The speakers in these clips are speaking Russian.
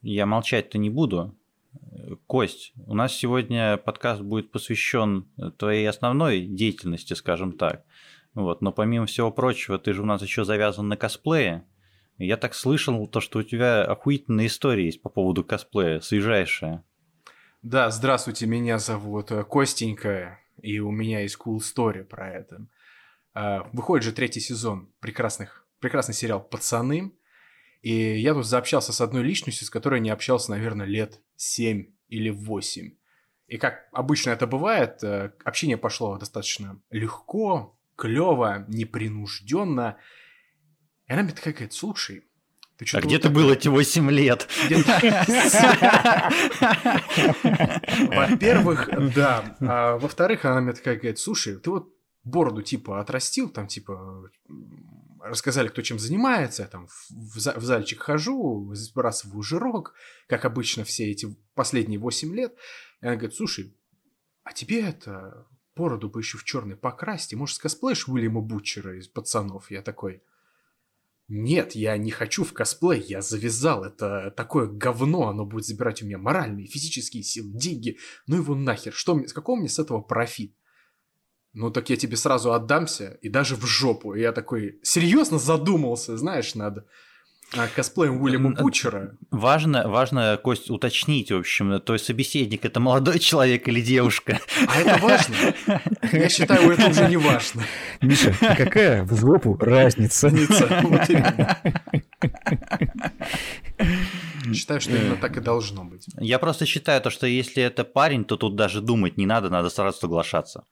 Я молчать-то не буду. Кость, у нас сегодня подкаст будет посвящен твоей основной деятельности, скажем так. Вот, но помимо всего прочего, ты же у нас еще завязан на косплее. Я так слышал, то, что у тебя охуительная история есть по поводу косплея, свежайшая. Да, здравствуйте, меня зовут э, Костенька, и у меня есть cool story про это. А, выходит же третий сезон прекрасных, прекрасный сериал «Пацаны», и я тут заобщался с одной личностью, с которой не общался, наверное, лет 7 или 8. И как обычно это бывает, э, общение пошло достаточно легко, клево, непринужденно. И она мне такая говорит, слушай, ты а где ты был эти 8 лет? Во-первых, да. А во-вторых, она мне такая говорит, слушай, ты вот бороду типа отрастил, там типа рассказали, кто чем занимается, я там в, в зальчик хожу, сбрасываю жирок, как обычно все эти последние 8 лет. И она говорит, слушай, а тебе это бороду бы еще в черный покрасить, и может скосплеишь Уильяма Бутчера из пацанов? Я такой, нет, я не хочу в косплей, я завязал, это такое говно, оно будет забирать у меня моральные, физические силы, деньги, ну его нахер, что мне, с какого мне с этого профит? Ну так я тебе сразу отдамся, и даже в жопу. И я такой, серьезно задумался, знаешь, надо а, косплеем Уильяма Бучера. Важно, важно, Кость, уточнить, в общем, то есть собеседник это молодой человек или девушка. А это важно? Я считаю, это уже не важно. Миша, какая в жопу разница? Считаю, что именно так и должно быть. Я просто считаю, то, что если это парень, то тут даже думать не надо, надо сразу соглашаться.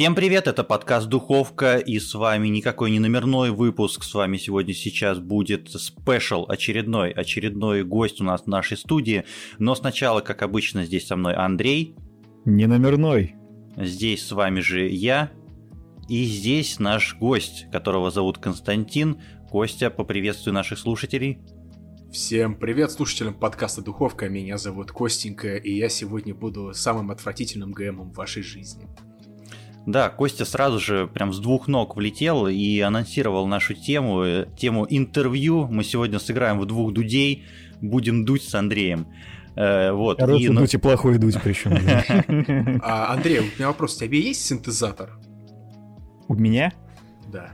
Всем привет, это подкаст Духовка, и с вами никакой не номерной выпуск, с вами сегодня сейчас будет спешл, очередной, очередной гость у нас в нашей студии, но сначала, как обычно, здесь со мной Андрей. Не номерной. Здесь с вами же я, и здесь наш гость, которого зовут Константин. Костя, поприветствуй наших слушателей. Всем привет слушателям подкаста Духовка, меня зовут Костенька, и я сегодня буду самым отвратительным ГМом в вашей жизни. Да, Костя сразу же прям с двух ног влетел и анонсировал нашу тему, э, тему интервью. Мы сегодня сыграем в двух дудей, будем дуть с Андреем. Э, вот. Хороший и, ну, дуть и плохой дуть причем. А, Андрей, у меня вопрос, у тебя есть синтезатор? У меня? Да.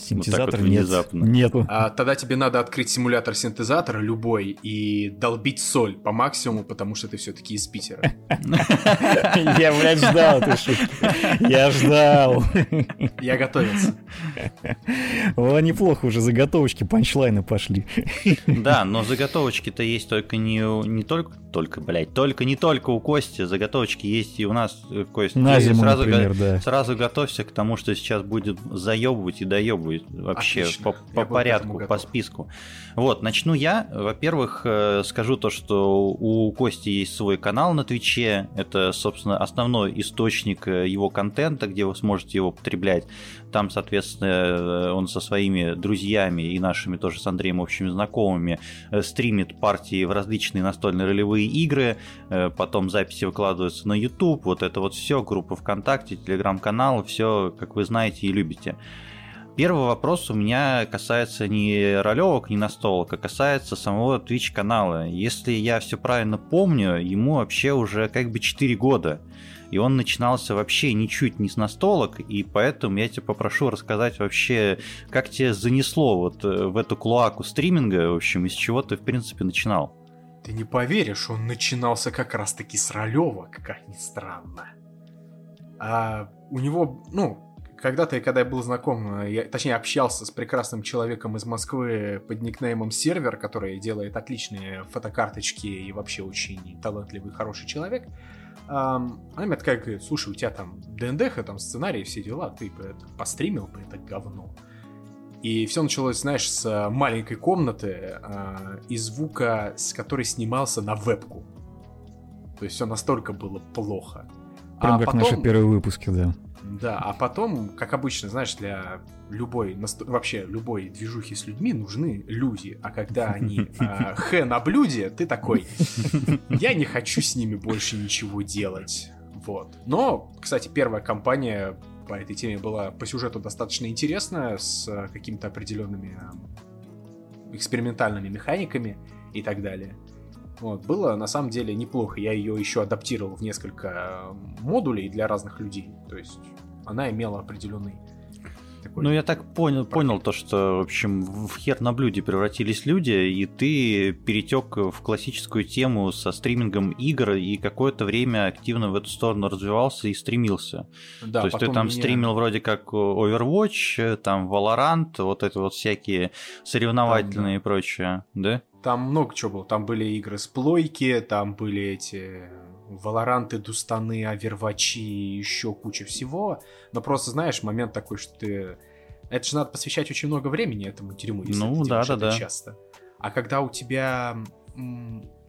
Синтезатор вот нет. Внезапно. Нету. А, тогда тебе надо открыть симулятор синтезатора любой и долбить соль по максимуму, потому что ты все-таки из Питера. Я, блядь, ждал этой шутки. Я ждал. Я готовился. О, неплохо уже заготовочки, панчлайны пошли. Да, но заготовочки-то есть только не, не только, только, блядь, только не только у Кости, заготовочки есть и у нас, э, Костя. На зиму, сразу, например, да. Сразу готовься к тому, что сейчас будет заебывать и доебывать вообще Отлично. по, по порядку, по списку. Вот, начну я. Во-первых, э, скажу то, что у Кости есть свой канал на Твиче. Это, собственно, основной источник э, его контента, где вы сможете его потреблять. Там, соответственно, э, он со своими друзьями и нашими тоже с Андреем общими знакомыми стримит партии в различные настольные ролевые игры. Потом записи выкладываются на YouTube. Вот это вот все, группа ВКонтакте, телеграм-канал, все, как вы знаете и любите. Первый вопрос у меня касается не ролевок, не настолок, а касается самого Twitch канала. Если я все правильно помню, ему вообще уже как бы 4 года. И он начинался вообще ничуть не с настолок, и поэтому я тебя попрошу рассказать вообще, как тебе занесло вот э, в эту клоаку стриминга, в общем, из чего ты, в принципе, начинал. Ты не поверишь, он начинался как раз-таки с ролевок, как ни странно. А у него, ну, когда-то, когда я был знаком, я, точнее, общался с прекрасным человеком из Москвы под никнеймом Сервер, который делает отличные фотокарточки и вообще очень талантливый, хороший человек, она мне такая говорит, слушай, у тебя там ДНДХ, там сценарий, все дела, ты это постримил бы это говно. И все началось, знаешь, с маленькой комнаты э, и звука, с которой снимался на вебку. То есть все настолько было плохо. Прям а как потом... наши первые выпуски, да. Да, а потом, как обычно, знаешь, для любой, вообще любой движухи с людьми нужны люди. А когда они э, х на блюде, ты такой, я не хочу с ними больше ничего делать. Вот. Но, кстати, первая кампания по этой теме была по сюжету достаточно интересная, с какими-то определенными экспериментальными механиками и так далее. Вот, было на самом деле неплохо. Я ее еще адаптировал в несколько модулей для разных людей. То есть она имела определенный такой. Ну, я так понял, понял то, что, в общем, в хер на блюде превратились люди, и ты перетек в классическую тему со стримингом игр, и какое-то время активно в эту сторону развивался и стремился. Да, то есть ты там меня... стримил вроде как Overwatch, там Valorant, вот это вот всякие соревновательные там, да. и прочее, да? Там много чего было. Там были игры с плойки, там были эти Валоранты, Дустаны, Авервачи и еще куча всего. Но просто, знаешь, момент такой, что ты... Это же надо посвящать очень много времени этому дерьму, если ну, ты да, да, да. часто. А когда у тебя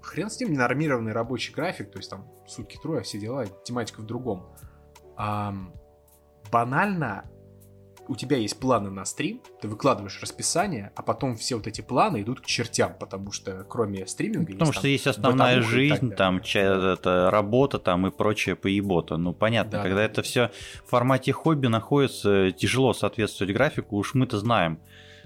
хрен с ним ненормированный рабочий график, то есть там сутки трое, все дела, тематика в другом. А, банально у тебя есть планы на стрим, ты выкладываешь расписание, а потом все вот эти планы идут к чертям, потому что кроме стриминга Потому есть, что там, есть основная жизнь, там ча- это работа там и прочее поебота. Ну понятно, да, когда да. это все в формате хобби находится, тяжело соответствовать графику, уж мы-то знаем,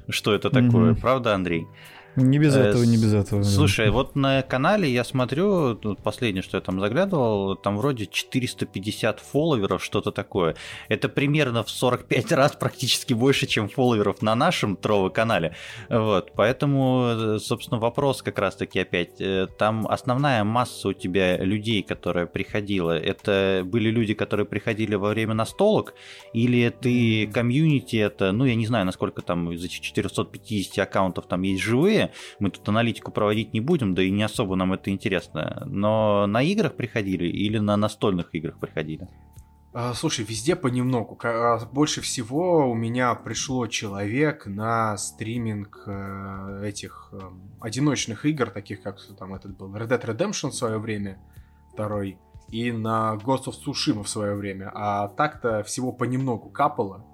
что это такое, mm-hmm. правда, Андрей? Не без этого, не без этого. Слушай, вот на канале я смотрю, последнее, что я там заглядывал, там вроде 450 фолловеров, что-то такое. Это примерно в 45 раз практически больше, чем фолловеров на нашем Трово-канале. Вот, поэтому, собственно, вопрос как раз-таки опять. Э, там основная масса у тебя людей, которая приходила, это были люди, которые приходили во время настолок, или ты комьюнити это, ну, я не знаю, насколько там из 450 аккаунтов там есть живые, мы тут аналитику проводить не будем, да и не особо нам это интересно. Но на играх приходили или на настольных играх приходили? А, слушай, везде понемногу. А, больше всего у меня пришло человек на стриминг э, этих э, одиночных игр, таких как там этот был Red Dead Redemption в свое время, второй, и на Ghost of Tsushima в свое время. А так-то всего понемногу капало.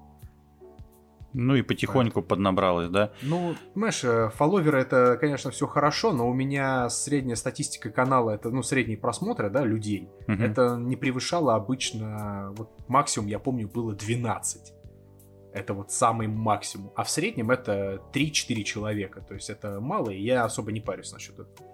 Ну и потихоньку Поэтому. поднабралось, да? Ну, понимаешь, э, фолловеры это, конечно, все хорошо, но у меня средняя статистика канала, это, ну, средние просмотры, да, людей. Угу. Это не превышало обычно, вот максимум, я помню, было 12. Это вот самый максимум. А в среднем это 3-4 человека. То есть это мало, и я особо не парюсь насчет этого.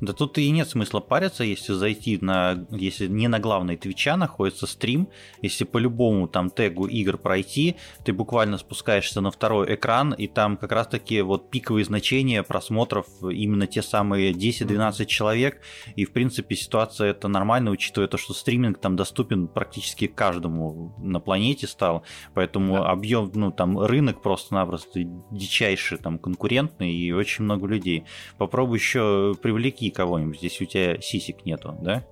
Да тут и нет смысла париться, если зайти на, если не на главной твича находится стрим, если по любому там тегу игр пройти, ты буквально спускаешься на второй экран, и там как раз таки вот пиковые значения просмотров именно те самые 10-12 человек, и в принципе ситуация это нормально, учитывая то, что стриминг там доступен практически каждому на планете стал, поэтому да. объем, ну там рынок просто-напросто дичайший, там конкурентный и очень много людей. Попробуй еще привлеки кого-нибудь, здесь у тебя сисек нету, да?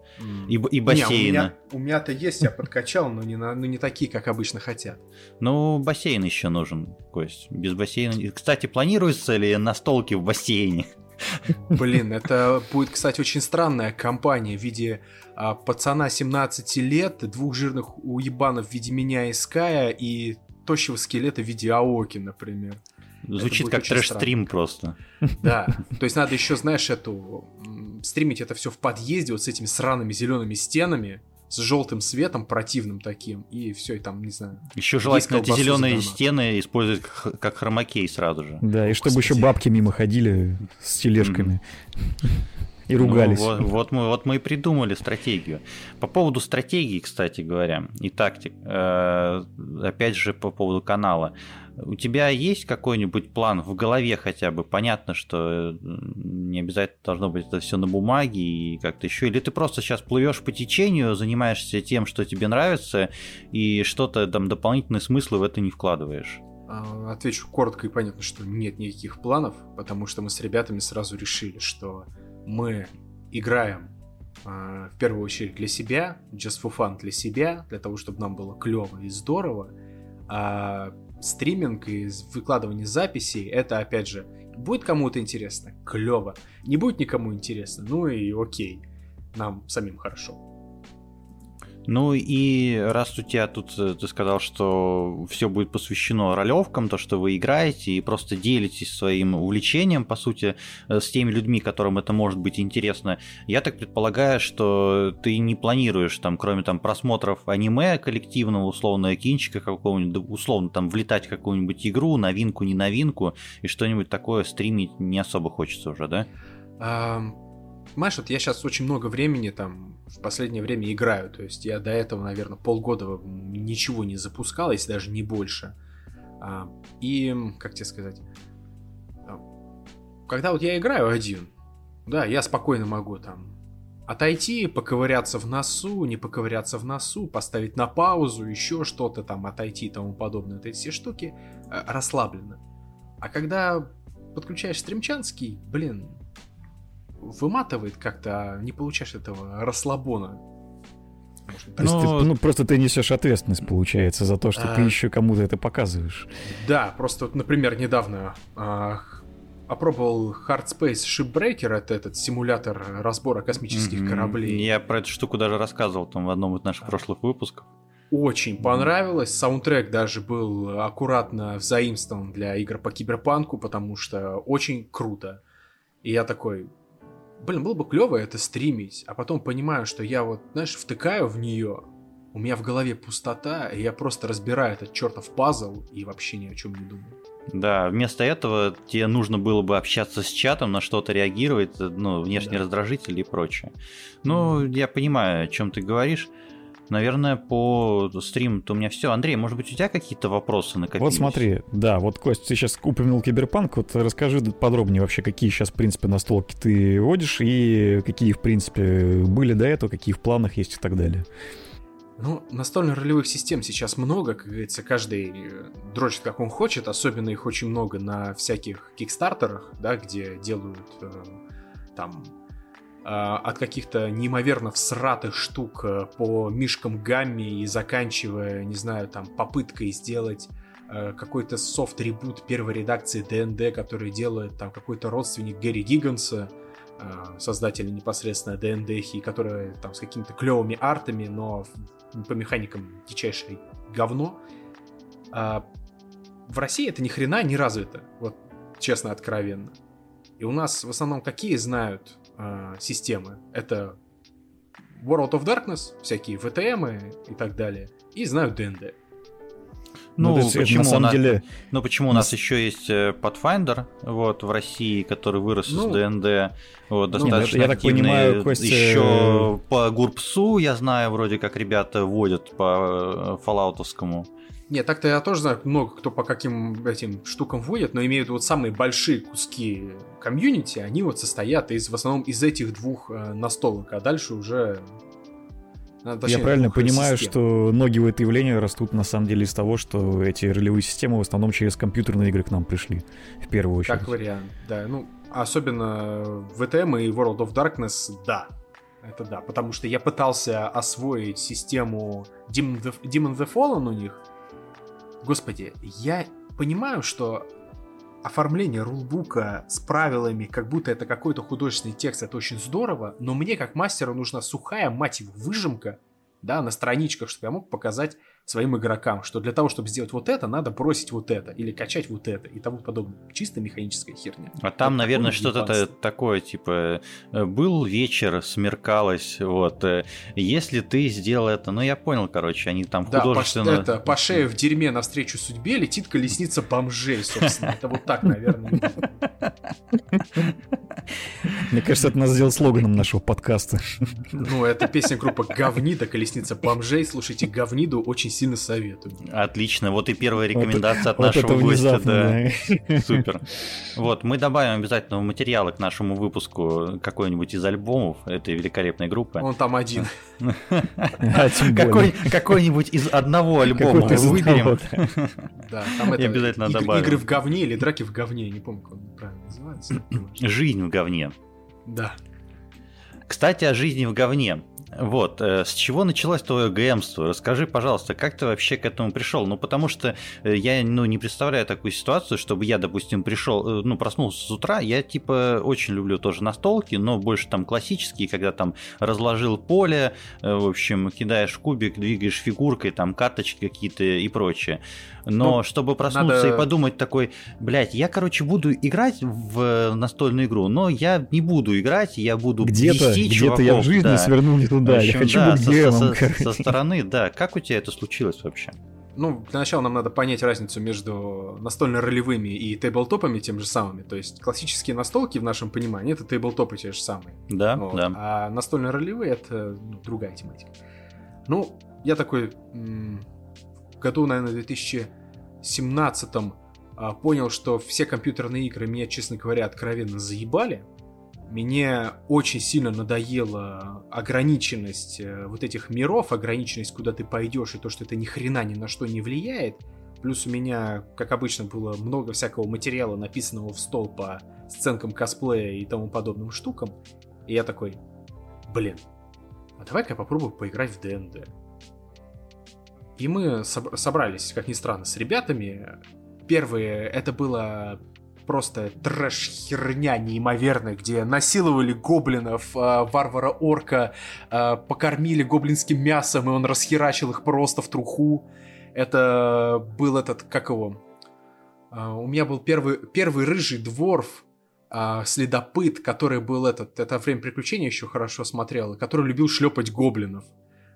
И, и бассейна. Не, у, меня, то есть, я подкачал, но не, на, но не такие, как обычно хотят. Ну, бассейн еще нужен, Кость. Без бассейна... Кстати, планируется ли настолки в бассейне? Блин, это будет, кстати, очень странная компания в виде а, пацана 17 лет, двух жирных уебанов в виде меня и Ская и тощего скелета в виде Аоки, например. Звучит как трэш-стрим просто. Да, то есть надо еще, знаешь, эту стримить это все в подъезде вот с этими сраными зелеными стенами, с желтым светом противным таким, и все, и там, не знаю. Еще желательно эти зеленые стены использовать как, как хромакей сразу же. Да, и чтобы Кстати. еще бабки мимо ходили с тележками. И ругались. Ну, вот, вот, мы, вот мы и придумали стратегию. По поводу стратегии, кстати говоря, и тактик, э, опять же по поводу канала. У тебя есть какой-нибудь план в голове хотя бы? Понятно, что не обязательно должно быть это все на бумаге и как-то еще. Или ты просто сейчас плывешь по течению, занимаешься тем, что тебе нравится, и что-то там дополнительные смыслы в это не вкладываешь? А, отвечу коротко и понятно, что нет никаких планов, потому что мы с ребятами сразу решили, что мы играем а, в первую очередь для себя, just for fun для себя, для того, чтобы нам было клево и здорово. А стриминг и выкладывание записей, это опять же, будет кому-то интересно, клево. Не будет никому интересно, ну и окей, нам самим хорошо. Ну и раз у тебя тут, э, ты сказал, что все будет посвящено ролевкам, то, что вы играете и просто делитесь своим увлечением, по сути, э, с теми людьми, которым это может быть интересно, я так предполагаю, что ты не планируешь, там, кроме там просмотров аниме коллективного, условно, кинчика какого-нибудь, условно, там, влетать в какую-нибудь игру, новинку, не новинку, и что-нибудь такое стримить не особо хочется уже, да? Понимаешь, вот я сейчас очень много времени там в последнее время играю. То есть я до этого, наверное, полгода ничего не запускал, если даже не больше. А, и, как тебе сказать, а, когда вот я играю один, да, я спокойно могу там отойти, поковыряться в носу, не поковыряться в носу, поставить на паузу, еще что-то там, отойти и тому подобное. Вот эти все штуки э, расслабленно. А когда подключаешь стримчанский, блин, выматывает как-то, а не получаешь этого расслабона. То есть ты, ну, просто ты несешь ответственность, получается, за то, что а... ты еще кому-то это показываешь. Да, просто вот, например, недавно а, опробовал Hard Space Shipbreaker, это этот симулятор разбора космических mm-hmm. кораблей. Я про эту штуку даже рассказывал там в одном из наших а. прошлых выпусков. Очень понравилось. Саундтрек даже был аккуратно взаимствован для игр по киберпанку, потому что очень круто. И я такой, блин, было бы клево это стримить, а потом понимаю, что я вот, знаешь, втыкаю в нее, у меня в голове пустота, и я просто разбираю этот чертов пазл и вообще ни о чем не думаю. Да, вместо этого тебе нужно было бы общаться с чатом, на что-то реагировать, ну, внешние да. раздражители и прочее. Ну, mm. я понимаю, о чем ты говоришь. Наверное, по стриму-то у меня все. Андрей, может быть, у тебя какие-то вопросы накопились? Вот смотри, да, вот, Кость, ты сейчас упомянул Киберпанк, вот расскажи подробнее вообще, какие сейчас, в принципе, настолки ты водишь и какие, в принципе, были до этого, какие в планах есть и так далее. Ну, настольных ролевых систем сейчас много, как говорится, каждый дрочит как он хочет, особенно их очень много на всяких кикстартерах, да, где делают э, там от каких-то неимоверно всратых штук э, по мишкам гамми и заканчивая, не знаю, там, попыткой сделать э, какой-то софт-ребут первой редакции ДНД, который делает там какой-то родственник Гэри Гигганса, э, создателя непосредственно ДНД, который там с какими-то клевыми артами, но по механикам дичайшее говно. А в России это ни хрена не развито, вот честно, откровенно. И у нас в основном какие знают э, системы. Это World of Darkness, всякие VTM и так далее. И знаю ДНД. Ну, ну почему, на самом нас, деле... ну, почему у нас еще есть э, Pathfinder вот, в России, который вырос ну, из ДНД. Вот, ну, достаточно ну, я активный. так понимаю, Костя... Еще по Гурпсу, я знаю, вроде как ребята водят по Фоллаутовскому. Нет, так-то я тоже знаю много, кто по каким этим штукам вводит, но имеют вот самые большие куски комьюнити, они вот состоят из, в основном из этих двух э, настолок, а дальше уже... А, точнее, я правильно понимаю, систем. что ноги в это явление растут на самом деле из того, что эти ролевые системы в основном через компьютерные игры к нам пришли, в первую очередь. Как вариант, да. Ну, особенно VTM и World of Darkness, да. Это да, потому что я пытался освоить систему Demon the, Demon the Fallen у них, Господи, я понимаю, что оформление рулбука с правилами, как будто это какой-то художественный текст, это очень здорово, но мне как мастеру нужна сухая, мать его, выжимка, да, на страничках, чтобы я мог показать своим игрокам, что для того, чтобы сделать вот это, надо бросить вот это, или качать вот это, и тому подобное. Чисто механическая херня. А там, вот наверное, что-то такое, типа, э, был вечер, смеркалось, вот, э, если ты сделал это, ну, я понял, короче, они там да, художественно... По, это, по шее в дерьме навстречу судьбе летит колесница бомжей, собственно. Это вот так, наверное. Мне кажется, это нас сделал слоганом нашего подкаста. Ну, это песня группы Говнида, колесница бомжей. Слушайте Говниду, очень сильно советую. Отлично, вот и первая рекомендация вот, от нашего вот гостя. Да. Супер. Вот, мы добавим обязательно материалы к нашему выпуску какой-нибудь из альбомов этой великолепной группы. Он там один. Какой-нибудь из одного альбома мы выберем. Да, там это обязательно добавим. Игры в говне или драки в говне, не помню, как он правильно называется. Жизнь в говне. Да. Кстати, о жизни в говне. Вот, э, с чего началось твое ГМство? Расскажи, пожалуйста, как ты вообще к этому пришел? Ну, потому что э, я ну, не представляю такую ситуацию, чтобы я, допустим, пришел, э, ну, проснулся с утра, я, типа, очень люблю тоже настолки, но больше там классические, когда там разложил поле, в общем, кидаешь кубик, двигаешь фигуркой, там карточки какие-то и прочее. Но ну, чтобы проснуться надо... и подумать такой, блядь, я, короче, буду играть в настольную игру, но я не буду играть, я буду где-то, где-то я в жизни да. свернул не туда, общем, я хочу да, быть со, со, со стороны, да. Как у тебя это случилось вообще? Ну, для начала нам надо понять разницу между настольно-ролевыми и тейблтопами тем же самыми. То есть классические настолки в нашем понимании это тейблтопы те же самые. Да, вот. да. А настольно-ролевые это ну, другая тематика. Ну, я такой в году, наверное, 2017 а, понял, что все компьютерные игры меня, честно говоря, откровенно заебали. Мне очень сильно надоела ограниченность э, вот этих миров, ограниченность, куда ты пойдешь, и то, что это ни хрена ни на что не влияет. Плюс у меня, как обычно, было много всякого материала, написанного в стол по сценкам косплея и тому подобным штукам. И я такой, блин, а давай-ка я попробую поиграть в ДНД. И мы собрались, как ни странно, с ребятами. Первые, это было просто трэш-херня неимоверная, где насиловали гоблинов, э, варвара-орка, э, покормили гоблинским мясом, и он расхерачил их просто в труху. Это был этот, как его... Э, у меня был первый, первый рыжий дворф, следопыт, который был этот... Это время приключения еще хорошо смотрел, который любил шлепать гоблинов.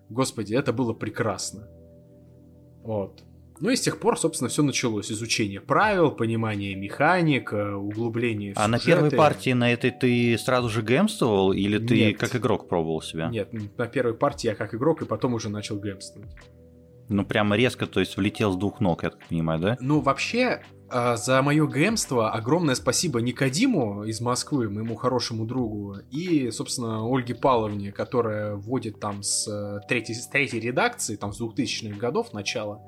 Господи, это было прекрасно. Вот. Ну и с тех пор, собственно, все началось. Изучение правил, понимание механик, э, углубление в А на первой партии на этой ты сразу же гемствовал или ты Нет. как игрок пробовал себя? Нет, на первой партии я как игрок и потом уже начал гемствовать. Ну прямо резко, то есть влетел с двух ног, я так понимаю, да? Ну вообще, э, за мое гемство огромное спасибо Никодиму из Москвы, моему хорошему другу, и, собственно, Ольге Павловне, которая вводит там с э, третьей, с третьей редакции, там с 2000-х годов начала,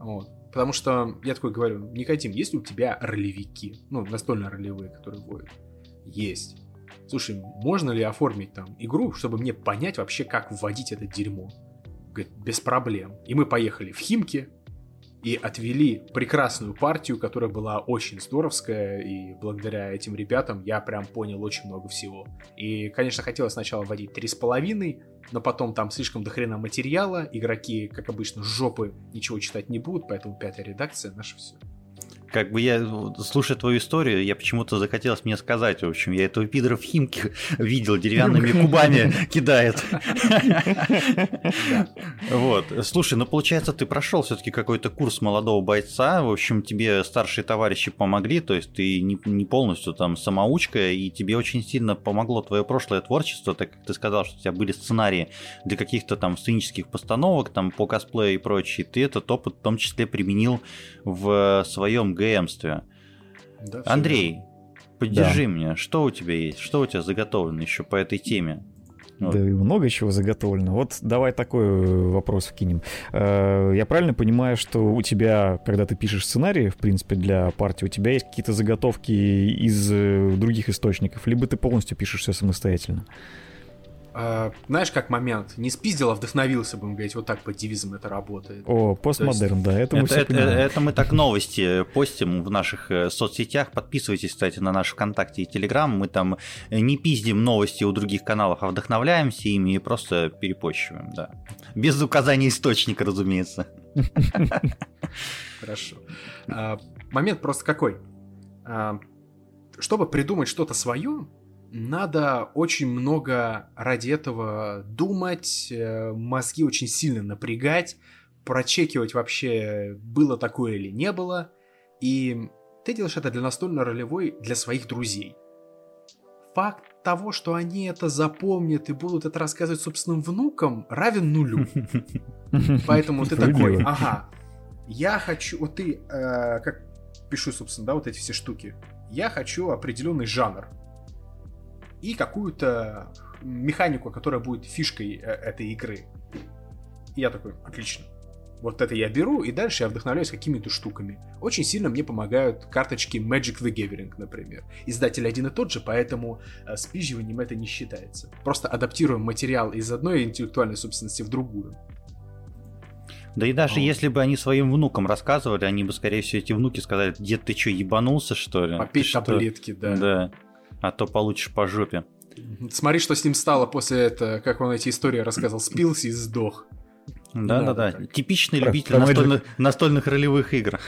вот. Потому что я такой говорю, Никотим, есть ли у тебя ролевики? Ну, настольно-ролевые, которые вводят. Есть. Слушай, можно ли оформить там игру, чтобы мне понять вообще, как вводить это дерьмо? Говорит, без проблем. И мы поехали в Химки, и отвели прекрасную партию, которая была очень здоровская, и благодаря этим ребятам я прям понял очень много всего. И, конечно, хотелось сначала вводить три с половиной, но потом там слишком дохрена материала, игроки, как обычно, жопы ничего читать не будут, поэтому пятая редакция наша все как бы я, слушая твою историю, я почему-то захотелось мне сказать, в общем, я этого пидора в Химке видел, деревянными кубами кидает. Вот. Слушай, ну получается, ты прошел все-таки какой-то курс молодого бойца, в общем, тебе старшие товарищи помогли, то есть ты не полностью там самоучка, и тебе очень сильно помогло твое прошлое творчество, так как ты сказал, что у тебя были сценарии для каких-то там сценических постановок, там по косплею и прочее, ты этот опыт в том числе применил в своем ГМстве. Да, Андрей, поддержи да. меня, что у тебя есть, что у тебя заготовлено еще по этой теме? Вот. Да и много чего заготовлено. Вот давай такой э, вопрос вкинем. Э, я правильно понимаю, что у тебя, когда ты пишешь сценарий, в принципе, для партии, у тебя есть какие-то заготовки из э, других источников, либо ты полностью пишешь все самостоятельно? Uh, знаешь, как момент? Не спиздил, а вдохновился, будем говорить, вот так по девизам это работает. О, постмодерн, есть... да, это мы это, все это, это мы так новости постим в наших э, соцсетях. Подписывайтесь, кстати, на наш ВКонтакте и Телеграм. Мы там не пиздим новости у других каналов, а вдохновляемся ими и просто перепощиваем, да. Без указания источника, разумеется. Хорошо. А, момент просто какой? А, чтобы придумать что-то свое, надо очень много ради этого думать, э, мозги очень сильно напрягать, прочекивать вообще, было такое или не было. И ты делаешь это для настольно-ролевой для своих друзей. Факт того, что они это запомнят и будут это рассказывать собственным внукам, равен нулю. Поэтому ты такой, ага, я хочу, вот ты, э, как пишу, собственно, да, вот эти все штуки, я хочу определенный жанр и какую-то механику, которая будет фишкой э, этой игры. И я такой, отлично. Вот это я беру, и дальше я вдохновляюсь какими-то штуками. Очень сильно мне помогают карточки Magic the Gathering, например. Издатель один и тот же, поэтому э, спизживанием это не считается. Просто адаптируем материал из одной интеллектуальной собственности в другую. Да и даже О. если бы они своим внукам рассказывали, они бы, скорее всего, эти внуки сказали, дед, ты что, ебанулся, что ли? Попить таблетки, да. Да, а то получишь по жопе. Смотри, что с ним стало после этого, как он эти истории рассказывал, спился и сдох. Да, да, да. Типичный любитель настольных, настольных ролевых игр.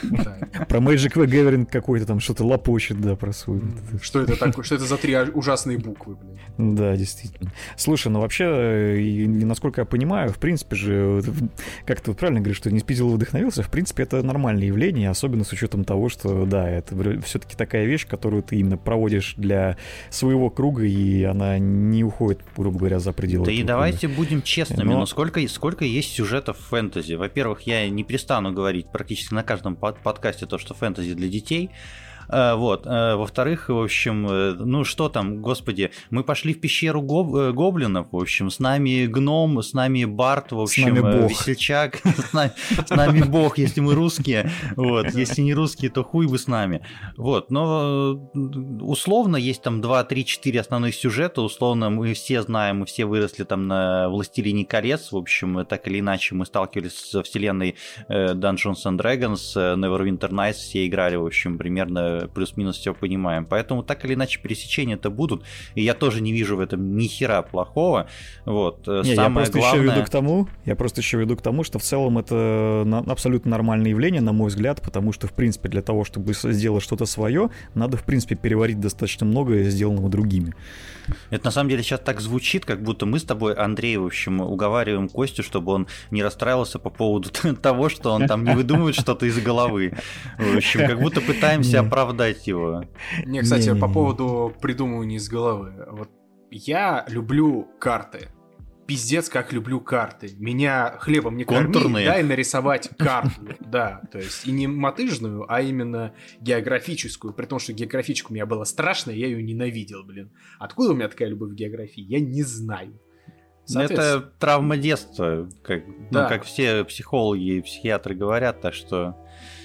Про Magic the Gathering какой-то там что-то лопочет, да, про свой. Что это такое? Что это за три ужасные буквы, блин? Да, действительно. Слушай, ну вообще, э, насколько я понимаю, в принципе же, как ты правильно говоришь, что не спиздил вдохновился, в принципе, это нормальное явление, особенно с учетом того, что, да, это все-таки такая вещь, которую ты именно проводишь для своего круга, и она не уходит, грубо говоря, за пределы. Да и давайте будем честными, но, но сколько, сколько есть сюжет сюжетов фэнтези. Во-первых, я не перестану говорить практически на каждом подкасте то, что фэнтези для детей. Э, вот. Э, во-вторых, в общем, э, ну что там, господи, мы пошли в пещеру гоб- гоблинов, в общем, с нами гном, с нами Барт, в общем, весельчак, с нами, с нами бог, если мы русские, вот, если не русские, то хуй бы с нами. Вот, но условно есть там 2, 3, 4 основных сюжета, условно мы все знаем, мы все выросли там на Властелине колец, в общем, так или иначе мы сталкивались со вселенной Dungeons and Dragons, Neverwinter Nights, все играли, в общем, примерно плюс-минус все понимаем. Поэтому так или иначе пересечения-то будут, и я тоже не вижу в этом ни хера плохого. Вот. Э, не, Самое я просто главное... еще веду к тому, я просто еще веду к тому, что в целом это абсолютно нормальное явление, на мой взгляд, потому что, в принципе, для того, чтобы сделать что-то свое, надо, в принципе, переварить достаточно многое сделанного другими. Это на самом деле сейчас так звучит, как будто мы с тобой, Андрей, в общем, уговариваем Костю, чтобы он не расстраивался по поводу того, что он там не выдумывает что-то из головы. В общем, как будто пытаемся оправдать его. Не, кстати, по поводу придумывания из головы. Вот я люблю карты пиздец, как люблю карты. Меня хлебом не корми, дай нарисовать карту. Да, то есть и не мотыжную, а именно географическую. При том, что географичка у меня была страшная, я ее ненавидел, блин. Откуда у меня такая любовь к географии, я не знаю. Это травма детства, как, ну, да. ну, как все психологи и психиатры говорят, так что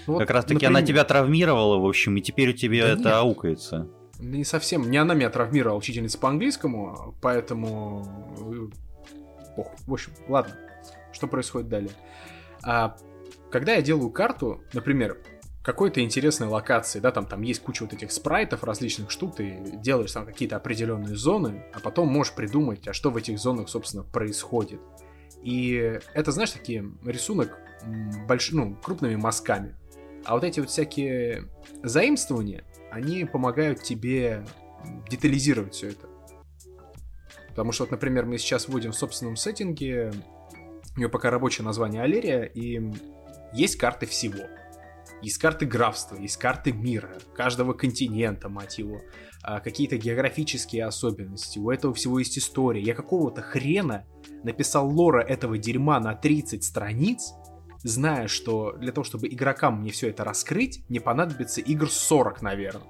ну вот, как раз таки например... она тебя травмировала, в общем, и теперь у тебя да это нет. аукается. Не совсем. Не она меня травмировала, учительница по английскому, поэтому похуй. В общем, ладно. Что происходит далее? А, когда я делаю карту, например, какой-то интересной локации, да, там, там есть куча вот этих спрайтов, различных штук, ты делаешь там какие-то определенные зоны, а потом можешь придумать, а что в этих зонах, собственно, происходит. И это, знаешь, такие рисунок больш... ну, крупными мазками. А вот эти вот всякие заимствования, они помогают тебе детализировать все это. Потому что, вот, например, мы сейчас вводим в собственном сеттинге, у нее пока рабочее название Алерия, и есть карты всего. Есть карты графства, есть карты мира, каждого континента, мать его, а, какие-то географические особенности, у этого всего есть история. Я какого-то хрена написал лора этого дерьма на 30 страниц, зная, что для того, чтобы игрокам мне все это раскрыть, мне понадобится игр 40, наверное.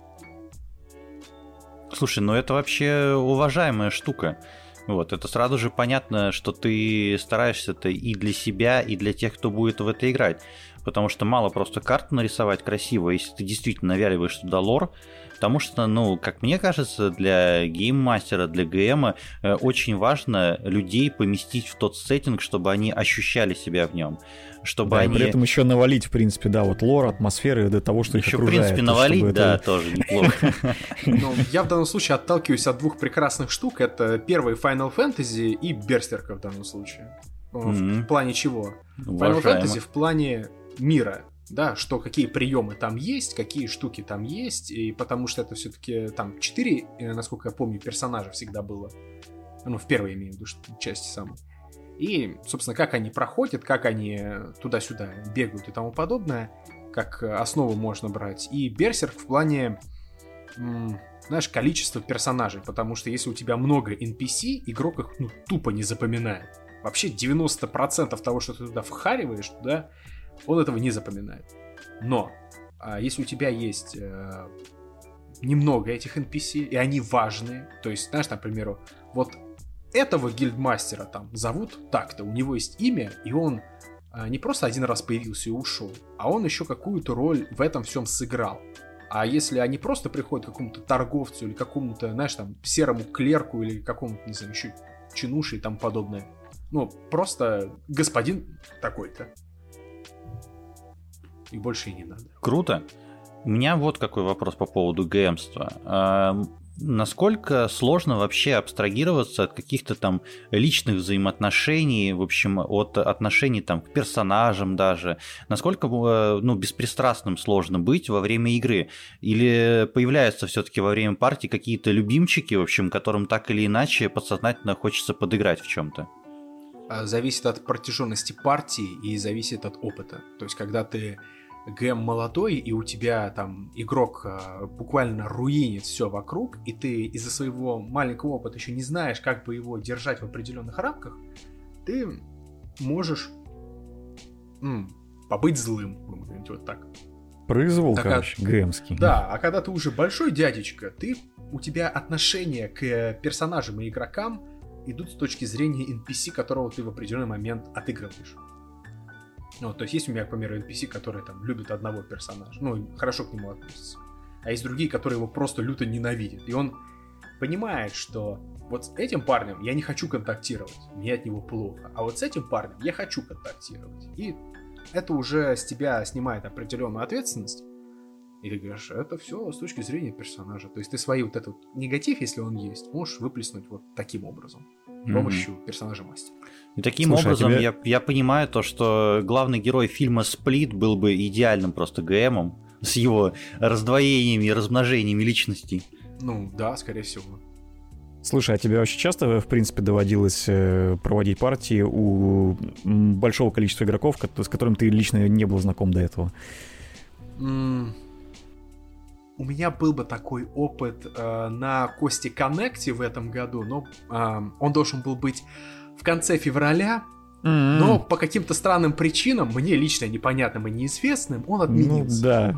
Слушай, ну это вообще уважаемая штука. Вот, это сразу же понятно, что ты стараешься это и для себя, и для тех, кто будет в это играть. Потому что мало просто карту нарисовать красиво, если ты действительно навяливаешь туда лор, Потому что, ну, как мне кажется, для гейммастера, для ГМа э, очень важно людей поместить в тот сеттинг, чтобы они ощущали себя в нем. Чтобы да, они... и при этом еще навалить, в принципе, да, вот лор, атмосферы до того, что еще, их окружает. в принципе, навалить, да, это... тоже неплохо. Ну, я в данном случае отталкиваюсь от двух прекрасных штук. Это первый Final Fantasy и Берсерка в данном случае. В плане чего? Final Fantasy в плане мира да, что какие приемы там есть, какие штуки там есть, и потому что это все-таки там 4, э, насколько я помню, персонажа всегда было. Ну, в первой имею в виду части самой. И, собственно, как они проходят, как они туда-сюда бегают и тому подобное, как основу можно брать. И Берсерк в плане, знаешь, количества персонажей, потому что если у тебя много NPC, игрок их ну, тупо не запоминает. Вообще 90% того, что ты туда вхариваешь, туда он этого не запоминает. Но а если у тебя есть э, немного этих NPC, и они важные, то есть, знаешь, там, к примеру, вот этого гильдмастера там зовут так-то, у него есть имя, и он а, не просто один раз появился и ушел, а он еще какую-то роль в этом всем сыграл. А если они просто приходят к какому-то торговцу или какому-то, знаешь, там, серому клерку или какому-то, не знаю, еще чинуши и тому подобное. Ну, просто господин такой-то. И больше и не надо. Круто. У меня вот какой вопрос по поводу ГМства насколько сложно вообще абстрагироваться от каких-то там личных взаимоотношений, в общем, от отношений там к персонажам даже, насколько э, ну, беспристрастным сложно быть во время игры, или появляются все-таки во время партии какие-то любимчики, в общем, которым так или иначе подсознательно хочется подыграть в чем-то? А, зависит от протяженности партии и зависит от опыта. То есть, когда ты ГМ молодой, и у тебя там игрок э, буквально руинит все вокруг, и ты из-за своего маленького опыта еще не знаешь, как бы его держать в определенных рамках, ты можешь м, побыть злым, говорить вот так. Произвол, так, короче, ГМский. Да, а когда ты уже большой дядечка, ты, у тебя отношения к персонажам и игрокам идут с точки зрения NPC, которого ты в определенный момент отыгрываешь. Ну, то есть есть у меня, к примеру, NPC, которые там любят одного персонажа, ну, хорошо к нему относятся. А есть другие, которые его просто люто ненавидят. И он понимает, что вот с этим парнем я не хочу контактировать, мне от него плохо. А вот с этим парнем я хочу контактировать. И это уже с тебя снимает определенную ответственность. И ты говоришь, это все с точки зрения персонажа. То есть ты свой вот этот негатив, если он есть, можешь выплеснуть вот таким образом. С помощью mm-hmm. персонажа мастера. И таким Слушай, а образом а тебе... я, я понимаю то, что главный герой фильма «Сплит» был бы идеальным просто ГМом с его раздвоениями и размножениями личностей. Ну да, скорее всего. Слушай, а тебе очень часто, в принципе, доводилось э, проводить партии у большого количества игроков, с которым ты лично не был знаком до этого? Mm. У меня был бы такой опыт э, на Кости Коннекте в этом году, но э, он должен был быть в конце февраля, Mm-hmm. Но по каким-то странным причинам, мне лично непонятным и неизвестным, он отменился. Ну да,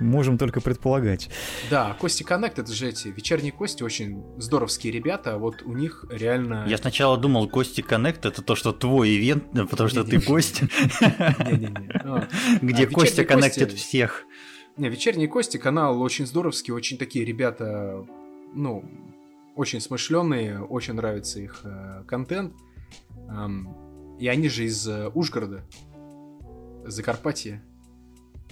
можем только предполагать. Да, Кости Коннект, это же эти вечерние кости, очень здоровские ребята, вот у них реально... Я сначала думал, Кости Коннект это то, что твой ивент, потому что ты гость. Где а, Костя коннектит всех. Не, вечерние кости канал очень здоровский, очень такие ребята, ну, очень смышленые, очень нравится их э, контент. И они же из э, Ужгорода, Закарпатья.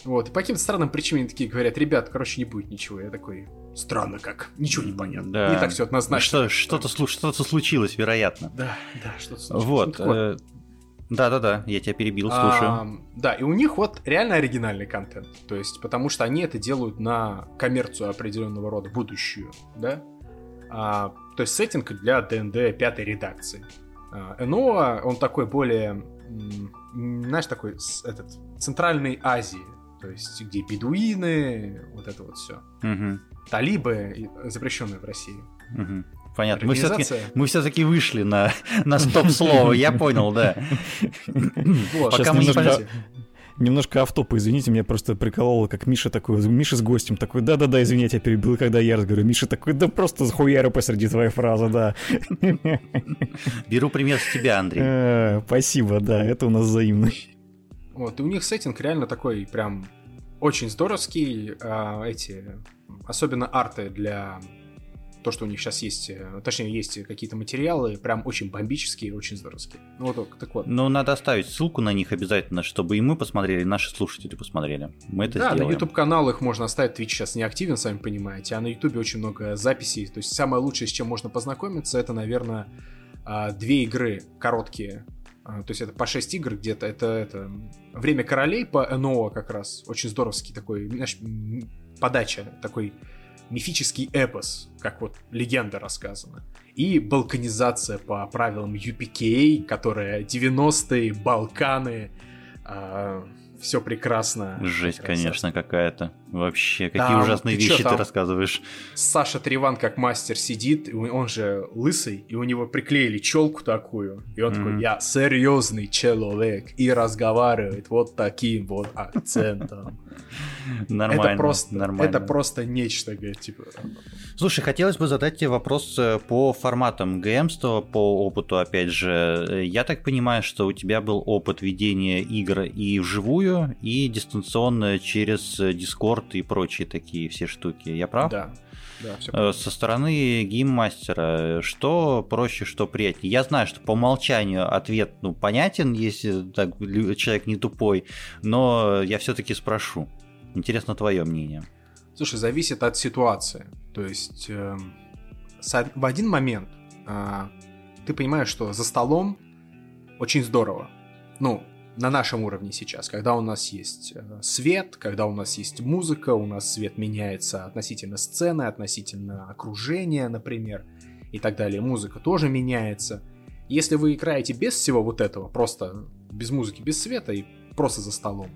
Вот, и по каким-то странным причинам они такие говорят, ребят, короче, не будет ничего. Я такой, странно как, ничего не понятно. Да. Не так все однозначно. Что, что-то, что-то случилось, вероятно. Да, да, что-то случилось. Вот, ну, э, да-да-да, я тебя перебил, слушаю. А, да, и у них вот реально оригинальный контент. То есть, потому что они это делают на коммерцию определенного рода, будущую, да? А, то есть, сеттинг для ДНД пятой редакции. А, Эноа, он такой более, знаешь, такой этот, Центральной Азии, то есть где бедуины, вот это вот все. Угу. Талибы, запрещенные в России. Угу. Понятно. Мы все-таки, мы все-таки вышли на, на стоп-слово, я понял, да. Пока мы не Немножко автопа, извините, меня просто прикололо, как Миша такой, Миша с гостем такой, да-да-да, извини, я тебя перебил, когда я разговариваю. Миша такой, да просто захуярю посреди твоей фразы, да. Беру пример с тебя, Андрей. Э, спасибо, да, это у нас взаимно. Вот, и у них сеттинг реально такой прям очень здоровский, а, эти, особенно арты для то, что у них сейчас есть, э, точнее, есть какие-то материалы, прям очень бомбические, очень здоровские. Ну вот, так вот. Ну, надо оставить ссылку на них обязательно, чтобы и мы посмотрели, и наши слушатели посмотрели. Мы это да, сделаем. на YouTube-канал их можно оставить, Twitch сейчас не активен, сами понимаете, а на YouTube очень много записей, то есть самое лучшее, с чем можно познакомиться, это, наверное, а, две игры короткие, а, то есть это по 6 игр где-то, это, это «Время королей» по НО как раз, очень здоровский такой, знаешь, подача такой мифический эпос, как вот легенда рассказана. И балканизация по правилам UPK, которая 90-е, Балканы, э, все прекрасно. Жесть, прекрасно. конечно, какая-то. Вообще, какие да, ужасные вещи ты рассказываешь. Саша Триван как мастер сидит, он же лысый, и у него приклеили челку такую. И он mm-hmm. такой, я серьезный человек, и разговаривает вот таким вот акцентом. Нормально, это просто, нормально. Это просто нечто, говорит, типа. Слушай, хотелось бы задать тебе вопрос э, по форматам ГМства, по опыту, опять же. Я так понимаю, что у тебя был опыт ведения игр и вживую, и дистанционно через Discord и прочие такие все штуки. Я прав? Да. Да, все э, Со стороны гейммастера, что проще, что приятнее? Я знаю, что по умолчанию ответ ну, понятен, если так, человек не тупой, но я все-таки спрошу. Интересно твое мнение. Слушай, зависит от ситуации. То есть э, в один момент э, ты понимаешь, что за столом очень здорово. Ну, на нашем уровне сейчас, когда у нас есть э, свет, когда у нас есть музыка, у нас свет меняется относительно сцены, относительно окружения, например, и так далее. Музыка тоже меняется. Если вы играете без всего вот этого, просто без музыки, без света и просто за столом,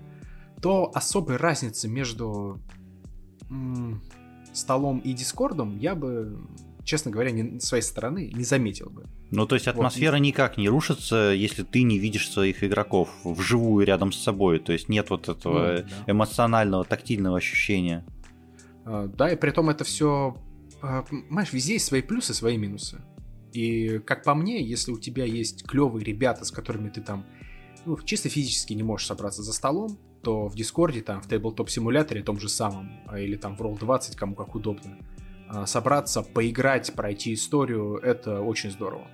то особой разницы между м- столом и дискордом я бы, честно говоря, не, своей стороны не заметил бы. Ну, то есть атмосфера вот. никак не рушится, если ты не видишь своих игроков вживую рядом с собой. То есть нет вот этого ну, да. эмоционального, тактильного ощущения. А, да, и при том это все, а, понимаешь, везде есть свои плюсы, свои минусы. И как по мне, если у тебя есть клевые ребята, с которыми ты там ну, чисто физически не можешь собраться за столом, то в Дискорде, там, в Tabletop симуляторе том же самом, а, или там в Roll20, кому как удобно, собраться, поиграть, пройти историю, это очень здорово.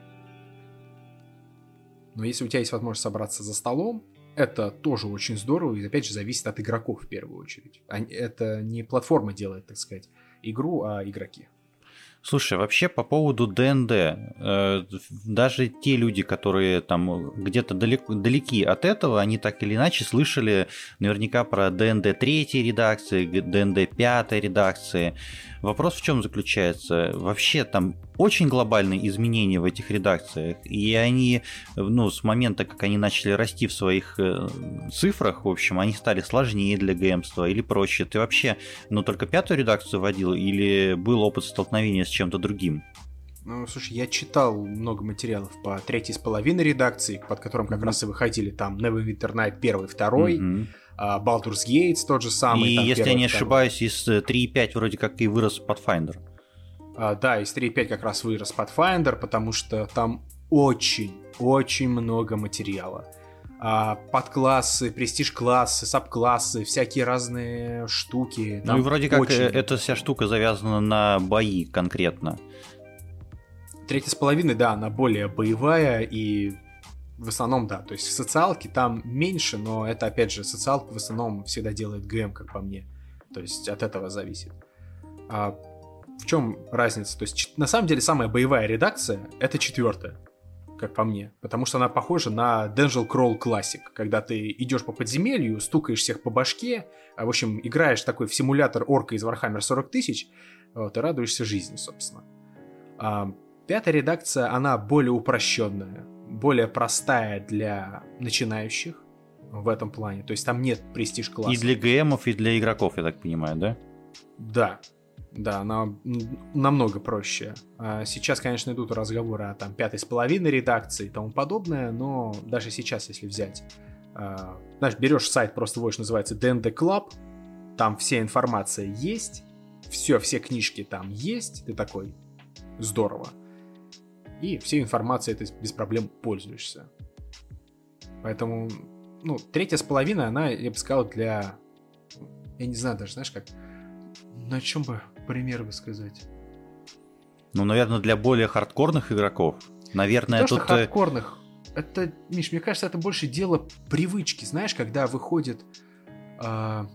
Но если у тебя есть возможность собраться за столом, это тоже очень здорово и, опять же, зависит от игроков в первую очередь. Это не платформа делает, так сказать, игру, а игроки. Слушай, вообще по поводу ДНД, э, даже те люди, которые там где-то далеко, далеки от этого, они так или иначе слышали наверняка про ДНД третьей редакции, ДНД пятой редакции. Вопрос в чем заключается? Вообще там очень глобальные изменения в этих редакциях, и они, ну, с момента, как они начали расти в своих э, цифрах, в общем, они стали сложнее для геймства или проще. Ты вообще, ну, только пятую редакцию вводил или был опыт столкновения с чем-то другим? Ну, слушай, я читал много материалов по третьей с половиной редакции, под которым как mm-hmm. раз и выходили там Neverwinter Night первый, второй, mm-hmm. Uh, Baldur's Gate тот же самый. И, там, если я не второй. ошибаюсь, из 3.5 вроде как и вырос Pathfinder. А, да, из 3.5 как раз вырос Pathfinder, потому что там очень-очень много материала. А, подклассы, престиж-классы, саб-классы, всякие разные штуки. Ну и вроде как очень... эта вся штука завязана на бои конкретно. Третья с половиной, да, она более боевая и в основном, да, то есть социалки там меньше, но это, опять же, социалку в основном всегда делает ГМ, как по мне. То есть от этого зависит. А в чем разница? То есть, на самом деле, самая боевая редакция — это четвертая, как по мне. Потому что она похожа на Dungeon Crawl Classic, когда ты идешь по подземелью, стукаешь всех по башке, а, в общем, играешь такой в симулятор орка из Warhammer 40 тысяч, вот, и радуешься жизни, собственно. А, пятая редакция, она более упрощенная, более простая для начинающих в этом плане. То есть там нет престиж класса. И для ГМов, и для игроков, я так понимаю, да? Да, да, она намного проще. А сейчас, конечно, идут разговоры о там пятой с половиной редакции и тому подобное, но даже сейчас, если взять, а, знаешь, берешь сайт, просто вводишь, называется D&D Club, там вся информация есть, все, все книжки там есть, ты такой, здорово. И всей информацией ты без проблем пользуешься. Поэтому, ну, третья с половиной, она, я бы сказал, для... Я не знаю даже, знаешь, как... На чем бы пример бы сказать? Ну, наверное, для более хардкорных игроков. Наверное, то, тут... что хардкорных. Это, Миш, мне кажется, это больше дело привычки. Знаешь, когда выходит... Э,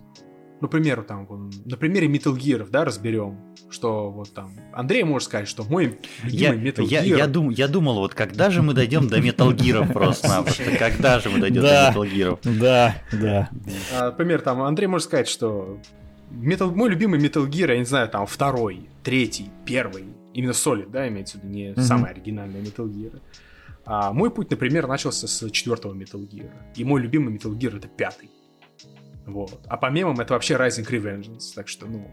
ну, примеру, там, на примере Metal Gear, да, разберем, что вот там Андрей может сказать, что мой любимый я, Metal я, Gear... Я, дум, я думал, вот когда же мы дойдем до Metal Gear просто-напросто, когда же мы дойдем до Metal Gear? Да, да. Например, там Андрей может сказать, что Metal, мой любимый Metal Gear, я не знаю, там второй, третий, первый, именно Solid, да, имеется в виду, не mm-hmm. самый оригинальный Metal Gear. А мой путь, например, начался с четвертого Metal Gear. И мой любимый Metal Gear это пятый. Вот. А по мемам это вообще Rising Revengeance, так что, ну...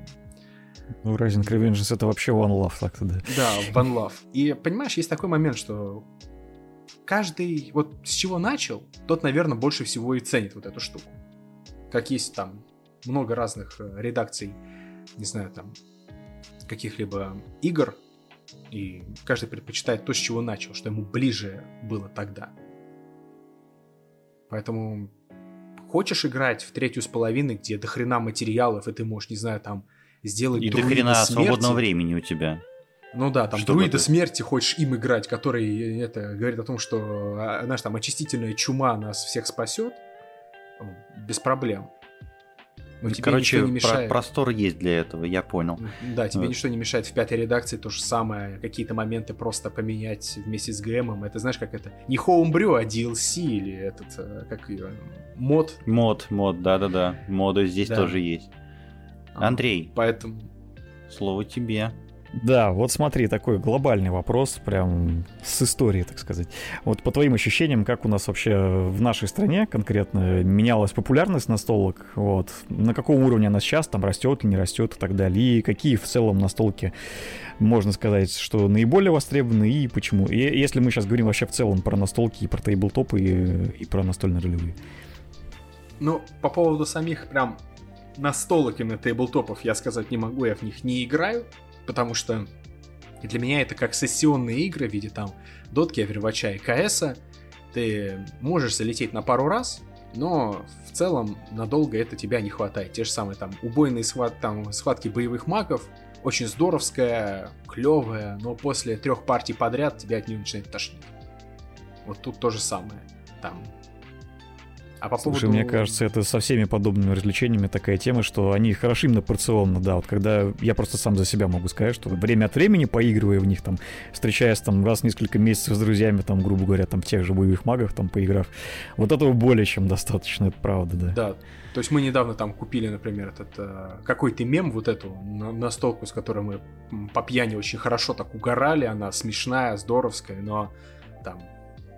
Ну, Rising Revengeance это вообще One Love, так-то да. Да, One Love. И, понимаешь, есть такой момент, что каждый, вот с чего начал, тот, наверное, больше всего и ценит вот эту штуку. Как есть там много разных э, редакций, не знаю, там, каких-либо игр, и каждый предпочитает то, с чего начал, что ему ближе было тогда. Поэтому хочешь играть в третью с половиной, где до хрена материалов, и ты можешь, не знаю, там сделать И до хрена смерти. свободного времени у тебя. Ну да, там друида ты... смерти хочешь им играть, который это говорит о том, что, а, знаешь, там очистительная чума нас всех спасет, без проблем. Но тебе Короче, не мешает. Про простор есть для этого, я понял. Да, тебе вот. ничто не мешает в пятой редакции то же самое, какие-то моменты просто поменять вместе с ГМом. Это знаешь, как это? Не Homebrew, а DLC или этот, э, как ее, мод. Мод, мод, да-да-да. Моды здесь да. тоже есть. Андрей. Поэтому... Слово тебе. Да, вот смотри, такой глобальный вопрос, прям с истории, так сказать. Вот по твоим ощущениям, как у нас вообще в нашей стране конкретно менялась популярность настолок, вот, на каком уровне она сейчас там растет, не растет и так далее, и какие в целом настолки, можно сказать, что наиболее востребованы и почему. И если мы сейчас говорим вообще в целом про настолки и про тейблтопы и, и про настольные ролевые. Ну, по поводу самих прям настолок именно тейблтопов я сказать не могу, я в них не играю, потому что для меня это как сессионные игры в виде там дотки, овервача и КС. Ты можешь залететь на пару раз, но в целом надолго это тебя не хватает. Те же самые там убойные схват, там, схватки боевых магов, очень здоровская, клевая, но после трех партий подряд тебя от нее начинает тошнить. Вот тут то же самое. Там а по Слушай, поводу... мне кажется, это со всеми подобными развлечениями такая тема, что они хороши именно порционно, да. Вот когда я просто сам за себя могу сказать, что время от времени поигрывая в них, там, встречаясь там раз в несколько месяцев с друзьями, там, грубо говоря, там, в тех же боевых магов, там, поиграв, вот этого более чем достаточно, это правда, да. Да, то есть мы недавно там купили, например, этот э, какой-то мем, вот эту настолку, с которой мы по пьяни очень хорошо так угорали, она смешная, здоровская, но там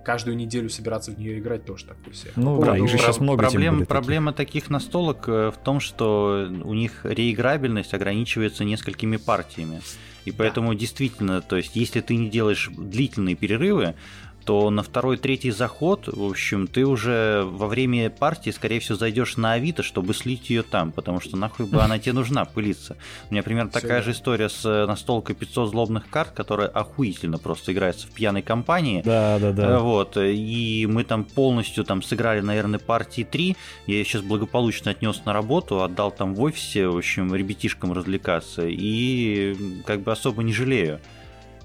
каждую неделю собираться в нее играть тоже такое себе. Ну да, их же сейчас много. Проблем, проблема таких настолок э, в том, что у них реиграбельность ограничивается несколькими партиями. И поэтому да. действительно, то есть если ты не делаешь длительные перерывы, то на второй, третий заход, в общем, ты уже во время партии, скорее всего, зайдешь на Авито, чтобы слить ее там, потому что нахуй бы она тебе нужна пылиться. У меня примерно Все такая же история с э, настолкой 500 злобных карт, которая охуительно просто играется в пьяной компании. Да, да, да. Вот, и мы там полностью там сыграли, наверное, партии 3. Я ее сейчас благополучно отнес на работу, отдал там в офисе, в общем, ребятишкам развлекаться, и как бы особо не жалею.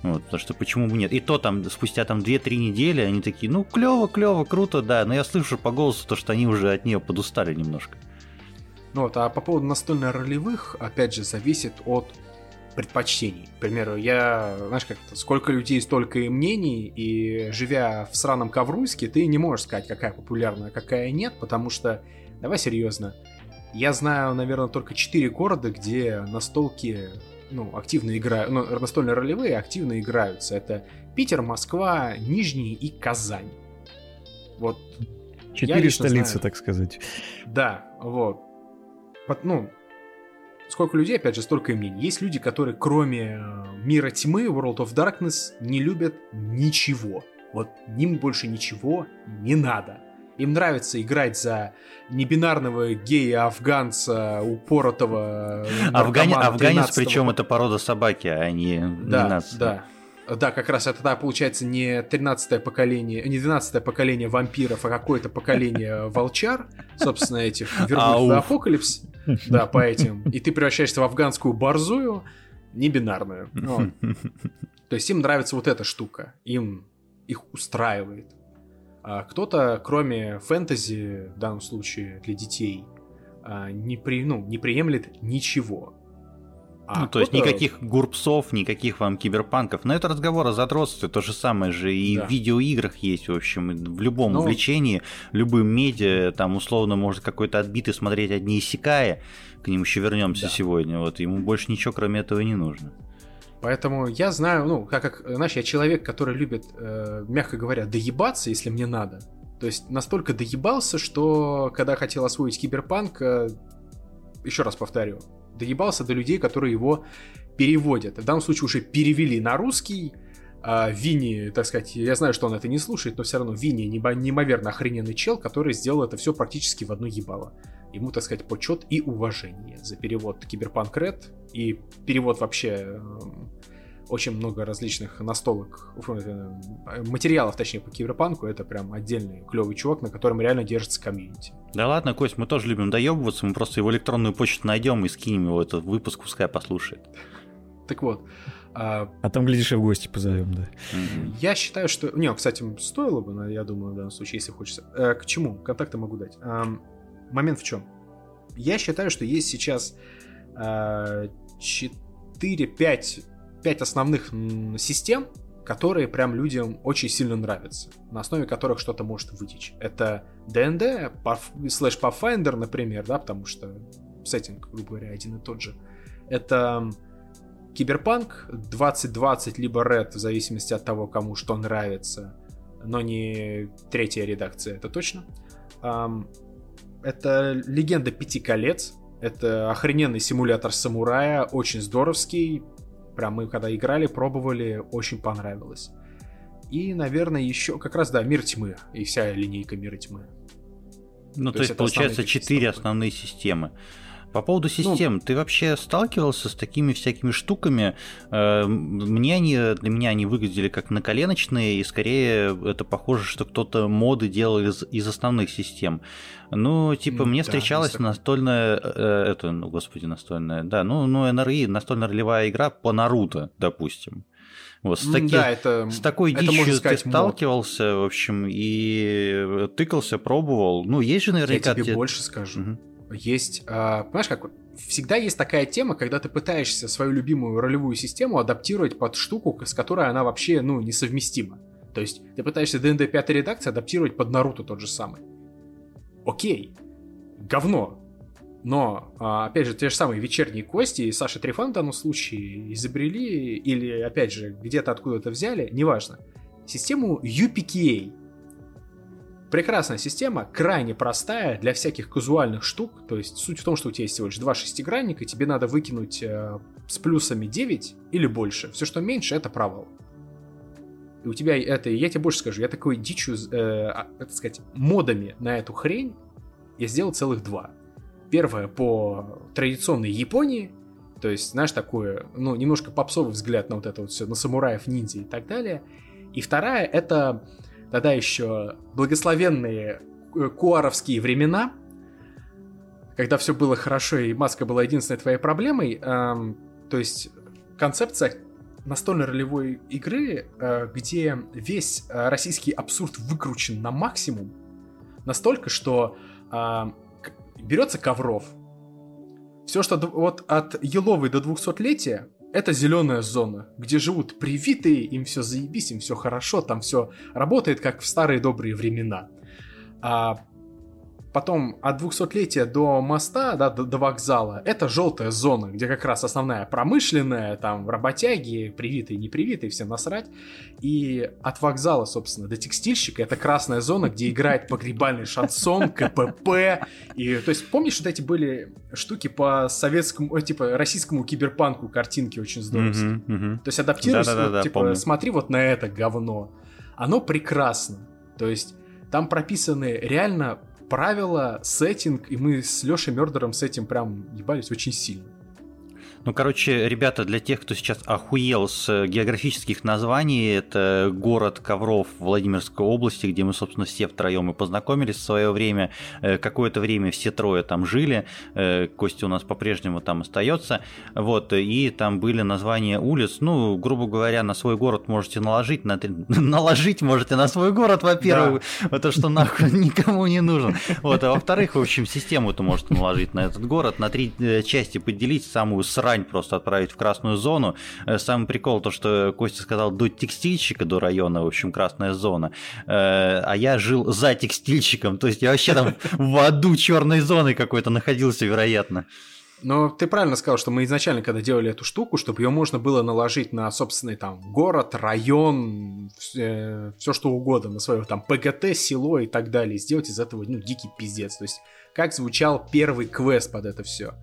Вот, потому что почему бы нет. И то там спустя там 2-3 недели они такие, ну клево, клево, круто, да. Но я слышу по голосу то, что они уже от нее подустали немножко. Ну вот, а по поводу настольно-ролевых, опять же, зависит от предпочтений. К примеру, я, знаешь, как сколько людей, столько и мнений, и живя в сраном Ковруйске, ты не можешь сказать, какая популярная, какая нет, потому что, давай серьезно, я знаю, наверное, только 4 города, где настолки ну, активно играют, ну, настольные ролевые активно играются. Это Питер, Москва, Нижний и Казань. Вот. Четыре столицы, знаю. так сказать. Да, вот. Ну, сколько людей, опять же, столько и мнений. Есть люди, которые кроме э, мира тьмы, World of Darkness, не любят ничего. Вот им больше ничего не надо. Им нравится играть за небинарного гея-афганца, упоротого Афгани... Афганец, причем это порода собаки, а не, да, не нация. Да, да, как раз это, да, получается, не 13 поколение, не 12 поколение вампиров, а какое-то поколение волчар, собственно, этих вернуть в апокалипс. Да, по этим. И ты превращаешься в афганскую борзую, не бинарную. То есть им нравится вот эта штука. Им их устраивает. А кто-то, кроме фэнтези, в данном случае для детей, а, не, при, ну, не приемлет ничего. А ну, то есть никаких гурпсов, никаких вам киберпанков. Но это разговор о задротстве, то же самое же и да. в видеоиграх есть, в общем, в любом ну... увлечении, любым медиа, там условно может какой-то отбитый смотреть одни иссякая, к ним еще вернемся да. сегодня, вот ему больше ничего кроме этого не нужно. Поэтому я знаю, ну, как, как знаешь, я человек, который любит, э, мягко говоря, доебаться, если мне надо. То есть настолько доебался, что когда хотел освоить киберпанк, э, еще раз повторю, доебался до людей, которые его переводят. В данном случае уже перевели на русский. А Винни, так сказать, я знаю, что он это не слушает, но все равно Винни неимоверно охрененный чел, который сделал это все практически в одно ебало. Ему, так сказать, почет и уважение за перевод Киберпанк Ред и перевод вообще эм, очень много различных настолок, э, материалов, точнее, по киберпанку. Это прям отдельный клевый чувак, на котором реально держится комьюнити. Да ладно, Кость, мы тоже любим доебываться, мы просто его электронную почту найдем и скинем его этот выпуск, пускай послушает. Так вот. А, а там, глядишь, и в гости позовем, да. Я считаю, что... Не, кстати, стоило бы, я думаю, в данном случае, если хочется. Э, к чему? Контакты могу дать. Момент в чем? Я считаю, что есть сейчас 4-5 пять основных систем, которые прям людям очень сильно нравятся, на основе которых что-то может вытечь. Это D&D, слэш Pathfinder, например, да, потому что сеттинг, грубо говоря, один и тот же. Это Киберпанк 2020, либо Red, в зависимости от того, кому что нравится, но не третья редакция, это точно. Это Легенда Пяти Колец, это охрененный симулятор самурая, очень здоровский, Прям мы когда играли, пробовали, очень понравилось. И, наверное, еще как раз, да, Мир Тьмы и вся линейка Мира Тьмы. Ну, то, то есть, есть получается, четыре основные системы. По поводу ну, систем, ну, ты вообще сталкивался с такими всякими штуками? Э, мне они, для меня они выглядели как наколеночные, и скорее это похоже, что кто-то моды делал из, из основных систем. Ну, типа, мне да, встречалась настольная, э, это, ну, господи, настольная, да, ну, ну, НРИ, настольная ролевая игра по Наруто, допустим. Вот, с, таки, да, это, с такой это дичью сказать, ты сталкивался, мод. в общем, и тыкался, пробовал. Ну, есть же наверняка... Я тебе те... больше скажу. Угу есть, э, понимаешь, как всегда есть такая тема, когда ты пытаешься свою любимую ролевую систему адаптировать под штуку, с которой она вообще, ну, несовместима. То есть ты пытаешься D&D 5 редакции адаптировать под Наруто тот же самый. Окей, говно. Но, а, опять же, те же самые вечерние кости и Саша Трифан в данном случае изобрели или, опять же, где-то откуда-то взяли, неважно, систему UPKA, Прекрасная система, крайне простая для всяких казуальных штук. То есть суть в том, что у тебя есть всего лишь два шестигранника, и тебе надо выкинуть э, с плюсами 9 или больше. Все, что меньше, это провал. И у тебя это, я тебе больше скажу, я такой дичью, э, а, так сказать, модами на эту хрень я сделал целых два. Первое по традиционной Японии, то есть, знаешь, такое, ну, немножко попсовый взгляд на вот это вот все, на самураев, ниндзя и так далее. И вторая это тогда еще благословенные э, куаровские времена, когда все было хорошо и маска была единственной твоей проблемой, эм, то есть концепция настольной ролевой игры, э, где весь э, российский абсурд выкручен на максимум, настолько, что э, берется ковров, все, что вот от Еловой до 200-летия, это зеленая зона, где живут привитые, им все заебись, им все хорошо, там все работает, как в старые добрые времена. А Потом от 200-летия до моста, да, до, до вокзала, это желтая зона, где как раз основная промышленная, там работяги, привитые, непривитые, все насрать. И от вокзала, собственно, до текстильщика это красная зона, где играет погребальный шансон, КПП. И, то есть, помнишь, вот эти были штуки по советскому, типа, российскому киберпанку, картинки очень здорово. Mm-hmm, mm-hmm. То есть, да, да, да, типа, помню. смотри вот на это говно. Оно прекрасно. То есть, там прописаны реально правила, сеттинг, и мы с Лешей Мёрдером с этим прям ебались очень сильно. Ну, короче, ребята, для тех, кто сейчас охуел с географических названий, это город Ковров Владимирской области, где мы, собственно, все втроем и познакомились в свое время. Э, какое-то время все трое там жили. Э, Костя у нас по-прежнему там остается. Вот, и там были названия улиц. Ну, грубо говоря, на свой город можете наложить. На... Наложить можете на свой город, во-первых, да. потому что нахуй никому не нужен. Вот, а во-вторых, в общем, систему это можете наложить на этот город, на три э, части поделить, самую срань Казань просто отправить в красную зону. Э, самый прикол то, что Костя сказал до текстильщика, до района, в общем, красная зона. Э, а я жил за текстильщиком, то есть я вообще там в аду черной зоны какой-то находился, вероятно. Но ты правильно сказал, что мы изначально, когда делали эту штуку, чтобы ее можно было наложить на собственный там город, район, все, все что угодно, на свое там ПГТ, село и так далее, сделать из этого ну, дикий пиздец. То есть, как звучал первый квест под это все.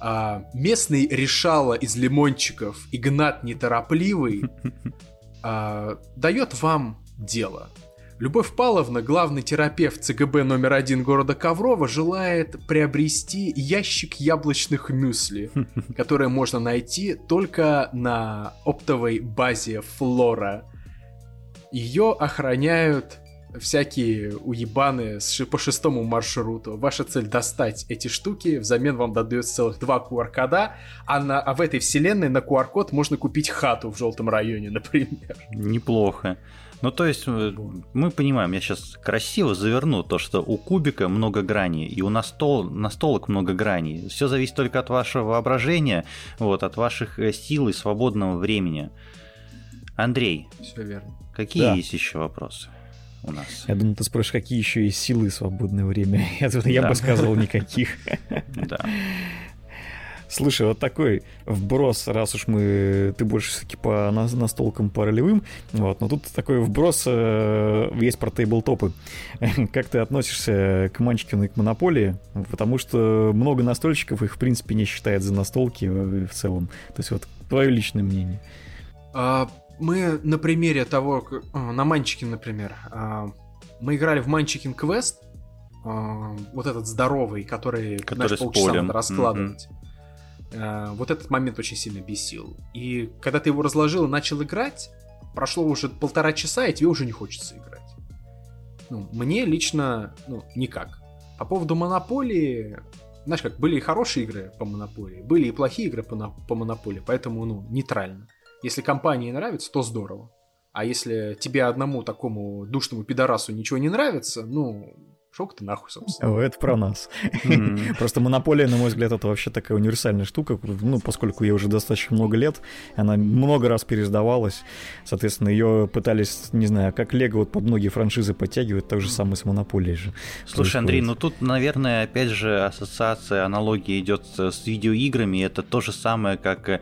А, местный решала из лимончиков Игнат Неторопливый а, дает вам дело. Любовь Павловна, главный терапевт ЦГБ номер один города Коврова, желает приобрести ящик яблочных мюсли, которые можно найти только на оптовой базе Флора. Ее охраняют всякие уебаны по шестому маршруту. Ваша цель достать эти штуки, взамен вам дадут целых два QR-кода, а, на, а в этой вселенной на QR-код можно купить хату в желтом районе, например. Неплохо. Ну, то есть, э, мы понимаем, я сейчас красиво заверну то, что у кубика много граней, и у настол, настолок много граней. Все зависит только от вашего воображения, вот, от ваших э, сил и свободного времени. Андрей, Все верно. какие да. есть еще вопросы? У нас. Я думаю, ты спросишь, какие еще есть силы свободное время. Я, я да. бы сказал, никаких. Да. Слушай, вот такой вброс, раз уж мы, ты больше все-таки по настолкам по ролевым, вот, но тут такой вброс э, есть про тейблтопы. как ты относишься к Манчкину и к Монополии? Потому что много настольщиков их, в принципе, не считает за настолки в целом. То есть вот твое личное мнение. А, мы на примере того, а, на Манчикин, например, а, мы играли в Манчикин Квест, а, вот этот здоровый, который, который знаешь, полчаса надо раскладывать. Mm-hmm. Вот этот момент очень сильно бесил. И когда ты его разложил и начал играть, прошло уже полтора часа, и тебе уже не хочется играть. Ну, мне лично, ну, никак. По поводу монополии, знаешь как, были и хорошие игры по монополии, были и плохие игры по, по монополии, поэтому, ну, нейтрально. Если компании нравится, то здорово. А если тебе одному такому душному пидорасу ничего не нравится, ну, Шок ты нахуй, собственно. О, это про нас. Просто монополия, на мой взгляд, это вообще такая универсальная штука, ну, поскольку ей уже достаточно много лет, она много раз пересдавалась, соответственно, ее пытались, не знаю, как Лего вот под многие франшизы подтягивают, так же самое с монополией же. Слушай, Андрей, ну тут, наверное, опять же, ассоциация, аналогия идет с видеоиграми, это то же самое, как Э,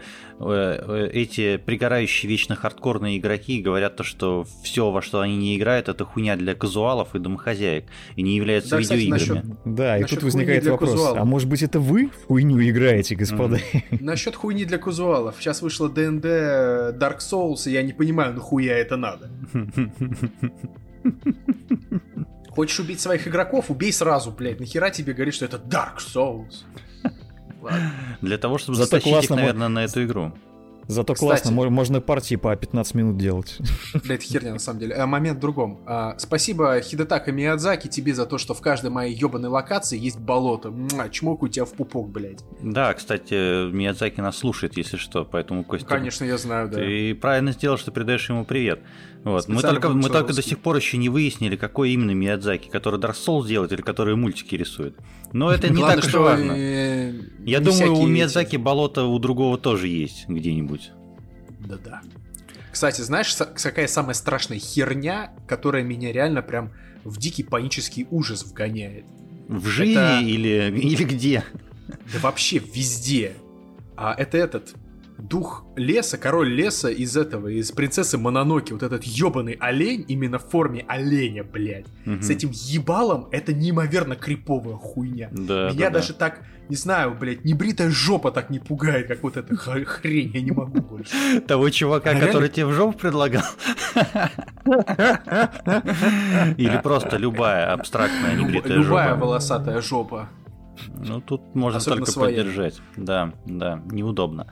эти пригорающие вечно хардкорные игроки говорят то, что все, во что они не играют, это хуйня для казуалов и домохозяек, и не является да, видеоиграми. Кстати, насчет, да, и тут возникает вопрос, казуалов. а может быть это вы в хуйню играете, господа? Mm. Насчет хуйни для казуалов. Сейчас вышла ДНД Dark Souls, и я не понимаю, нахуя это надо. Хочешь убить своих игроков, убей сразу, блядь. Нахера тебе говорит, что это Dark Souls? Для того, чтобы Зато затащить классно, их, наверное, на эту игру. Зато Кстати, классно, можно партии по 15 минут делать. Да, это херня, на самом деле. А, момент в другом. А, спасибо Хидетака Миядзаки тебе за то, что в каждой моей ебаной локации есть болото. Чмок у тебя в пупок, блядь. Да, кстати, Миядзаки нас слушает, если что, поэтому, Костя... Конечно, я знаю, да. Ты правильно сделал, что передаешь ему привет. Вот. Мы только, мы только до сих пор еще не выяснили, какой именно Миядзаки, который Dark Souls делает или который мультики рисует. Но это не Главное, так уж важно. Я думаю, у Миядзаки болото у другого тоже есть где-нибудь. Да-да. Кстати, знаешь, какая самая страшная херня, которая меня реально прям в дикий панический ужас вгоняет? В жизни это... или, или где? Да вообще везде. А это этот дух леса, король леса из этого, из принцессы Мононоки, вот этот ебаный олень, именно в форме оленя, блядь, угу. с этим ебалом, это неимоверно криповая хуйня. Да, Меня да, даже да. так, не знаю, блядь, небритая жопа так не пугает, как вот эта хрень, я не могу больше. Того чувака, который тебе в жопу предлагал? Или просто любая абстрактная небритая жопа? Любая волосатая жопа. Ну, тут можно только поддержать. Да, да, неудобно.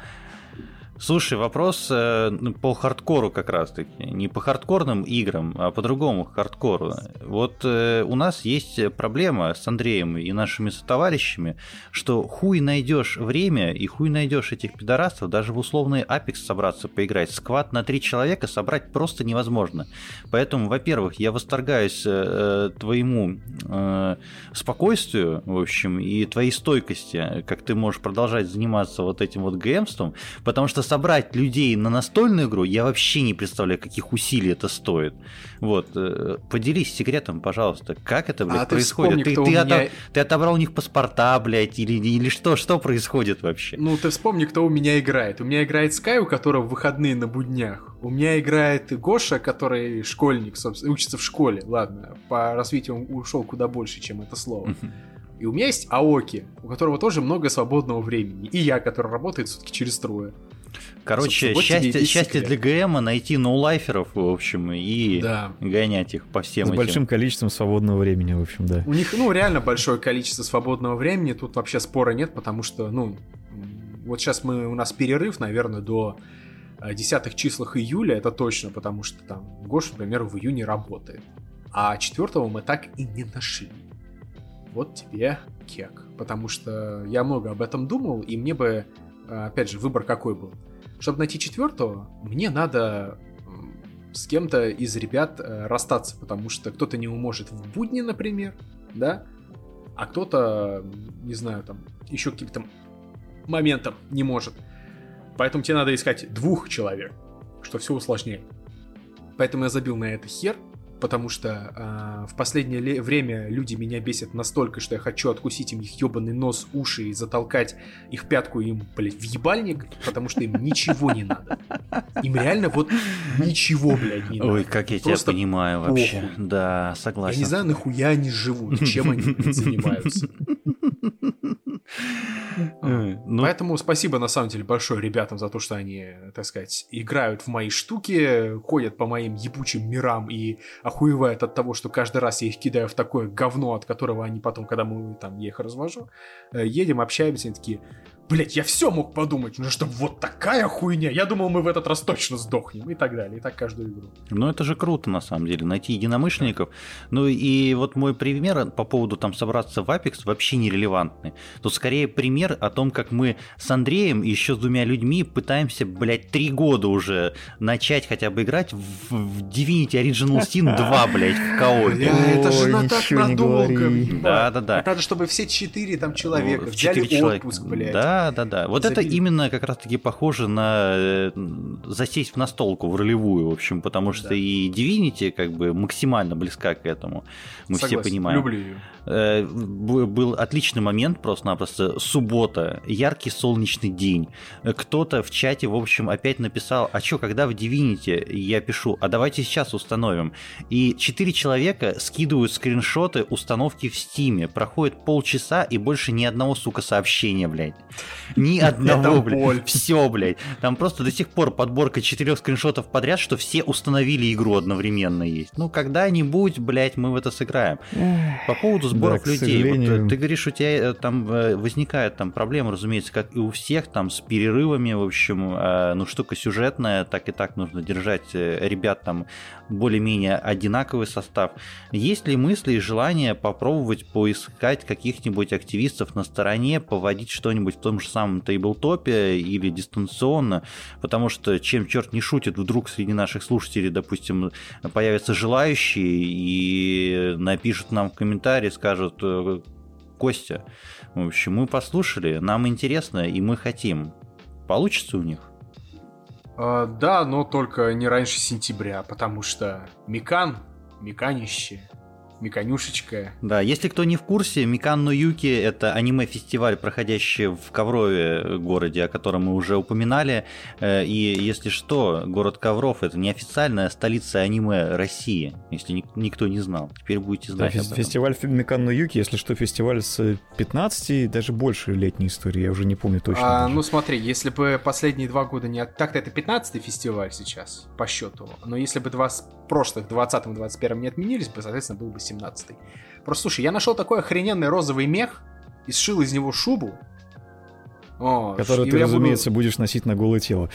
Слушай, вопрос э, ну, по хардкору как раз-таки. Не по хардкорным играм, а по другому хардкору. Вот э, у нас есть проблема с Андреем и нашими сотоварищами, что хуй найдешь время и хуй найдешь этих пидорасов, даже в условный Apex собраться поиграть. Сквад на три человека собрать просто невозможно. Поэтому, во-первых, я восторгаюсь э, твоему э, спокойствию, в общем, и твоей стойкости, как ты можешь продолжать заниматься вот этим вот геймством, потому что собрать людей на настольную игру, я вообще не представляю, каких усилий это стоит. Вот, э, поделись секретом, пожалуйста, как это, блядь, а происходит? Ты, вспомни, ты, ты, меня... ото... ты отобрал у них паспорта, блядь, или, или что? Что происходит вообще? Ну, ты вспомни, кто у меня играет. У меня играет Скай, у которого выходные на буднях. У меня играет Гоша, который школьник, собственно, учится в школе. Ладно, по развитию он ушел куда больше, чем это слово. И у меня есть Аоки, у которого тоже много свободного времени. И я, который работает все-таки через трое. Короче, вот счастье, счастье для ГМа найти ноулайферов, в общем, и да. гонять их по всем С этим. большим количеством свободного времени, в общем, да. У них, ну, реально большое количество свободного времени, тут вообще спора нет, потому что, ну, вот сейчас мы, у нас перерыв, наверное, до десятых числах июля, это точно, потому что там Гош, например, в июне работает. А четвертого мы так и не нашли вот тебе кек. Потому что я много об этом думал, и мне бы, э, опять же, выбор какой был. Чтобы найти четвертого, мне надо с кем-то из ребят э, расстаться, потому что кто-то не уможет в будни, например, да, а кто-то, не знаю, там, еще каким-то моментом не может. Поэтому тебе надо искать двух человек, что все усложняет. Поэтому я забил на это хер, потому что э, в последнее время люди меня бесят настолько, что я хочу откусить им их ебаный нос, уши и затолкать их пятку им, блядь, в ебальник, потому что им ничего не надо. Им реально вот ничего, блядь, не надо. Ой, как я Просто тебя понимаю похуй. вообще. Да, согласен. Я не знаю, нахуя они живут, чем они занимаются. Ну... Поэтому спасибо, на самом деле, большое ребятам за то, что они, так сказать, играют в мои штуки, ходят по моим ебучим мирам и охуевают от того, что каждый раз я их кидаю в такое говно, от которого они потом, когда мы там, я их развожу, э, едем, общаемся, они такие, блять, я все мог подумать, ну что вот такая хуйня, я думал, мы в этот раз точно сдохнем, и так далее, и так каждую игру. Ну это же круто, на самом деле, найти единомышленников. Ну и вот мой пример по поводу там собраться в Apex вообще нерелевантный. Тут скорее пример о том, как мы с Андреем и еще с двумя людьми пытаемся, блядь, три года уже начать хотя бы играть в, в Divinity Original Sin 2, блядь, в коопе. Это же на так надолго. Да, да, да. Надо, чтобы все четыре там человека взяли отпуск, блядь. Да, да, да, да. Вот это именно как раз-таки похоже на э, засесть в настолку, в ролевую, в общем, потому что да. и Divinity как бы максимально близка к этому. Мы Согласен, все понимаем. Люблю ее. Э, был отличный момент, просто-напросто суббота, яркий солнечный день. Кто-то в чате, в общем, опять написал, а что, когда в Divinity? Я пишу, а давайте сейчас установим. И четыре человека скидывают скриншоты установки в Стиме. Проходит полчаса и больше ни одного, сука, сообщения, блядь. Ни одного, блядь. Все, блядь. Там просто до сих пор подборка четырех скриншотов подряд, что все установили игру одновременно есть. Ну, когда-нибудь, блядь, мы в это сыграем. По поводу сборов да, людей. Вот, э, ты говоришь, у тебя э, там э, возникает там проблема, разумеется, как и у всех, там с перерывами, в общем, ну, штука сюжетная, так и так нужно держать ребят там более-менее одинаковый состав. Есть ли мысли и желание попробовать поискать каких-нибудь активистов на стороне, поводить что-нибудь в том же самом тейблтопе или дистанционно, потому что чем черт не шутит, вдруг среди наших слушателей, допустим, появятся желающие и напишут нам в комментарии, скажут, э, Костя, в общем, мы послушали, нам интересно и мы хотим. Получится у них? А, да, но только не раньше сентября, потому что Микан, Миканище, Миканюшечка. Да, если кто не в курсе, Микан но Юки — это аниме-фестиваль, проходящий в Коврове городе, о котором мы уже упоминали. Э, и если что, город Ковров — это неофициальная столица аниме России, если никто не знал. Теперь будете знать да, Фестиваль Микан но Юки, если что, фестиваль с 15, даже больше летней истории, я уже не помню точно. А, ну смотри, если бы последние два года не... Так-то это 15-й фестиваль сейчас, по счету. Но если бы два прошлых, 20-м 21-м не отменились бы, соответственно, был бы 17 Просто, слушай, я нашел такой охрененный розовый мех и сшил из него шубу. О, Которую ты, разумеется, буду... будешь носить на голое тело.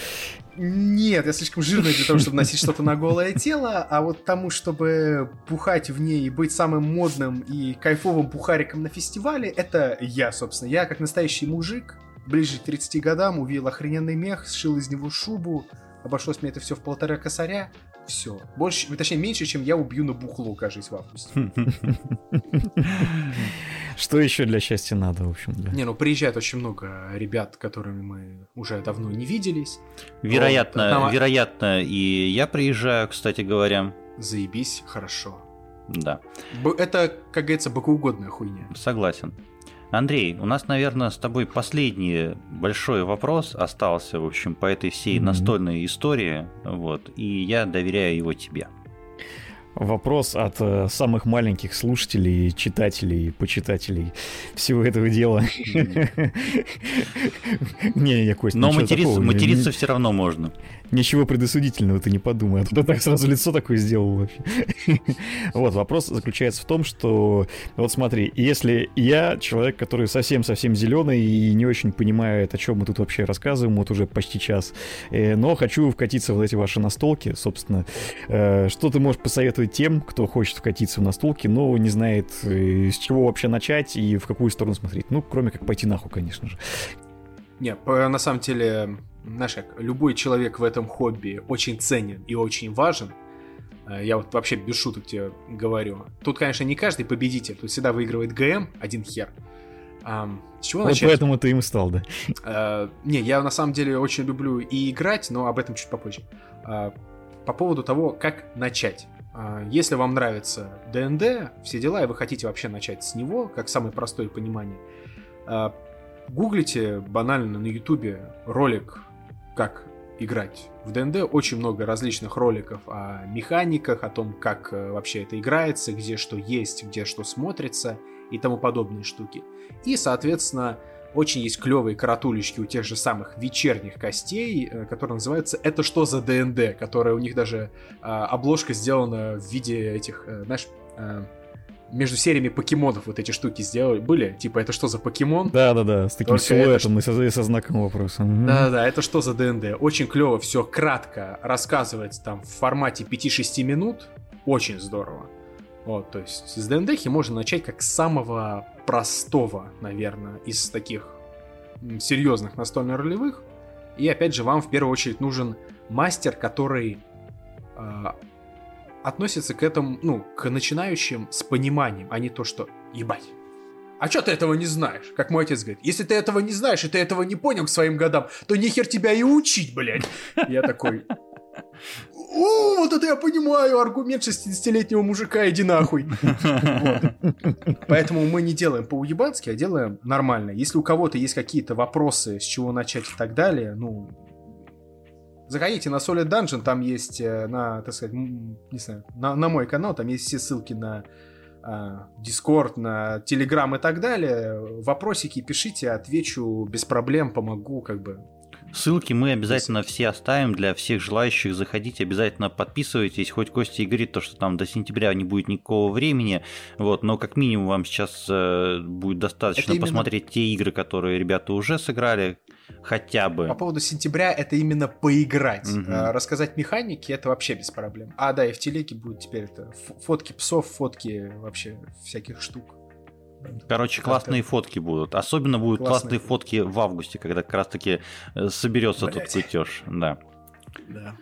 Нет, я слишком жирный для того, чтобы носить что-то на голое тело, а вот тому, чтобы пухать в ней и быть самым модным и кайфовым пухариком на фестивале, это я, собственно. Я, как настоящий мужик, ближе к 30 годам, увидел охрененный мех, сшил из него шубу, обошлось мне это все в полтора косаря, все. Больше, точнее, меньше, чем я убью на бухло, кажется, в августе. Что еще для счастья надо, в общем, да. Не, ну приезжает очень много ребят, которыми мы уже давно не виделись. Вероятно, вот, там... вероятно, и я приезжаю, кстати говоря. Заебись, хорошо. Да. Это, как говорится, богоугодная хуйня. Согласен. Андрей, у нас, наверное, с тобой последний большой вопрос остался, в общем, по этой всей настольной истории, вот, и я доверяю его тебе. Вопрос от э, самых маленьких слушателей, читателей, почитателей всего этого дела. Не, не, Кость, Но материться все равно можно. Ничего предосудительного ты не подумай. А так сразу лицо такое сделал вообще. Вот, вопрос заключается в том, что, вот смотри, если я человек, который совсем-совсем зеленый и не очень понимает, о чем мы тут вообще рассказываем, вот уже почти час, э, но хочу вкатиться в эти ваши настолки, собственно, э, что ты можешь посоветовать тем, кто хочет вкатиться в настолки, но не знает, э, с чего вообще начать и в какую сторону смотреть? Ну, кроме как пойти нахуй, конечно же. Не, на самом деле знаешь, как любой человек в этом хобби очень ценен и очень важен. Э, я вот вообще без шуток тебе говорю. Тут, конечно, не каждый победитель, тут всегда выигрывает ГМ, один хер. А, с чего вот начать? поэтому ты им стал, да? А, не, я на самом деле очень люблю и играть, но об этом чуть попозже. А, по поводу того, как начать. А, если вам нравится ДНД, все дела, и вы хотите вообще начать с него, как самое простое понимание, гуглите банально на ютубе ролик как играть в ДНД. Очень много различных роликов о механиках, о том, как э, вообще это играется, где что есть, где что смотрится и тому подобные штуки. И, соответственно, очень есть клевые каратулечки у тех же самых вечерних костей, э, которые называются «Это что за ДНД?», которая у них даже э, обложка сделана в виде этих, э, знаешь, э, между сериями покемонов вот эти штуки сделали. Были? Типа, это что за покемон? Да-да-да, с таким Только силуэтом это... и со, знаком вопроса. Да-да-да, это что за ДНД? Очень клево, все кратко рассказывается там в формате 5-6 минут. Очень здорово. Вот, то есть с ДНДхи можно начать как с самого простого, наверное, из таких серьезных настольно-ролевых. И опять же, вам в первую очередь нужен мастер, который а, относится к этому, ну, к начинающим с пониманием, а не то, что ебать. А что ты этого не знаешь? Как мой отец говорит, если ты этого не знаешь, и ты этого не понял к своим годам, то нихер тебя и учить, блядь. Я такой, о, вот это я понимаю, аргумент 60-летнего мужика, иди нахуй. Поэтому мы не делаем по-уебански, а делаем нормально. Если у кого-то есть какие-то вопросы, с чего начать и так далее, ну, Заходите на Solid Dungeon, там есть э, на, так сказать, не знаю, на, на мой канал, там есть все ссылки на а, Discord, на Telegram и так далее. Вопросики пишите, отвечу без проблем, помогу, как бы. Ссылки мы обязательно все оставим для всех желающих. Заходите, обязательно подписывайтесь. Хоть Костя и говорит, то, что там до сентября не будет никакого времени, вот, но как минимум вам сейчас э, будет достаточно именно... посмотреть те игры, которые ребята уже сыграли, хотя бы. По поводу сентября это именно поиграть. Угу. рассказать механики это вообще без проблем. А, да, и в телеге будет теперь это фотки псов, фотки вообще всяких штук. Короче, классные как фотки будут. Особенно будут классные, классные фотки в августе, когда как раз таки э, соберется Блять. тут кутеж. Да. Да.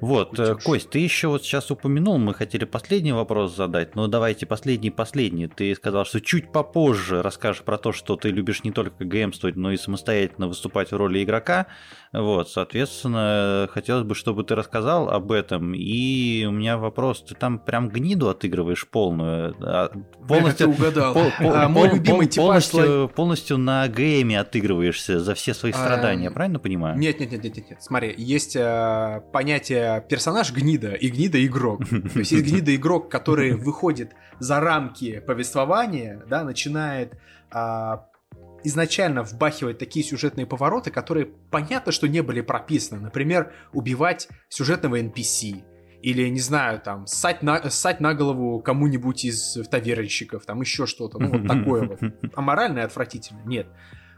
Вот, Кутеж. Э, Кость, ты еще вот сейчас упомянул, мы хотели последний вопрос задать, но давайте последний-последний. Ты сказал, что чуть попозже расскажешь про то, что ты любишь не только ГМствовать, но и самостоятельно выступать в роли игрока. Вот, соответственно, хотелось бы, чтобы ты рассказал об этом. И у меня вопрос, ты там прям гниду отыгрываешь полную? А, полностью, ты угадал. Пол, пол, а, мой пол, любимый пол, полностью, полностью на ГМе отыгрываешься за все свои а, страдания, а, правильно понимаю? Нет, нет, нет, нет, нет. Смотри, есть э, понятие персонаж гнида и гнида игрок. То есть есть гнида игрок, который выходит за рамки повествования, да, начинает а, изначально вбахивать такие сюжетные повороты, которые понятно, что не были прописаны. Например, убивать сюжетного NPC. Или, не знаю, там, ссать на, ссать на голову кому-нибудь из тавернщиков, там еще что-то. Ну, вот такое вот. Аморально и отвратительно. Нет.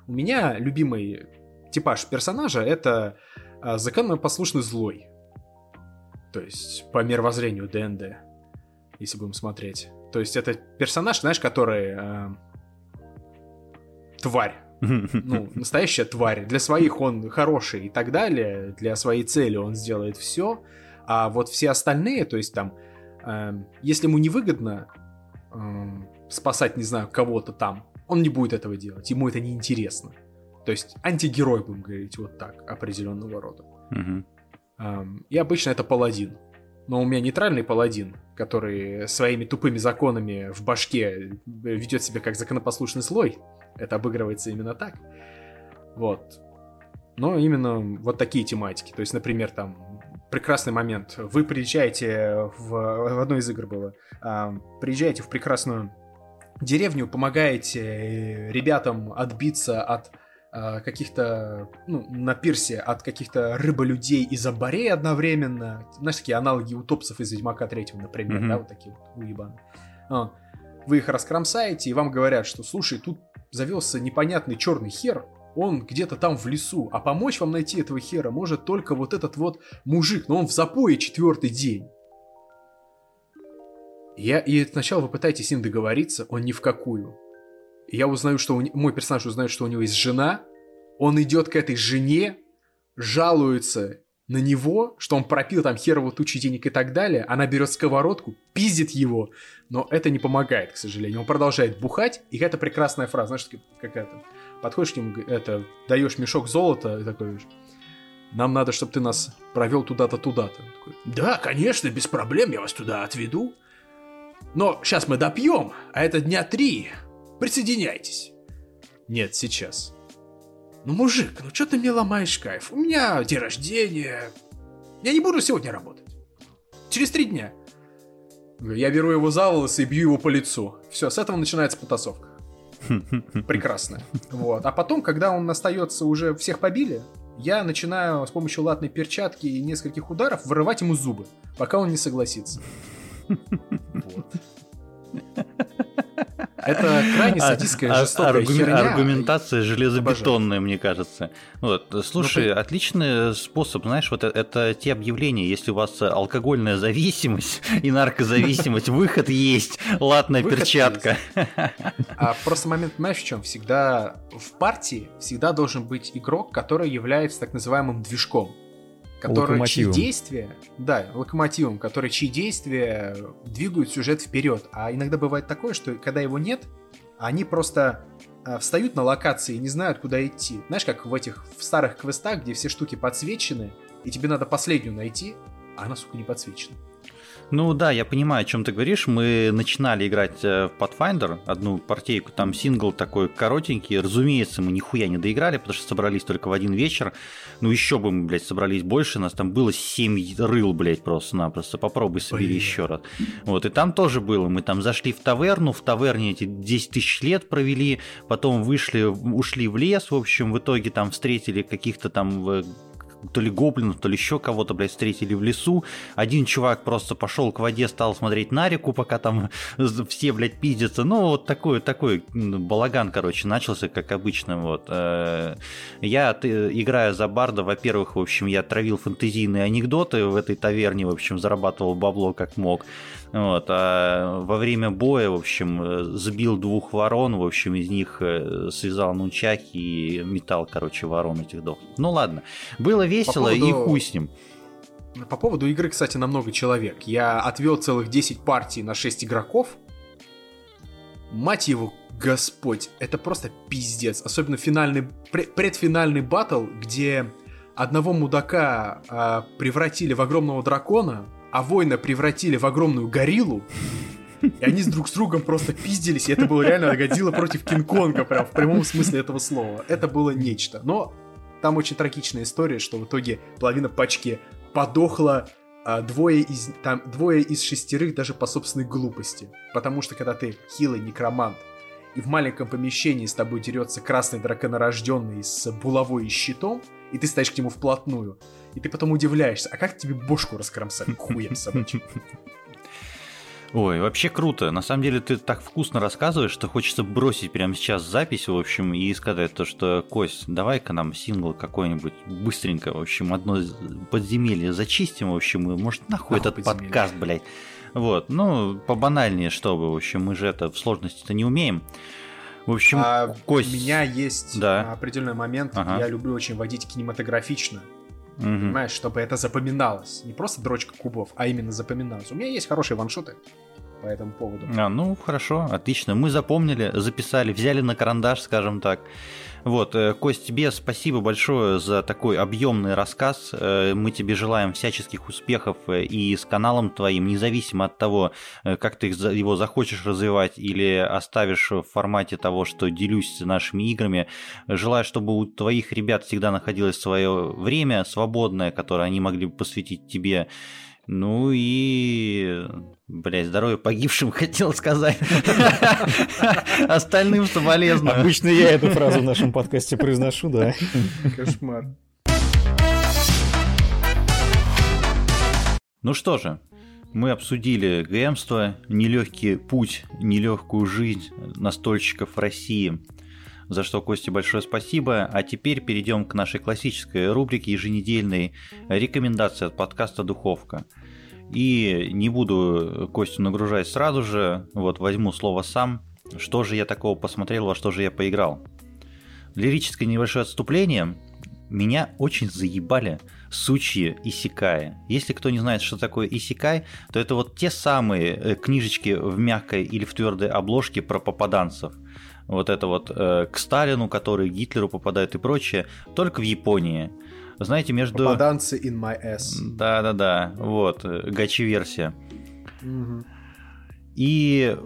У меня любимый типаж персонажа — это а, законопослушный злой. То есть, по мировоззрению ДНД, если будем смотреть. То есть, это персонаж, знаешь, который... Э, тварь. Ну, настоящая тварь. Для своих он хороший и так далее. Для своей цели он сделает все. А вот все остальные, то есть там, э, если ему невыгодно э, спасать, не знаю, кого-то там. Он не будет этого делать, ему это не интересно. То есть антигерой, будем говорить, вот так, определенного рода. Угу. Um, и обычно это паладин. Но у меня нейтральный паладин, который своими тупыми законами в башке ведет себя как законопослушный слой. Это обыгрывается именно так. Вот. Но именно вот такие тематики. То есть, например, там прекрасный момент. Вы приезжаете в, в одной из игр было, а, приезжаете в прекрасную деревню, помогаете ребятам отбиться от а, каких-то, ну, на пирсе от каких-то рыболюдей из Абарей одновременно. Знаешь, такие аналоги утопцев из Ведьмака третьего, например, mm-hmm. да, вот такие вот уебаны. А, вы их раскромсаете, и вам говорят, что, слушай, тут завелся непонятный черный хер, он где-то там в лесу, а помочь вам найти этого хера может только вот этот вот мужик, но он в запое четвертый день. Я, и сначала вы пытаетесь с ним договориться, он ни в какую. Я узнаю, что у, мой персонаж узнает, что у него есть жена, он идет к этой жене, жалуется на него, что он пропил там херово тучи денег и так далее, она берет сковородку, пиздит его, но это не помогает, к сожалению. Он продолжает бухать, и это прекрасная фраза, знаешь, какая-то подходишь к нему, это, даешь мешок золота и такой, нам надо, чтобы ты нас провел туда-то, туда-то. Да, конечно, без проблем, я вас туда отведу. Но сейчас мы допьем, а это дня три. Присоединяйтесь. Нет, сейчас. Ну, мужик, ну что ты мне ломаешь кайф? У меня день рождения. Я не буду сегодня работать. Через три дня. Я беру его за волосы и бью его по лицу. Все, с этого начинается потасовка. Прекрасно. Вот. А потом, когда он остается уже всех побили, я начинаю с помощью латной перчатки и нескольких ударов вырывать ему зубы, пока он не согласится. Вот. Это крайне а, садистская, а, жестокая аргу... херня. Аргументация железобетонная, мне кажется. Вот. Слушай, ну, отличный способ, знаешь, вот это, это те объявления, если у вас алкогольная зависимость и наркозависимость, выход есть, латная перчатка. А просто момент, понимаешь, в чем? Всегда в партии всегда должен быть игрок, который является так называемым движком который чьи действия, да, локомотивом, который чьи действия двигают сюжет вперед. А иногда бывает такое, что когда его нет, они просто э, встают на локации и не знают, куда идти. Знаешь, как в этих в старых квестах, где все штуки подсвечены, и тебе надо последнюю найти, а она, сука, не подсвечена. Ну да, я понимаю, о чем ты говоришь. Мы начинали играть э, в Pathfinder, одну партийку, там сингл такой коротенький. Разумеется, мы нихуя не доиграли, потому что собрались только в один вечер. Ну еще бы мы, блядь, собрались больше, нас там было 7 рыл, блядь, просто-напросто. Попробуй собери Ой. еще раз. Вот, и там тоже было. Мы там зашли в таверну, в таверне эти 10 тысяч лет провели, потом вышли, ушли в лес, в общем, в итоге там встретили каких-то там э, то ли гоблинов, то ли еще кого-то, блядь, встретили в лесу. Один чувак просто пошел к воде, стал смотреть на реку, пока там все, блядь, пиздятся. Ну, вот такой, такой балаган, короче, начался, как обычно, вот. Э, я, играя за барда, во-первых, в общем, я травил фэнтезийные анекдоты в этой таверне, в общем, зарабатывал бабло как мог. Вот, а во время боя, в общем, сбил двух ворон, в общем, из них э, связал нунчаки и метал, короче, ворон этих дох. Ну ладно, было весело поводу... и хуй с ним. По поводу игры, кстати, на много человек. Я отвел целых 10 партий на 6 игроков. Мать его, господь, это просто пиздец. Особенно финальный, предфинальный батл, где одного мудака э, превратили в огромного дракона, а воина превратили в огромную гориллу, и они с друг с другом просто пиздились, и это было реально Годзилла против Кинг-Конга, прям в прямом смысле этого слова. Это было нечто. Но там очень трагичная история, что в итоге половина пачки подохла, а двое, из, там, двое из шестерых даже по собственной глупости. Потому что когда ты хилый некромант, и в маленьком помещении с тобой дерется красный драконорожденный с булавой и щитом, и ты стоишь к нему вплотную, и ты потом удивляешься, а как тебе бошку раскромсали хуем собачьим? Ой, вообще круто. На самом деле ты так вкусно рассказываешь, что хочется бросить прямо сейчас запись, в общем, и сказать то, что, Кость, давай-ка нам сингл какой-нибудь быстренько, в общем, одно подземелье зачистим, в общем, и может нахуй этот подземелье. подкаст, блядь. Вот, ну, побанальнее, чтобы, в общем, мы же это в сложности-то не умеем. В общем, а, Кость... У меня есть да. определенный момент, ага. я люблю очень водить кинематографично. Угу. Понимаешь, чтобы это запоминалось. Не просто дрочка кубов, а именно запоминалось. У меня есть хорошие ваншоты. по этому поводу. А, ну, хорошо, отлично. Мы запомнили, записали, взяли на карандаш, скажем так. Вот, э, Кость, тебе спасибо большое за такой объемный рассказ. Э, мы тебе желаем всяческих успехов э, и с каналом твоим, независимо от того, как ты его захочешь развивать или оставишь в формате того, что делюсь нашими играми. Желаю, чтобы у твоих ребят всегда находилось свое время свободное, которое они могли бы посвятить тебе. Ну и, блядь, здоровья погибшим хотел сказать. Остальным соболезную. Обычно я эту фразу в нашем подкасте произношу, да. Кошмар. Ну что же, мы обсудили ГМство, нелегкий путь, нелегкую жизнь настольщиков России – за что Косте большое спасибо. А теперь перейдем к нашей классической рубрике еженедельной рекомендации от подкаста «Духовка». И не буду Костю нагружать сразу же, вот возьму слово сам. Что же я такого посмотрел, во что же я поиграл? Лирическое небольшое отступление. Меня очень заебали сучьи исикаи. Если кто не знает, что такое исикай, то это вот те самые э, книжечки в мягкой или в твердой обложке про попаданцев вот это вот э, к Сталину, который Гитлеру попадает и прочее, только в Японии. Знаете, между... Попаданцы in my ass. Да-да-да, вот, гачи-версия. Угу. И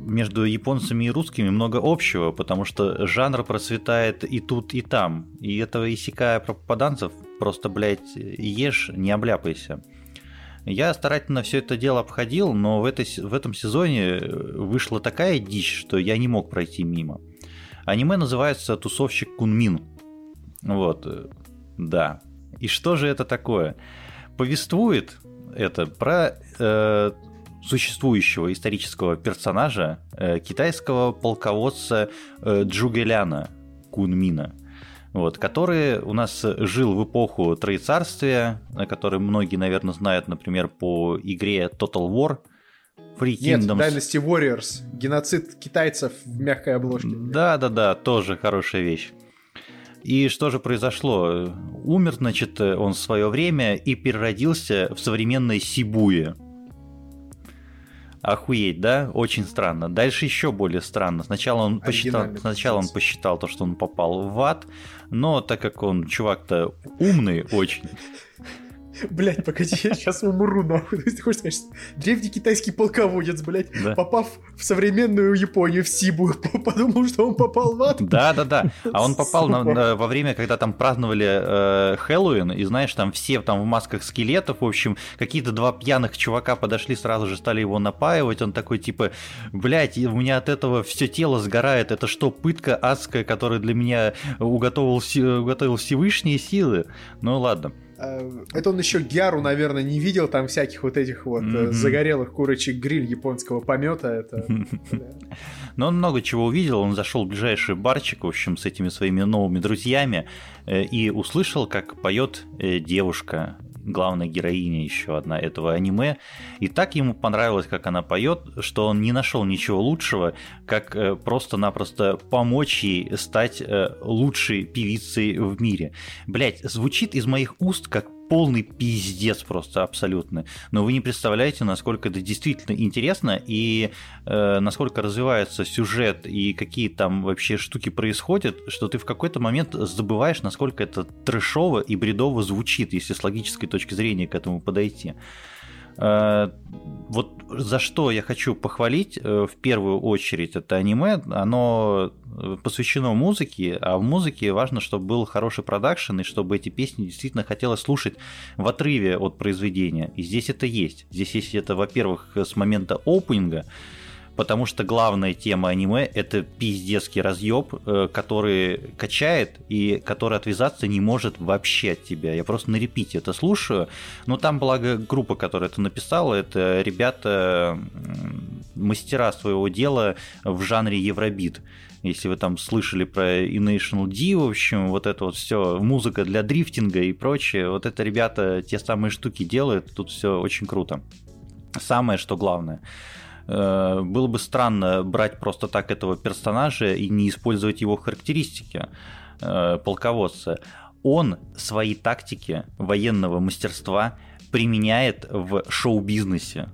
между японцами и русскими много общего, потому что жанр процветает и тут, и там. И этого исекая про попаданцев просто, блядь, ешь, не обляпайся. Я старательно все это дело обходил, но в, этой, в этом сезоне вышла такая дичь, что я не мог пройти мимо. Аниме называется «Тусовщик Кунмин». Вот, да. И что же это такое? Повествует это про э, существующего исторического персонажа, э, китайского полководца э, Джугеляна Кунмина – вот, который у нас жил в эпоху Троецарствия, который многие, наверное, знают, например, по игре Total War. Free Нет, Dynasty Warriors. Геноцид китайцев в мягкой обложке. Да-да-да, тоже хорошая вещь. И что же произошло? Умер, значит, он в свое время и переродился в современной Сибуе. Охуеть, да? Очень странно. Дальше еще более странно. Сначала он посчитал, сначала он посчитал то, что он попал в ад, но так как он чувак-то умный очень, Блять, погоди, я сейчас умру, нахуй. Ты хочешь сказать, древний китайский полководец, блядь, да. попав в современную Японию, в Сибу, подумал, что он попал в ад? Да, да, да. А он попал на, на, во время, когда там праздновали э, Хэллоуин, и знаешь, там все там в масках скелетов, в общем, какие-то два пьяных чувака подошли, сразу же стали его напаивать. Он такой, типа, блять, у меня от этого все тело сгорает. Это что, пытка адская, которую для меня уготовил, уготовил Всевышние силы? Ну ладно. Э, это он еще Гяру, наверное, не видел там всяких вот этих вот mm-hmm. загорелых курочек гриль японского помета. Это. Но он много чего увидел. Он зашел в ближайший барчик, в общем, с этими своими новыми друзьями э, и услышал, как поет девушка главная героиня еще одна этого аниме. И так ему понравилось, как она поет, что он не нашел ничего лучшего, как просто-напросто помочь ей стать лучшей певицей в мире. Блять, звучит из моих уст как полный пиздец просто абсолютно. Но вы не представляете, насколько это действительно интересно и э, насколько развивается сюжет и какие там вообще штуки происходят, что ты в какой-то момент забываешь, насколько это трэшово и бредово звучит, если с логической точки зрения к этому подойти. Э, вот за что я хочу похвалить э, в первую очередь это аниме, оно э, посвящено музыке, а в музыке важно, чтобы был хороший продакшн и чтобы эти песни действительно хотелось слушать в отрыве от произведения. И здесь это есть. Здесь есть это, во-первых, с момента опенинга, потому что главная тема аниме — это пиздецкий разъеб, э, который качает и который отвязаться не может вообще от тебя. Я просто на репите это слушаю. Но там, благо, группа, которая это написала, это ребята мастера своего дела в жанре евробит. Если вы там слышали про National D, в общем, вот это вот все, музыка для дрифтинга и прочее, вот это ребята те самые штуки делают, тут все очень круто. Самое, что главное – было бы странно брать просто так этого персонажа и не использовать его характеристики э, полководца. Он свои тактики военного мастерства применяет в шоу-бизнесе.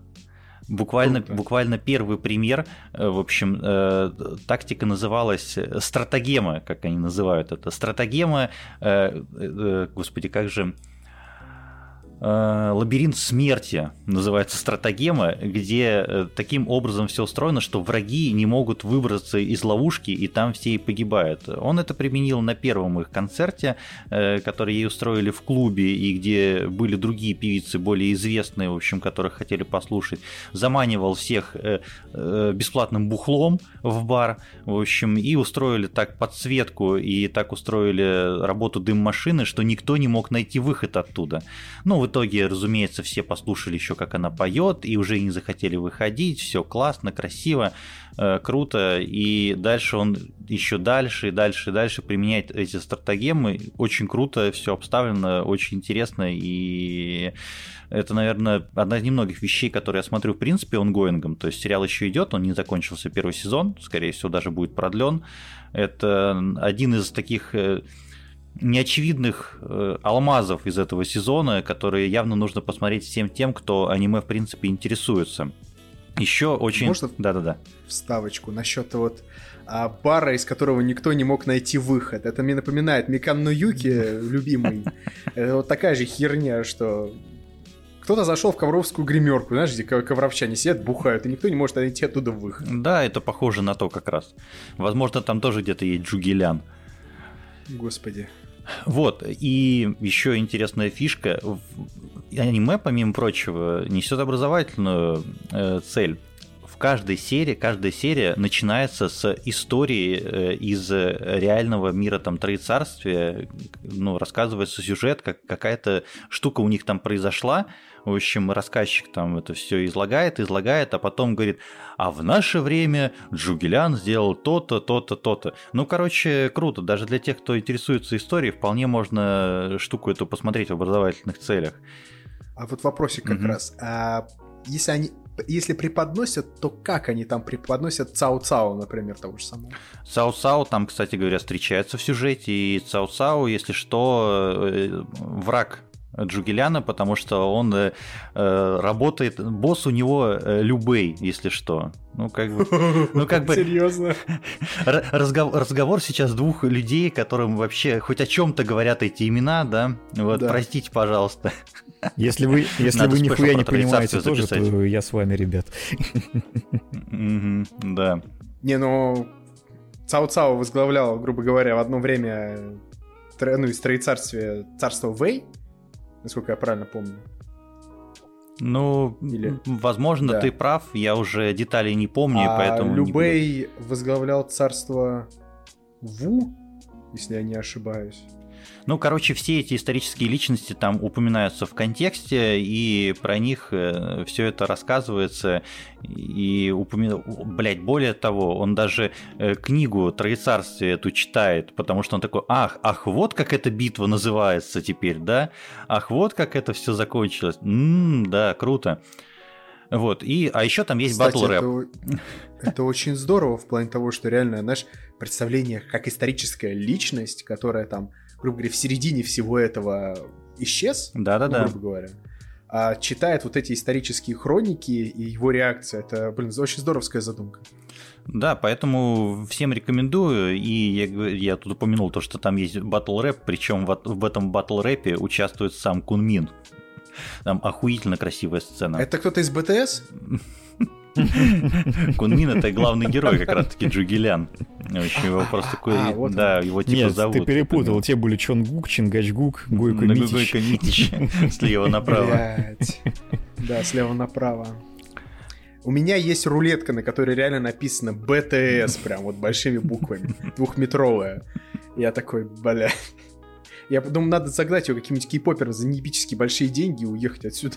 Буквально, буквально первый пример, э, в общем, э, тактика называлась стратегема, как они называют это. Стратегема, э, э, господи, как же Э, лабиринт смерти называется стратегема, где э, таким образом все устроено, что враги не могут выбраться из ловушки, и там все и погибают. Он это применил на первом их концерте, э, который ей устроили в клубе, и где были другие певицы, более известные, в общем, которых хотели послушать. Заманивал всех бесплатным бухлом в бар, в общем, и устроили так подсветку, и так устроили работу дым-машины, что никто не мог найти выход оттуда. Ну, в итоге, разумеется, все послушали еще, как она поет, и уже не захотели выходить. Все классно, красиво, э, круто. И дальше он еще дальше и дальше и дальше применяет эти стратегемы. Очень круто, все обставлено, очень интересно. И это, наверное, одна из немногих вещей, которые я смотрю, в принципе, онгоингом. То есть сериал еще идет, он не закончился первый сезон, скорее всего, даже будет продлен. Это один из таких э, неочевидных э, алмазов из этого сезона, которые явно нужно посмотреть всем тем, кто аниме в принципе интересуется. Еще очень... Можно да-да-да. вставочку насчет вот а, бара, из которого никто не мог найти выход. Это мне напоминает Микан Юки, любимый. Это вот такая же херня, что кто-то зашел в ковровскую гримерку, знаешь, где ковровчане сидят, бухают, и никто не может найти оттуда выход. Да, это похоже на то как раз. Возможно, там тоже где-то есть Джугелян. Господи. Вот, и еще интересная фишка. Аниме, помимо прочего, несет образовательную э, цель. Каждой серии, каждая серия начинается с истории э, из реального мира там Троецарствия. Ну, рассказывается сюжет, как какая-то штука у них там произошла, в общем, рассказчик там это все излагает, излагает, а потом говорит, а в наше время Джугелян сделал то-то, то-то, то-то. Ну, короче, круто. Даже для тех, кто интересуется историей, вполне можно штуку эту посмотреть в образовательных целях. А вот вопросик как угу. раз. А если они если преподносят, то как они там преподносят Цао-Цао, например, того же самого? Цао-Цао там, кстати говоря, встречается в сюжете, и Цао-Цао, если что, э, враг Джугеляна, потому что он э, э, работает, босс у него э, любей, если что. Ну, как бы... Ну, как бы... Серьезно? Разговор, разговор сейчас двух людей, которым вообще хоть о чем-то говорят эти имена, да? Вот, да. простите, пожалуйста. Если вы, если вы нихуя не понимаете тоже, то я с вами, ребят. Да. Не, ну... Цао-Цао возглавлял, грубо говоря, в одно время ну, из Троецарствия царство Вэй, насколько я правильно помню. Ну, Или... возможно, да. ты прав, я уже деталей не помню, а поэтому... Любей возглавлял царство Ву, если я не ошибаюсь. Ну, короче, все эти исторические личности там упоминаются в контексте, и про них э, все это рассказывается. И упомя... блядь, более того, он даже э, книгу Троецарствия эту читает, потому что он такой, ах, ах, вот как эта битва называется теперь, да? Ах, вот как это все закончилось. М-м, да, круто. Вот, и, а еще там есть батл рэп. Это, это очень здорово в плане того, что реально, знаешь, представление как историческая личность, которая там грубо говоря, в середине всего этого исчез, да-да-да. Ну, грубо говоря, а читает вот эти исторические хроники и его реакция. Это, блин, очень здоровская задумка. Да, поэтому всем рекомендую. И я, я тут упомянул то, что там есть батл рэп, причем в, в этом батл рэпе участвует сам Кунмин. Там охуительно красивая сцена. Это кто-то из БТС? Кунмин это главный герой, как раз таки Джугелян. В его просто такой, а, да, его типа Нет, зовут. ты перепутал, те были Чонгук, Чингачгук, Гойко Митич. Гойко Митич, слева направо. Да, слева направо. У меня есть рулетка, на которой реально написано БТС, прям вот большими буквами, двухметровая. Я такой, бля. Я думаю, надо загнать ее каким-нибудь кей-попером за неэпические большие деньги и уехать отсюда.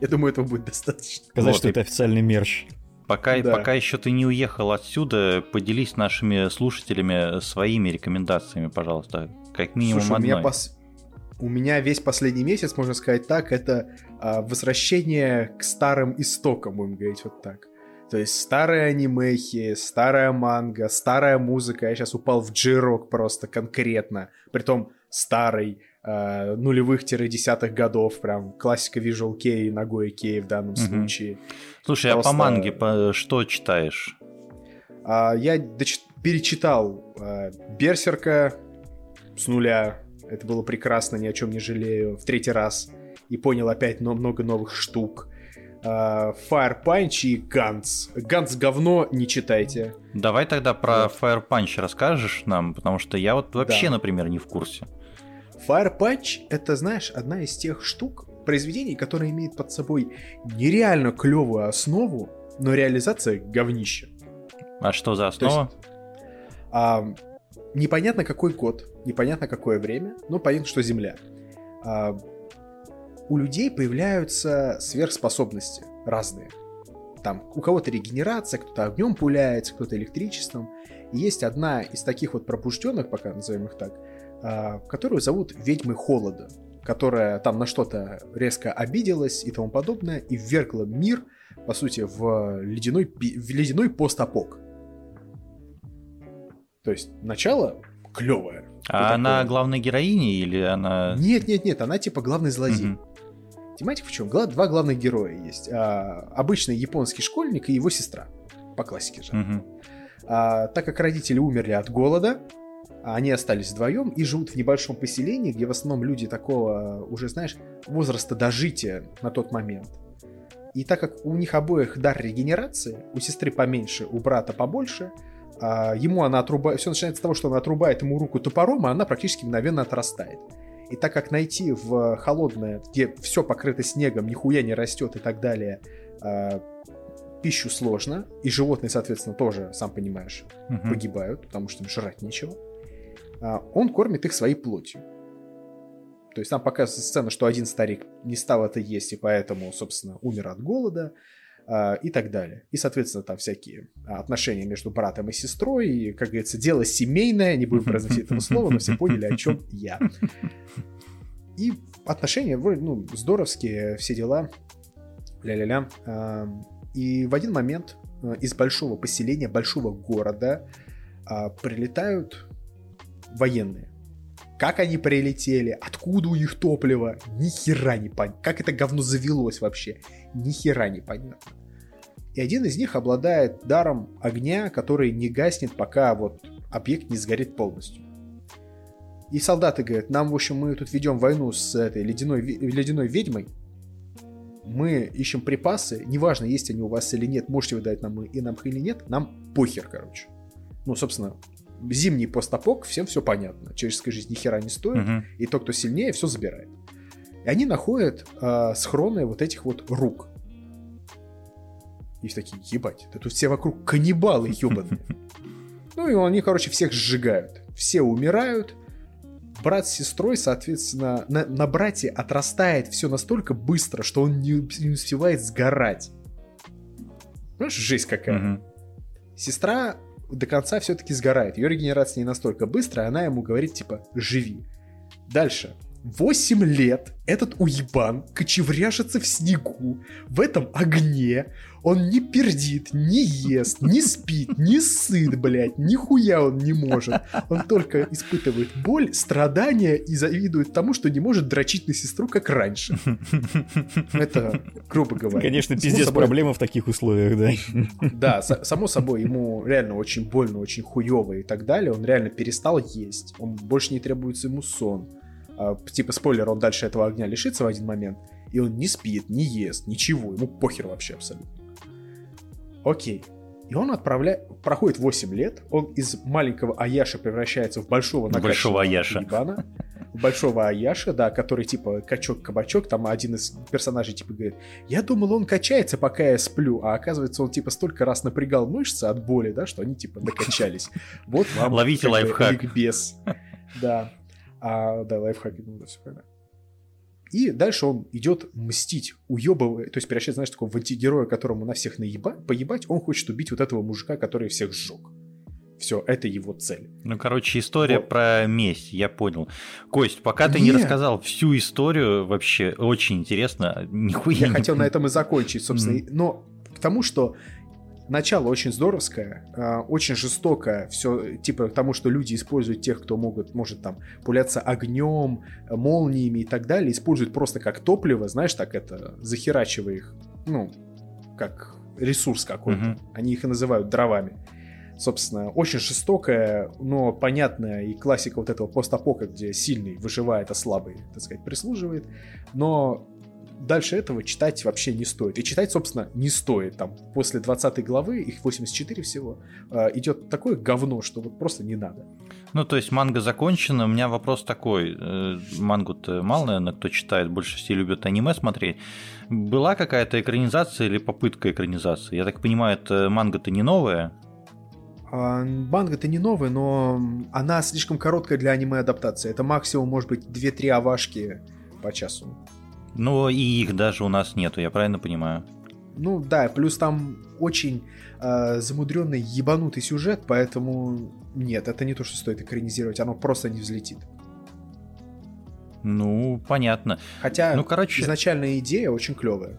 Я думаю, этого будет достаточно. Сказать, вот, что и... это официальный мерч. Пока, да. пока еще ты не уехал отсюда, поделись нашими слушателями своими рекомендациями, пожалуйста. Как минимум Слушай, одной. У меня, пос... у меня весь последний месяц, можно сказать так, это а, возвращение к старым истокам, будем говорить вот так. То есть старые анимехи, старая манга, старая музыка. Я сейчас упал в джирок просто конкретно. Притом старый, э, нулевых-десятых годов, прям классика Visual Kei, Ногой Кей в данном mm-hmm. случае. Слушай, просто... а по манге по... что читаешь? А, я доч... перечитал э, Берсерка с нуля. Это было прекрасно, ни о чем не жалею. В третий раз. И понял опять много новых штук. Uh, Fire Punch и Ганс. Ганс говно, не читайте. Давай тогда про вот. Fire Punch расскажешь нам, потому что я вот вообще, да. например, не в курсе. Fire Punch это, знаешь, одна из тех штук, произведений, которые имеют под собой нереально клевую основу, но реализация говнища. А что за основа? есть, а, непонятно какой год, непонятно какое время, но понятно, что Земля. А, у людей появляются сверхспособности разные. Там у кого-то регенерация, кто-то огнем пуляется, кто-то электричеством. И есть одна из таких вот пробужденных, пока назовем их так, которую зовут ведьмы холода, которая там на что-то резко обиделась и тому подобное, и ввергла мир, по сути, в ледяной, в ледяной постапок. То есть начало клевое. А она главная героиня или она... Нет, нет, нет, она типа главный злодей. Угу. Тематика в чем? Два главных героя есть. А, обычный японский школьник и его сестра. По классике же. Угу. А, так как родители умерли от голода, они остались вдвоем и живут в небольшом поселении, где в основном люди такого, уже знаешь, возраста дожития на тот момент. И так как у них обоих дар регенерации, у сестры поменьше, у брата побольше, а ему она отрубает, все начинается с того, что она отрубает ему руку топором, а она практически мгновенно отрастает. И так как найти в холодное, где все покрыто снегом, нихуя не растет и так далее, пищу сложно, и животные, соответственно, тоже, сам понимаешь, угу. погибают, потому что им жрать нечего, он кормит их своей плотью. То есть там показывается сцена, что один старик не стал это есть, и поэтому, собственно, умер от голода э, и так далее. И, соответственно, там всякие отношения между братом и сестрой, и, как говорится, дело семейное, не будем произносить этого слова, но все поняли, о чем я. И отношения ну, здоровские, все дела, ля-ля-ля. И в один момент из большого поселения, большого города а, прилетают военные. Как они прилетели, откуда у них топливо, ни хера не понятно. Как это говно завелось вообще, ни хера не понятно. И один из них обладает даром огня, который не гаснет, пока вот объект не сгорит полностью. И солдаты говорят, нам, в общем, мы тут ведем войну с этой ледяной, ледяной ведьмой, мы ищем припасы, неважно, есть они у вас или нет, можете вы дать нам и нам или нет, нам похер, короче. Ну, собственно, зимний постапок, всем все понятно. Человеческая жизнь ни хера не стоит, угу. и тот, кто сильнее, все забирает. И они находят э, схроны вот этих вот рук. И такие, ебать, да тут все вокруг каннибалы ебаные. Ну и они, короче, всех сжигают. Все умирают, брат с сестрой, соответственно, на, на брате отрастает все настолько быстро, что он не, не успевает сгорать. Понимаешь, жесть какая. Угу. Сестра до конца все-таки сгорает. Ее регенерация не настолько быстрая, она ему говорит, типа, живи. Дальше. 8 лет этот уебан кочевряжется в снегу, в этом огне, он не пердит, не ест, не спит, не сыт, блядь, нихуя он не может. Он только испытывает боль, страдания и завидует тому, что не может дрочить на сестру, как раньше. Это грубо говоря. Конечно, пиздец собой... проблема в таких условиях, да. Да, само собой, ему реально очень больно, очень хуево и так далее. Он реально перестал есть, он больше не требуется ему сон а, типа спойлер, он дальше этого огня лишится в один момент, и он не спит, не ест, ничего, ему похер вообще абсолютно. Окей. И он отправляет, проходит 8 лет, он из маленького Аяша превращается в большого Большого Аяша. Ебана, большого Аяша, да, который типа качок-кабачок, там один из персонажей типа говорит, я думал, он качается, пока я сплю, а оказывается, он типа столько раз напрягал мышцы от боли, да, что они типа докачались. Вот вам Ловите лайфхак. Ликбез. Да. А, да, лайфхаки, ну, все правильно. И дальше он идет мстить, уебывая, то есть превращается, знаешь, такого в антигероя, которому на всех наебать, поебать, он хочет убить вот этого мужика, который всех сжег. Все, это его цель. Ну, короче, история вот. про месть, я понял. Кость, пока ты не рассказал всю историю, вообще очень интересно, нихуя Я не... хотел на этом и закончить, собственно, mm. но к тому, что начало очень здоровское, а, очень жестокое, все типа тому, что люди используют тех, кто могут, может там пуляться огнем, молниями и так далее, используют просто как топливо, знаешь, так это, захерачивая их, ну, как ресурс какой-то. Mm-hmm. Они их и называют дровами. Собственно, очень жестокая, но понятная и классика вот этого постапока, где сильный выживает, а слабый, так сказать, прислуживает. Но дальше этого читать вообще не стоит. И читать, собственно, не стоит. Там после 20 главы, их 84 всего, э, идет такое говно, что вот просто не надо. Ну, то есть манга закончена. У меня вопрос такой. Э, мангу-то мало, наверное, кто читает. Больше все любят аниме смотреть. Была какая-то экранизация или попытка экранизации? Я так понимаю, это манга-то не новая? А, манга-то не новая, но она слишком короткая для аниме-адаптации. Это максимум, может быть, 2-3 авашки по часу. Ну, и их даже у нас нету, я правильно понимаю? Ну да, плюс там очень э, замудренный ебанутый сюжет, поэтому нет, это не то, что стоит экранизировать, оно просто не взлетит. Ну, понятно. Хотя ну, короче... изначальная идея очень клевая.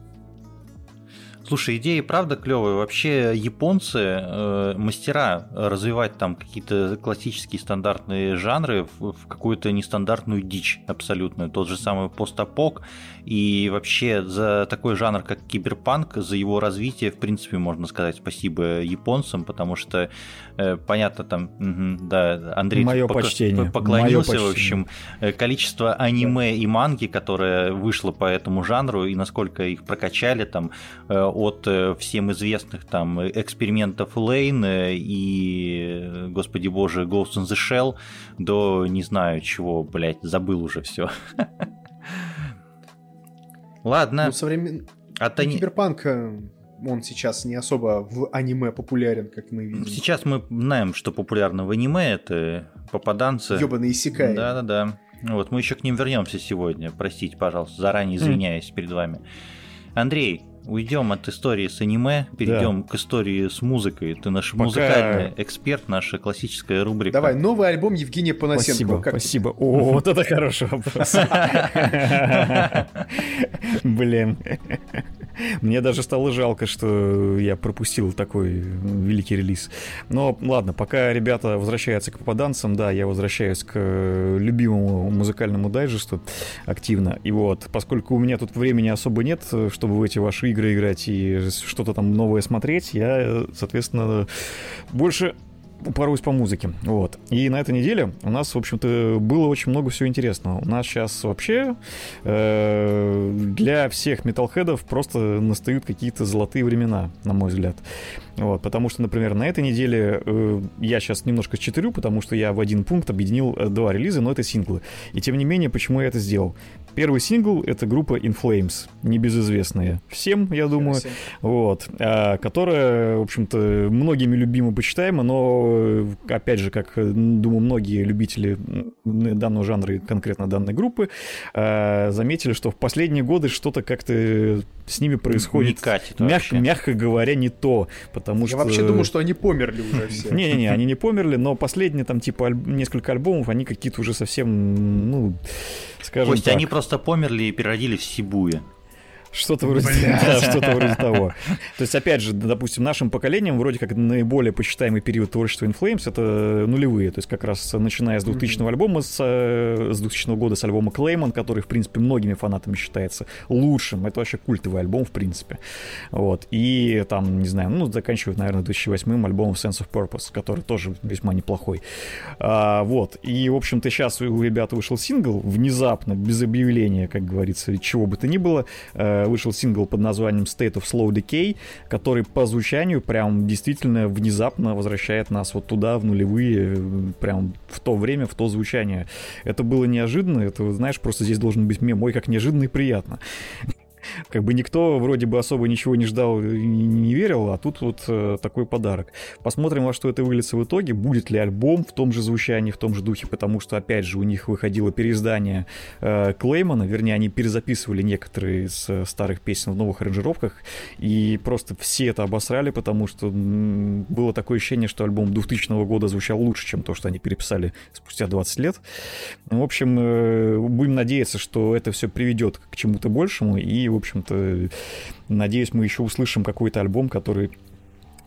Слушай, идея правда клевая. Вообще японцы э, мастера развивать там какие-то классические стандартные жанры в, в какую-то нестандартную дичь абсолютную. Тот же самый постапок. И вообще за такой жанр, как киберпанк, за его развитие, в принципе, можно сказать спасибо японцам, потому что, понятно, там, угу, да, Андрей Мое пок- почтение. поклонился, Мое в общем, э, количество аниме и манги, которое вышло по этому жанру, и насколько их прокачали там э, от э, всем известных там экспериментов Лейн и, господи боже, Ghost in the Shell до не знаю чего, блядь, забыл уже все. Ладно. Ну, современ... а то не... Киберпанк, э, он сейчас не особо в аниме популярен, как мы видим. Сейчас мы знаем, что популярно в аниме, это попаданцы. Ёбаные исекаи. Да-да-да. Вот, мы еще к ним вернемся сегодня. Простите, пожалуйста, заранее извиняюсь mm. перед вами. Андрей, уйдем от истории с аниме, перейдем да. к истории с музыкой. Ты наш Пока... музыкальный эксперт, наша классическая рубрика. Давай, новый альбом Евгения Панасенко. Спасибо, как спасибо. О, вот это хороший вопрос. Блин. Мне даже стало жалко, что я пропустил такой великий релиз. Но ладно, пока ребята возвращаются к попаданцам, да, я возвращаюсь к любимому музыкальному дайджесту активно. И вот, поскольку у меня тут времени особо нет, чтобы в эти ваши игры играть и что-то там новое смотреть, я, соответственно, больше упорусь по музыке. Вот. И на этой неделе у нас, в общем-то, было очень много всего интересного. У нас сейчас вообще э, для всех металлхедов просто настают какие-то золотые времена, на мой взгляд. Вот, потому что, например, на этой неделе э, я сейчас немножко читерю, потому что я в один пункт объединил э, два релиза, но это синглы. И тем не менее, почему я это сделал? Первый сингл — это группа In Flames, небезызвестная всем, я думаю, всем. вот, а, которая, в общем-то, многими любима, почитаема, но, опять же, как, думаю, многие любители данного жанра и конкретно данной группы а, заметили, что в последние годы что-то как-то с ними происходит, катит мягко, мягко говоря, не то, потому я что... Я вообще думаю, что они померли уже все. Не-не-не, они не померли, но последние там типа несколько альбомов, они какие-то уже совсем, ну, скажем так. они просто померли и переродились в Сибуя. Что-то вроде, да, что-то вроде того. То есть, опять же, допустим, нашим поколением вроде как наиболее посчитаемый период творчества Inflames это нулевые. То есть, как раз начиная с 2000 mm-hmm. альбома, с, с 2000 года с альбома Clayman, который, в принципе, многими фанатами считается лучшим. Это вообще культовый альбом, в принципе. Вот. И там, не знаю, ну, заканчивают, наверное, 2008 альбомом Sense of Purpose, который тоже весьма неплохой. А, вот. И, в общем-то, сейчас у ребят вышел сингл, внезапно, без объявления, как говорится, чего бы то ни было, э, вышел сингл под названием State of Slow Decay, который по звучанию прям действительно внезапно возвращает нас вот туда, в нулевые, прям в то время, в то звучание. Это было неожиданно, это, знаешь, просто здесь должен быть мем, ой, как неожиданно и приятно как бы никто вроде бы особо ничего не ждал и не верил, а тут вот э, такой подарок. Посмотрим, во что это выльется в итоге. Будет ли альбом в том же звучании, в том же духе, потому что, опять же, у них выходило переиздание э, Клеймана, вернее, они перезаписывали некоторые из э, старых песен в новых аранжировках, и просто все это обосрали, потому что было такое ощущение, что альбом 2000 года звучал лучше, чем то, что они переписали спустя 20 лет. В общем, будем надеяться, что это все приведет к чему-то большему, и в общем-то, надеюсь, мы еще услышим какой-то альбом, который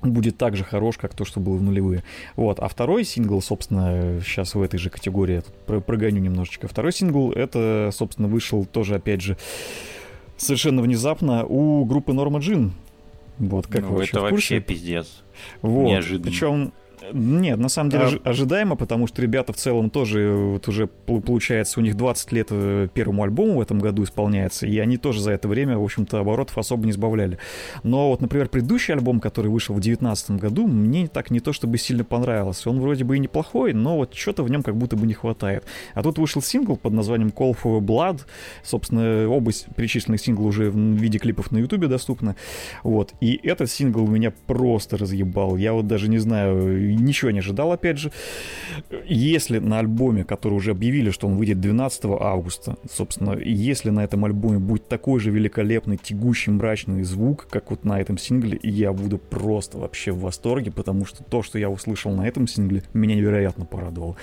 будет так же хорош, как то, что было в нулевые. Вот. А второй сингл, собственно, сейчас в этой же категории, я прогоню немножечко. Второй сингл, это, собственно, вышел тоже, опять же, совершенно внезапно у группы Норма Джин. Вот, как ну, вы это вообще пиздец. Вот. Неожиданно. Причем нет, на самом деле а... ожидаемо, потому что ребята в целом тоже, вот уже получается, у них 20 лет э, первому альбому в этом году исполняется, и они тоже за это время, в общем-то, оборотов особо не сбавляли. Но вот, например, предыдущий альбом, который вышел в 2019 году, мне так не то чтобы сильно понравился. Он вроде бы и неплохой, но вот что-то в нем как будто бы не хватает. А тут вышел сингл под названием Call for Blood. Собственно, оба перечисленных сингла уже в виде клипов на Ютубе доступны. Вот. И этот сингл меня просто разъебал. Я вот даже не знаю, ничего не ожидал, опять же. Если на альбоме, который уже объявили, что он выйдет 12 августа, собственно, если на этом альбоме будет такой же великолепный, тягущий, мрачный звук, как вот на этом сингле, я буду просто вообще в восторге, потому что то, что я услышал на этом сингле, меня невероятно порадовало.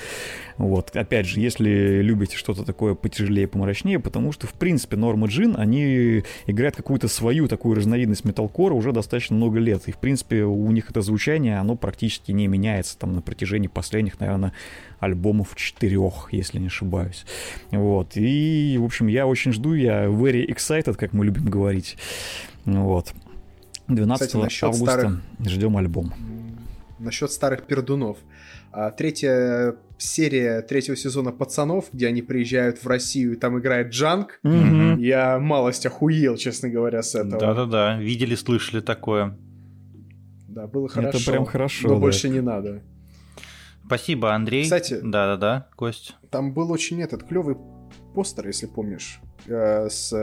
Вот, опять же, если любите что-то такое потяжелее, помрачнее, потому что, в принципе, Норма Джин, они играют какую-то свою такую разновидность металкора уже достаточно много лет, и, в принципе, у них это звучание, оно практически не меняется меняется там на протяжении последних, наверное, альбомов четырех, если не ошибаюсь. Вот. И, в общем, я очень жду, я very excited, как мы любим говорить. Вот. 12 Кстати, августа старых... ждем альбом. Насчет старых пердунов. А, третья серия третьего сезона «Пацанов», где они приезжают в Россию, и там играет Джанг. Mm-hmm. Я малость охуел, честно говоря, с этого. Да-да-да, видели, слышали такое. Да, было хорошо. Это прям хорошо. Но да. больше не надо. Спасибо, Андрей. Кстати, да-да-да, Кость. Там был очень этот клевый постер, если помнишь, э, с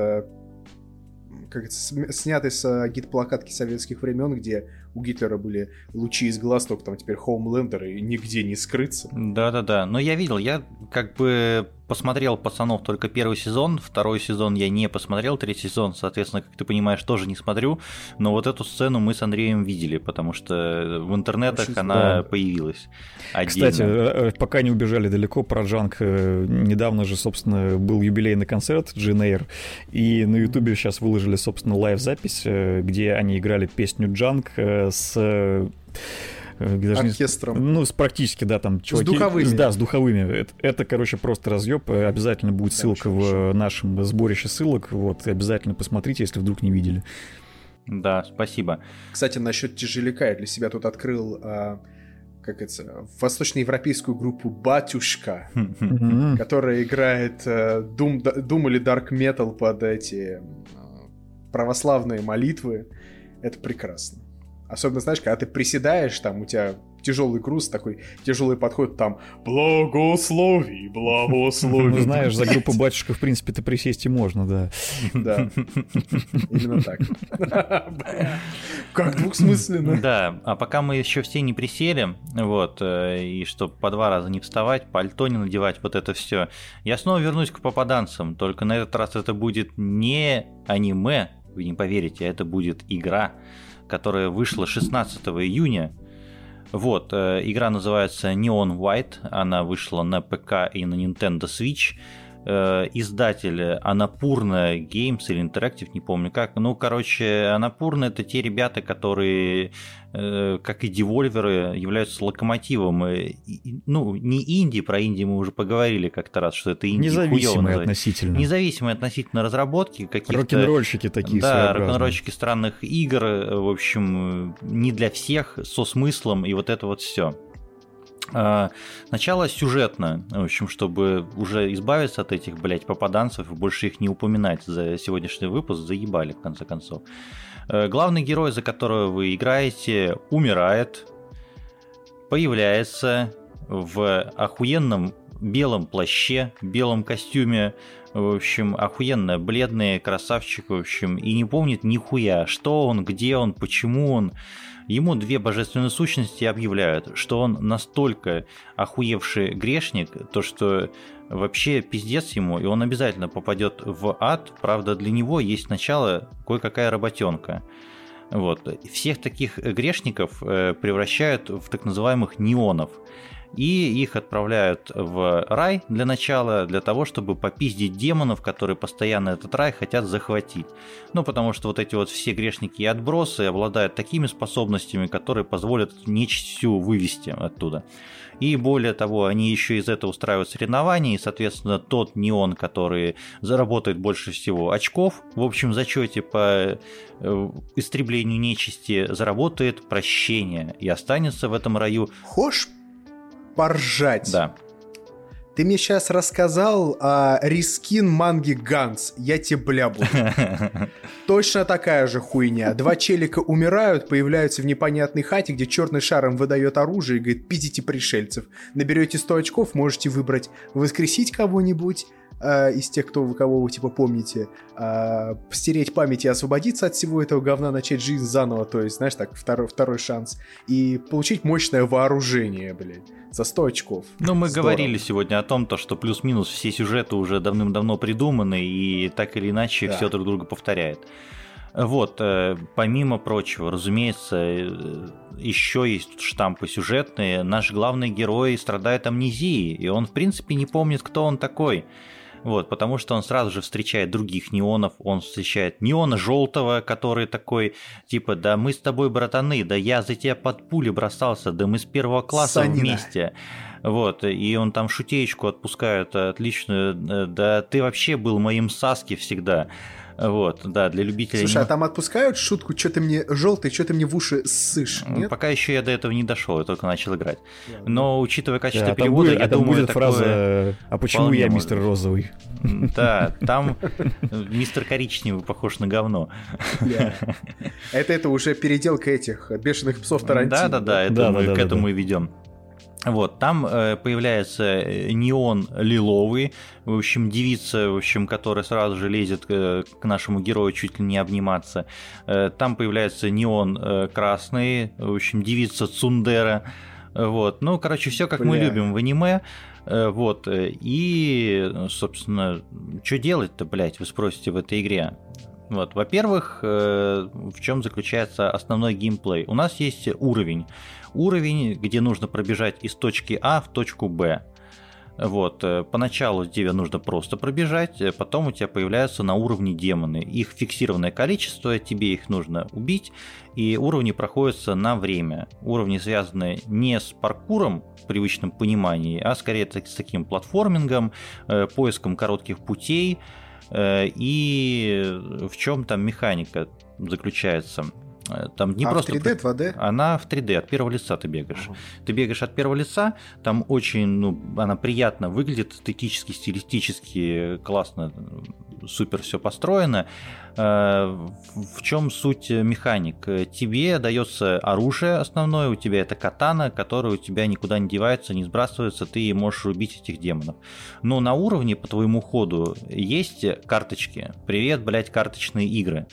как это, снятый с э, гид-плакатки советских времен, где у Гитлера были лучи из глаз, только там теперь Хоумлендер, и нигде не скрыться. Да-да-да, но я видел, я как бы посмотрел «Пацанов» только первый сезон, второй сезон я не посмотрел, третий сезон, соответственно, как ты понимаешь, тоже не смотрю, но вот эту сцену мы с Андреем видели, потому что в интернетах Очень, она да. появилась отдельно. Кстати, э, э, пока не убежали далеко, про Джанг э, недавно же, собственно, был юбилейный концерт Джин Эйр, и на Ютубе сейчас выложили, собственно, лайв-запись, где они играли песню Джанг с Э, даже Оркестром. ну, с практически, да, там чуваки. С духовыми. Да, с духовыми. Это, это короче, просто разъеб. Обязательно будет ссылка в нашем сборище ссылок. Вот, обязательно посмотрите, если вдруг не видели. Да, спасибо. Кстати, насчет тяжеляка я для себя тут открыл а, как это, восточноевропейскую группу Батюшка, которая играет Doom, Doom или Dark Metal под эти православные молитвы. Это прекрасно. Особенно, знаешь, когда ты приседаешь, там у тебя тяжелый груз, такой тяжелый подход, там «Благослови, благослови». Ну, знаешь, за группу батюшка, в принципе, ты присесть и можно, да. Да, именно так. Как двухсмысленно. Да, а пока мы еще все не присели, вот, э, и чтобы по два раза не вставать, пальто не надевать, вот это все, я снова вернусь к попаданцам, только на этот раз это будет не аниме, вы не поверите, а это будет игра, которая вышла 16 июня. Вот, э, игра называется Neon White, она вышла на ПК и на Nintendo Switch. Э, издатель Анапурна Games или Interactive, не помню как. Ну, короче, Анапурна это те ребята, которые, как и девольверы, являются локомотивом. Ну, не инди, про инди мы уже поговорили как-то раз, что это инди Независимые относительно. Независимые относительно разработки. Каких-то... Рок-н-ролльщики такие Да, рок-н-ролльщики странных игр, в общем, не для всех, со смыслом и вот это вот все. А, начало сюжетно, в общем, чтобы уже избавиться от этих, блядь, попаданцев и больше их не упоминать за сегодняшний выпуск, заебали, в конце концов. Э, главный герой, за которого вы играете, умирает, появляется в охуенном белом плаще, белом костюме, в общем, охуенно бледный красавчик, в общем, и не помнит нихуя, что он, где он, почему он, Ему две божественные сущности объявляют, что он настолько охуевший грешник, то что вообще пиздец ему, и он обязательно попадет в ад. Правда, для него есть сначала кое-какая работенка. Вот. Всех таких грешников э, превращают в так называемых неонов. И их отправляют в рай для начала, для того, чтобы попиздить демонов, которые постоянно этот рай хотят захватить. Ну, потому что вот эти вот все грешники и отбросы обладают такими способностями, которые позволят нечисть всю вывести оттуда. И более того, они еще из этого устраивают соревнования, и, соответственно, тот неон, который заработает больше всего очков в общем зачете по э, истреблению нечисти, заработает прощение и останется в этом раю. Хошь поржать? Да. Ты мне сейчас рассказал о рискин манги Ганс. Я тебе бля буду. Точно такая же хуйня. Два челика умирают, появляются в непонятной хате, где черный шаром выдает оружие и говорит, пиздите пришельцев. Наберете 100 очков, можете выбрать воскресить кого-нибудь, э, из тех, кто, кого вы типа помните, э, стереть память и освободиться от всего этого говна, начать жизнь заново, то есть, знаешь, так, второй, второй шанс, и получить мощное вооружение, блядь за 100 очков. Ну, мы Здорово. говорили сегодня о том, то, что плюс-минус все сюжеты уже давным-давно придуманы, и так или иначе да. все друг друга повторяет. Вот, э, помимо прочего, разумеется, э, еще есть штампы сюжетные. Наш главный герой страдает амнезией, и он, в принципе, не помнит, кто он такой. Вот, потому что он сразу же встречает других неонов, он встречает неона желтого, который такой, типа, да мы с тобой братаны, да я за тебя под пули бросался, да мы с первого класса Санина. вместе. Вот, и он там шутеечку отпускает отличную, э, да ты вообще был моим Саски всегда. Вот, да, для любителей... Слушай, а там отпускают шутку, что ты мне желтый, что ты мне в уши ссышь, нет? Пока еще я до этого не дошел, я только начал играть. Но, учитывая качество да, перевода, будет, я думаю, будет такое... фраза «А почему я мистер Розовый?» Да, там мистер Коричневый похож на говно. Это это уже переделка этих бешеных псов Тарантино. Да-да-да, это мы к этому и ведем. Вот, там э, появляется э, неон лиловый, в общем, девица, в общем, которая сразу же лезет э, к нашему герою чуть ли не обниматься. Э, там появляется неон э, красный, в общем, девица Цундера. Вот, ну, короче, все как Бля. мы любим в аниме. Э, вот, э, и, собственно, что делать-то, блядь, вы спросите в этой игре? Вот, во-первых, в чем заключается основной геймплей? У нас есть уровень уровень, где нужно пробежать из точки А в точку Б. Вот, э, поначалу тебе нужно просто пробежать, э, потом у тебя появляются на уровне демоны. Их фиксированное количество, тебе их нужно убить, и уровни проходятся на время. Уровни связаны не с паркуром в привычном понимании, а скорее с таким платформингом, э, поиском коротких путей, и в чем там механика заключается. Э, там не а просто... в 3D, 2D? Она в 3D, от первого лица ты бегаешь. Угу. Ты бегаешь от первого лица, там очень, ну, она приятно выглядит, эстетически, стилистически, классно, супер все построено. Э, в чем суть механик? Тебе дается оружие основное, у тебя это катана, которое у тебя никуда не девается, не сбрасывается, ты можешь убить этих демонов. Но на уровне по твоему ходу есть карточки. Привет, блядь, карточные игры.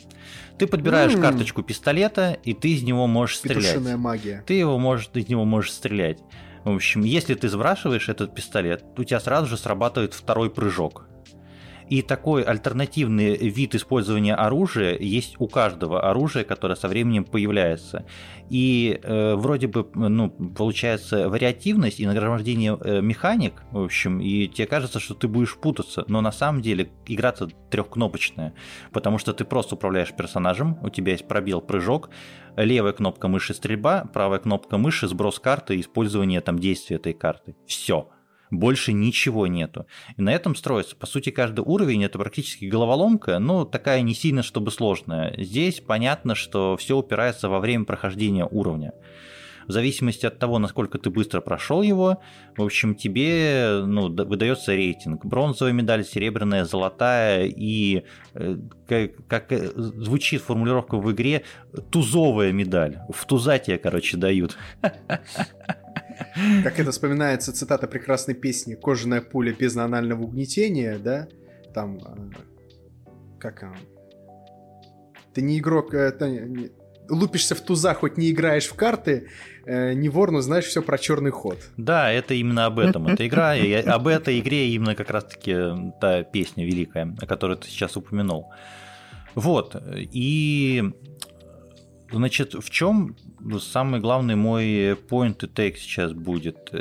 Ты подбираешь mm. карточку пистолета, и ты из него можешь стрелять. магия. Ты его можешь, ты из него можешь стрелять. В общем, если ты сбрасываешь этот пистолет, у тебя сразу же срабатывает второй прыжок. И такой альтернативный вид использования оружия есть у каждого оружия, которое со временем появляется. И э, вроде бы, ну, получается вариативность и нагромождение э, механик, в общем, и тебе кажется, что ты будешь путаться, но на самом деле игра-то трехкнопочная, потому что ты просто управляешь персонажем, у тебя есть пробел, прыжок, левая кнопка мыши стрельба, правая кнопка мыши сброс карты и использование там действия этой карты. Все. Больше ничего нету. И на этом строится. По сути, каждый уровень это практически головоломка, но такая не сильно, чтобы сложная. Здесь понятно, что все упирается во время прохождения уровня. В зависимости от того, насколько ты быстро прошел его, в общем, тебе ну, выдается рейтинг. Бронзовая медаль, серебряная, золотая и, э, как, как э, звучит формулировка в игре, тузовая медаль. В туза короче, дают. Как это вспоминается цитата прекрасной песни «Кожаная пуля без анального угнетения», да? Там... Э, как он? Ты не игрок... Это, лупишься в туза, хоть не играешь в карты, э, не вор, но знаешь все про черный ход. Да, это именно об этом. эта игра, и об этой игре именно как раз-таки та песня великая, о которой ты сейчас упомянул. Вот, и Значит, в чем самый главный мой point и take сейчас будет?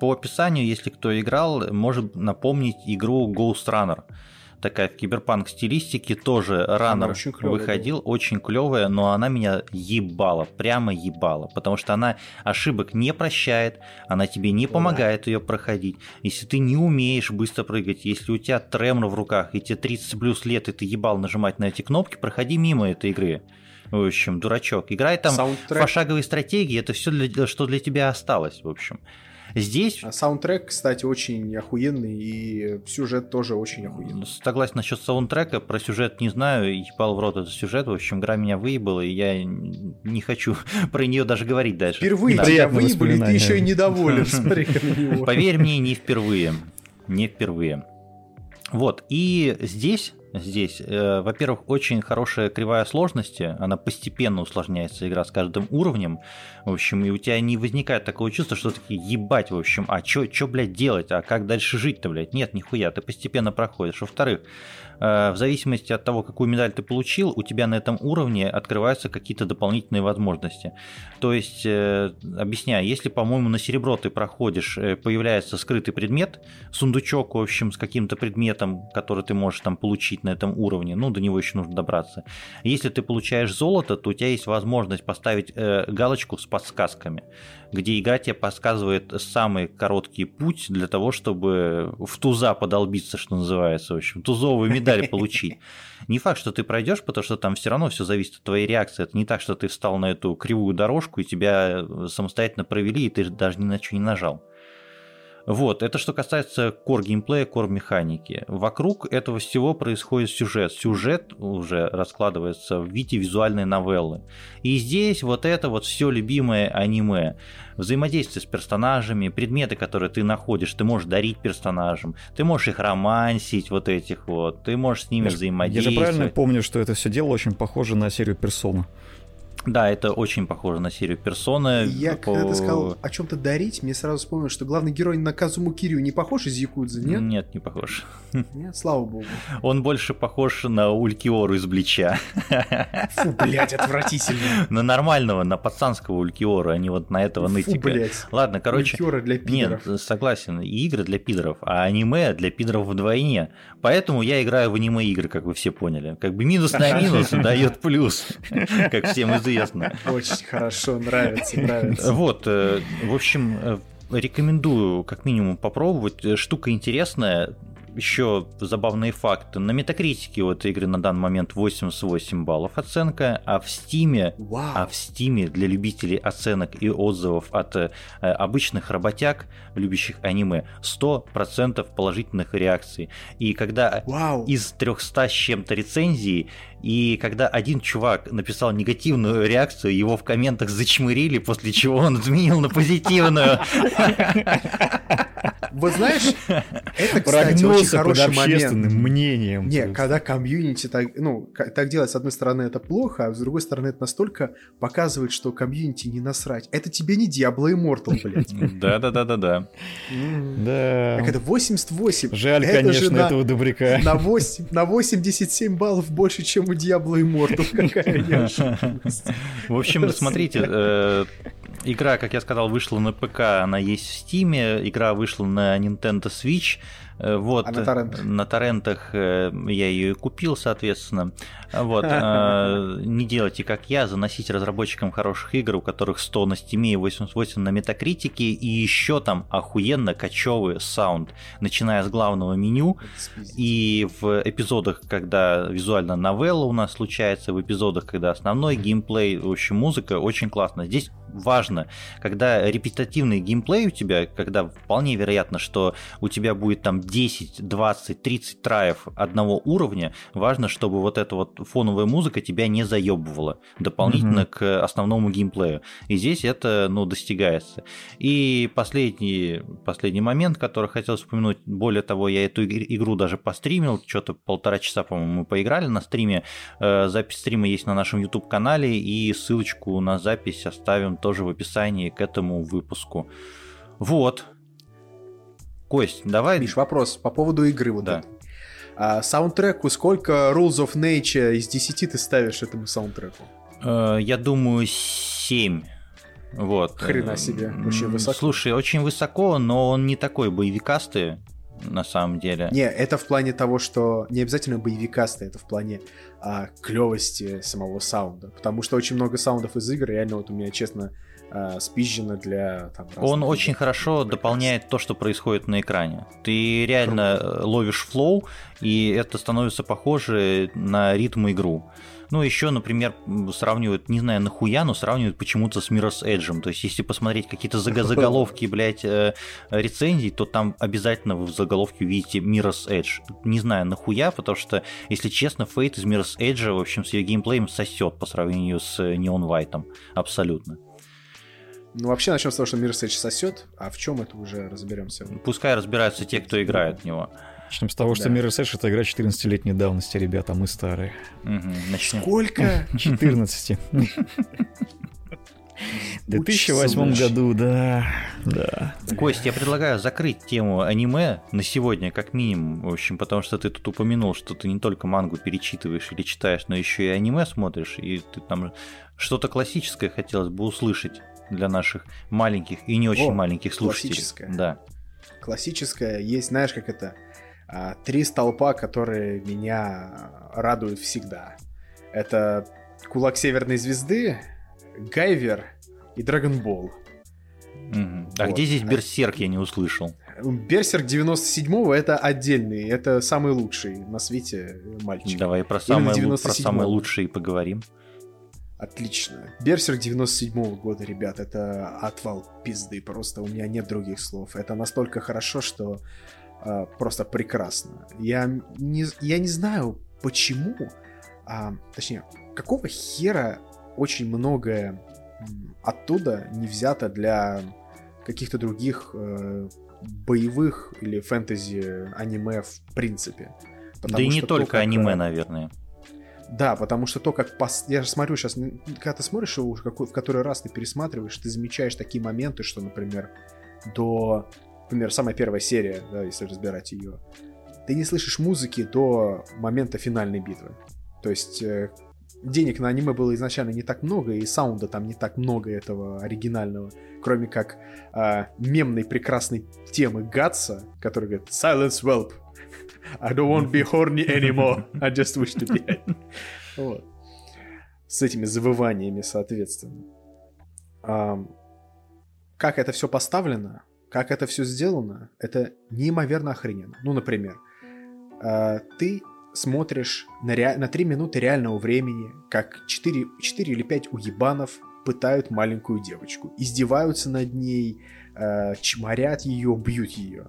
По описанию, если кто играл, может напомнить игру Ghost Runner такая в киберпанк стилистике, тоже раннер очень выходил, была. очень клевая, но она меня ебала, прямо ебала, потому что она ошибок не прощает, она тебе не помогает да. ее проходить. Если ты не умеешь быстро прыгать, если у тебя тремор в руках, и тебе 30 плюс лет, и ты ебал нажимать на эти кнопки, проходи мимо этой игры. В общем, дурачок. Играй там Саундтрек. пошаговые стратегии, это все, для, что для тебя осталось, в общем. Здесь... А саундтрек, кстати, очень охуенный, и сюжет тоже очень охуенный. Согласен насчет саундтрека, про сюжет не знаю, ебал в рот этот сюжет, в общем, игра меня выебала, и я не хочу про нее даже говорить дальше. Впервые да. тебя выебали, ты еще и недоволен, смотри. Поверь мне, не впервые. Не впервые. Вот, и здесь здесь. Э, во-первых, очень хорошая кривая сложности, она постепенно усложняется игра с каждым уровнем, в общем, и у тебя не возникает такого чувства, что такие ебать, в общем, а чё, чё, блядь, делать, а как дальше жить-то, блядь? Нет, нихуя, ты постепенно проходишь. Во-вторых, в зависимости от того, какую медаль ты получил, у тебя на этом уровне открываются какие-то дополнительные возможности. То есть, э, объясняю, если, по-моему, на серебро ты проходишь, э, появляется скрытый предмет, сундучок, в общем, с каким-то предметом, который ты можешь там получить на этом уровне, ну, до него еще нужно добраться. Если ты получаешь золото, то у тебя есть возможность поставить галочку с подсказками где игра тебе подсказывает самый короткий путь для того, чтобы в туза подолбиться, что называется, в общем, тузовую медаль получить. Не факт, что ты пройдешь, потому что там все равно все зависит от твоей реакции. Это не так, что ты встал на эту кривую дорожку и тебя самостоятельно провели, и ты даже ни на что не нажал. Вот, это что касается core геймплея, core механики. Вокруг этого всего происходит сюжет. Сюжет уже раскладывается в виде визуальной новеллы. И здесь вот это вот все любимое аниме. Взаимодействие с персонажами, предметы, которые ты находишь, ты можешь дарить персонажам, ты можешь их романсить, вот этих вот, ты можешь с ними я взаимодействовать. Я же правильно помню, что это все дело очень похоже на серию Персона. Да, это очень похоже на серию Персоны. Я по... когда ты сказал о чем-то дарить, мне сразу вспомнил, что главный герой на Казуму Кирю не похож из Якудзы, нет? Нет, не похож. Нет, слава богу. Он больше похож на Улькиору из Блича. Фу, блядь, отвратительно. На нормального, на пацанского Улькиора, а не вот на этого Фу, нытика. блядь. Ладно, короче... Улькиора для пидоров. Нет, согласен, и игры для пидоров, а аниме для пидоров вдвойне. Поэтому я играю в аниме-игры, как вы все поняли. Как бы минус на минус дает плюс, как всем известно известно. Очень хорошо, нравится, нравится. Вот, э, в общем, э, рекомендую как минимум попробовать. Штука интересная, еще забавные факты. На метакритике у этой игры на данный момент 88 баллов оценка, а в Стиме, wow. а в Стиме для любителей оценок и отзывов от э, обычных работяг, любящих аниме, 100% положительных реакций. И когда wow. из 300 с чем-то рецензий и когда один чувак написал негативную реакцию, его в комментах зачмырили, после чего он изменил на позитивную. Вот знаешь, это, кстати, очень хороший момент. мнением. Не, когда комьюнити так, ну, так делать, с одной стороны, это плохо, а с другой стороны, это настолько показывает, что комьюнити не насрать. Это тебе не Diablo Immortal, блядь. Да-да-да-да-да. Да. Так это 88. Жаль, конечно, этого добряка. На 87 баллов больше, чем у Diablo Immortal. Какая В общем, смотрите, э, игра, как я сказал, вышла на ПК, она есть в Steam, игра вышла на Nintendo Switch, вот, а на торрентах? На торрентах э, я ее и купил, соответственно. Вот, э, не делайте как я, заносите разработчикам хороших игр, у которых 100 на Steam и 88 на Метакритике, и еще там охуенно кочевый саунд, начиная с главного меню, и в эпизодах, когда визуально новелла у нас случается, в эпизодах, когда основной геймплей, в общем, музыка очень классно. Здесь важно, когда репетативный геймплей у тебя, когда вполне вероятно, что у тебя будет там 10, 20, 30 траев одного уровня, важно, чтобы вот эта вот фоновая музыка тебя не заебывала дополнительно mm-hmm. к основному геймплею. И здесь это, ну, достигается. И последний, последний момент, который хотел упомянуть, более того, я эту игру даже постримил, что-то полтора часа, по-моему, мы поиграли на стриме. Э, запись стрима есть на нашем YouTube-канале, и ссылочку на запись оставим тоже в описании к этому выпуску. Вот, Кость, давай... Миш, вопрос по поводу игры вот да. этой. А, саундтреку сколько Rules of Nature из 10 ты ставишь этому саундтреку? Э, я думаю, 7. Вот. Хрена себе, очень высоко. Слушай, очень высоко, но он не такой боевикастый, на самом деле. Не, это в плане того, что не обязательно боевикастый, это в плане а, клевости самого саунда. Потому что очень много саундов из игр, реально вот у меня, честно, а, спизжено для... Там, Он игр. очень хорошо дополняет то, что происходит на экране. Ты реально Круто. Э, ловишь флоу, и это становится похоже на ритм игру. Ну, еще, например, сравнивают, не знаю, нахуя, но сравнивают почему-то с Mirror's Edge. То есть, если посмотреть какие-то заголовки, блядь, э, рецензий, то там обязательно в заголовке увидите Mirror's Edge. Не знаю, нахуя, потому что, если честно, Fate из Mirror's Edge, в общем, с ее геймплеем сосет по сравнению с Neon White. Абсолютно. Ну, вообще, начнем с того, что Mirror's Edge сосет, а в чем это уже разберемся. Пускай разбираются те, кто играет в него. Начнем с того, да. что Mirror's Edge это игра 14-летней давности, ребята, а мы старые. Угу, Сколько? 14. В 2008 году, да, да. Кость, я предлагаю закрыть тему аниме на сегодня, как минимум, в общем, потому что ты тут упомянул, что ты не только мангу перечитываешь или читаешь, но еще и аниме смотришь, и ты там что-то классическое хотелось бы услышать для наших маленьких и не очень О, маленьких слушателей. Классическое. Да. Классическое есть, знаешь, как это три столпа, которые меня радуют всегда. Это Кулак Северной Звезды, Гайвер и Драгонбол. А вот. где здесь Берсерк, я не услышал? Берсерк 97-го это отдельный, это самый лучший на свете мальчик. Давай про самый, про самый лучший поговорим. Отлично. Берсерк 97-го года, ребят, это отвал пизды, просто у меня нет других слов. Это настолько хорошо, что а, просто прекрасно. Я не, я не знаю, почему, а, точнее, какого хера очень многое оттуда не взято для каких-то других э, боевых или фэнтези аниме в принципе. Потому да и не только как, аниме, э, наверное. Да, потому что то, как... Пос... Я же смотрю сейчас, когда ты смотришь его, в который раз ты пересматриваешь, ты замечаешь такие моменты, что, например, до например, самая первая серия, да, если разбирать ее, ты не слышишь музыки до момента финальной битвы. То есть э, денег на аниме было изначально не так много, и саунда там не так много этого оригинального, кроме как э, мемной прекрасной темы Гатса, который говорит «Silence Whelp, I don't want to be horny anymore, I just wish to be...» Вот. С этими завываниями, соответственно. А, как это все поставлено, как это все сделано, это неимоверно охрененно. Ну, например, э, ты смотришь на, ре... на 3 минуты реального времени, как 4, 4 или 5 уебанов пытают маленькую девочку, издеваются над ней, э, чморят ее, бьют ее.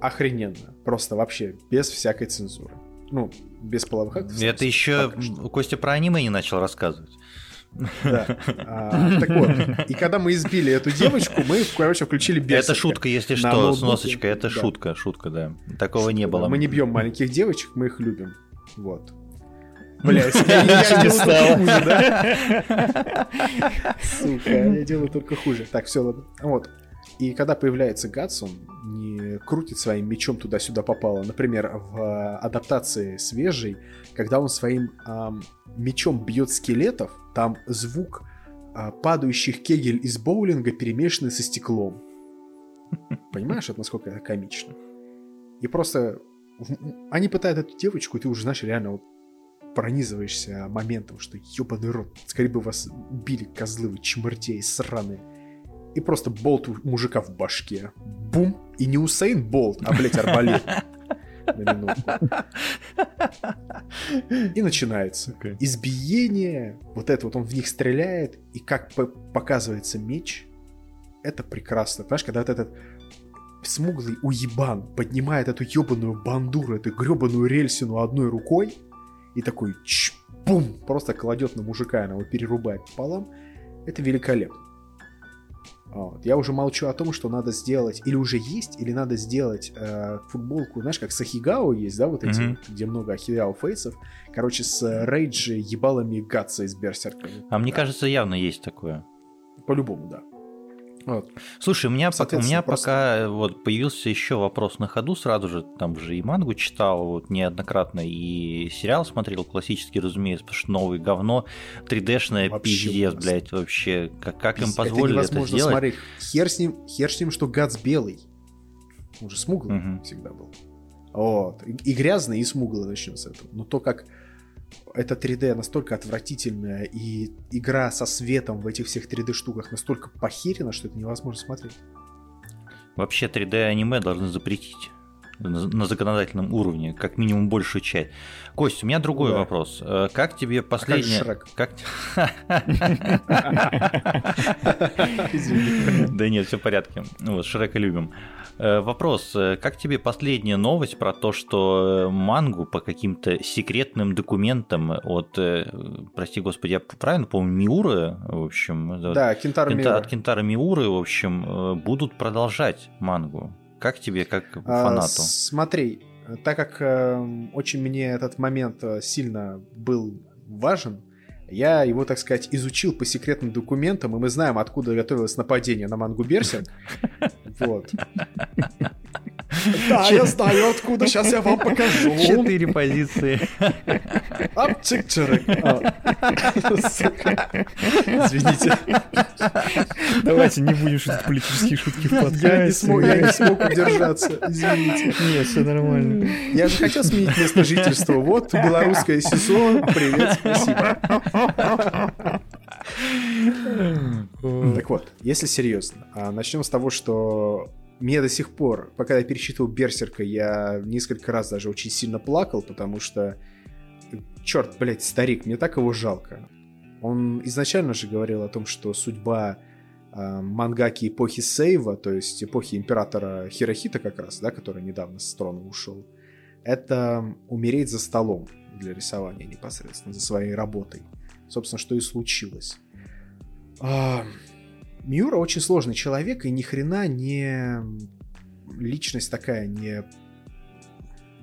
Охрененно. Просто вообще без всякой цензуры. Ну, без половых актов. Это еще Костя про аниме не начал рассказывать. Да. А, так вот, и когда мы избили эту девочку, мы, короче, включили берсерка. Это шутка, если что, с носочкой, это да. шутка, шутка, да. Такого шутка, не было. Мы не бьем маленьких девочек, мы их любим. Вот. Блять, я, я делаю только хуже, да? Сука, я делаю только хуже. Так, все, ладно. Вот. И когда появляется Гатс, он не крутит своим мечом туда-сюда попало. Например, в адаптации свежей, когда он своим эм, мечом бьет скелетов, там звук а, падающих кегель из боулинга перемешанный со стеклом. Понимаешь, это насколько это комично? И просто они пытают эту девочку, и ты уже, знаешь, реально вот пронизываешься моментом, что ебаный рот, скорее бы вас били козлы вы чмыртей сраные. И просто болт у мужика в башке. Бум! И не Усейн Болт, а, блядь, арбалет на минутку. И начинается. Okay. Избиение, вот это вот он в них стреляет, и как показывается меч, это прекрасно. Понимаешь, когда вот этот смуглый уебан поднимает эту ебаную бандуру, эту гребаную рельсину одной рукой, и такой чш, бум, просто кладет на мужика, она его перерубает пополам, это великолепно. Вот. Я уже молчу о том, что надо сделать, или уже есть, или надо сделать э, футболку, знаешь, как с Ахигао есть, да, вот эти, mm-hmm. где много Ахигао фейсов. Короче, с Рейджи ебалами Гатса из Берсерка. А мне кажется, явно есть такое. По-любому, да. Вот. Слушай, у меня, пока, у меня просто... пока вот появился еще вопрос на ходу сразу же, там же и мангу читал вот, неоднократно, и сериал смотрел классический, разумеется, потому что новый говно, 3D-шное пиздец, блядь, вообще, как, как им позволили это, это сделать? Смотреть. Хер с ним, хер с ним, что Гац белый. Он же смуглый угу. всегда был. Вот. И грязный, и смуглый начнем с этого. Но то, как это 3D настолько отвратительная, и игра со светом в этих всех 3D штуках настолько похерена, что это невозможно смотреть. Вообще 3D аниме должны запретить на законодательном уровне, как минимум большую часть. Кость, у меня другой да. вопрос. Э, как тебе последняя... А как? Да нет, все в порядке. Вот, Шрека любим. Э, вопрос, э, как тебе последняя новость про то, что э, мангу по каким-то секретным документам от, прости господи, я правильно помню, Миуры, в общем, да, Кентара Кента, от Кентара Миуры, в общем, будут продолжать мангу. Как тебе, как а, фанату? А, смотри, так как э, очень мне этот момент сильно был важен, я его, так сказать, изучил по секретным документам, и мы знаем, откуда готовилось нападение на Мангу Берсерк. Вот. Да, я знаю откуда, сейчас я вам покажу. Четыре позиции. Апчикчеры. Извините. Давайте не будем шутить политические шутки в подкасте. Я не смог, я не смог удержаться, извините. Нет, все нормально. Я же хотел сменить место жительства. Вот, белорусское СИСО. Привет, спасибо. Так вот, если серьезно, а, начнем с того, что мне до сих пор, пока я пересчитывал Берсерка, я несколько раз даже очень сильно плакал, потому что, черт, блядь, старик, мне так его жалко. Он изначально же говорил о том, что судьба э, мангаки эпохи Сейва, то есть эпохи императора Хирохита как раз, да, который недавно с трона ушел, это умереть за столом для рисования непосредственно, за своей работой. Собственно, что и случилось. А, Миура очень сложный человек и ни хрена не личность такая, не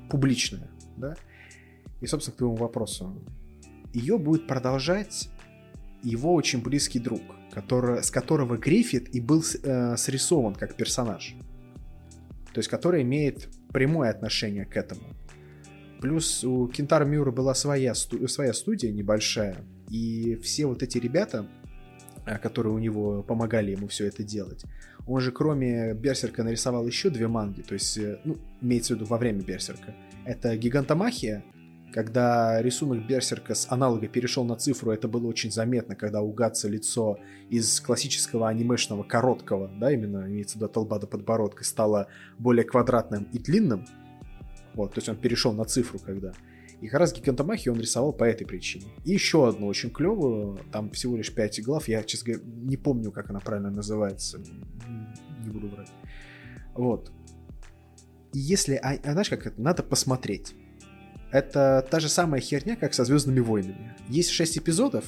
публичная, да? И, собственно, к твоему вопросу. Ее будет продолжать его очень близкий друг, который, с которого Гриффит и был э, срисован как персонаж. То есть, который имеет прямое отношение к этому. Плюс у Кентара Миура была своя, сту- своя студия небольшая, и все вот эти ребята, которые у него помогали ему все это делать. Он же кроме Берсерка нарисовал еще две манги, то есть, э, ну, имеется в виду во время Берсерка. Это Гигантомахия, когда рисунок Берсерка с аналога перешел на цифру, это было очень заметно, когда у Гатса лицо из классического анимешного короткого, да, именно имеется в виду от лба до подбородка, стало более квадратным и длинным. Вот, то есть он перешел на цифру, когда. И как раз Гигантомахи он рисовал по этой причине. И еще одну очень клевую, там всего лишь 5 глав, я, честно говоря, не помню, как она правильно называется, не буду врать. Вот. И если, а, а знаешь, как это, надо посмотреть. Это та же самая херня, как со Звездными войнами. Есть 6 эпизодов,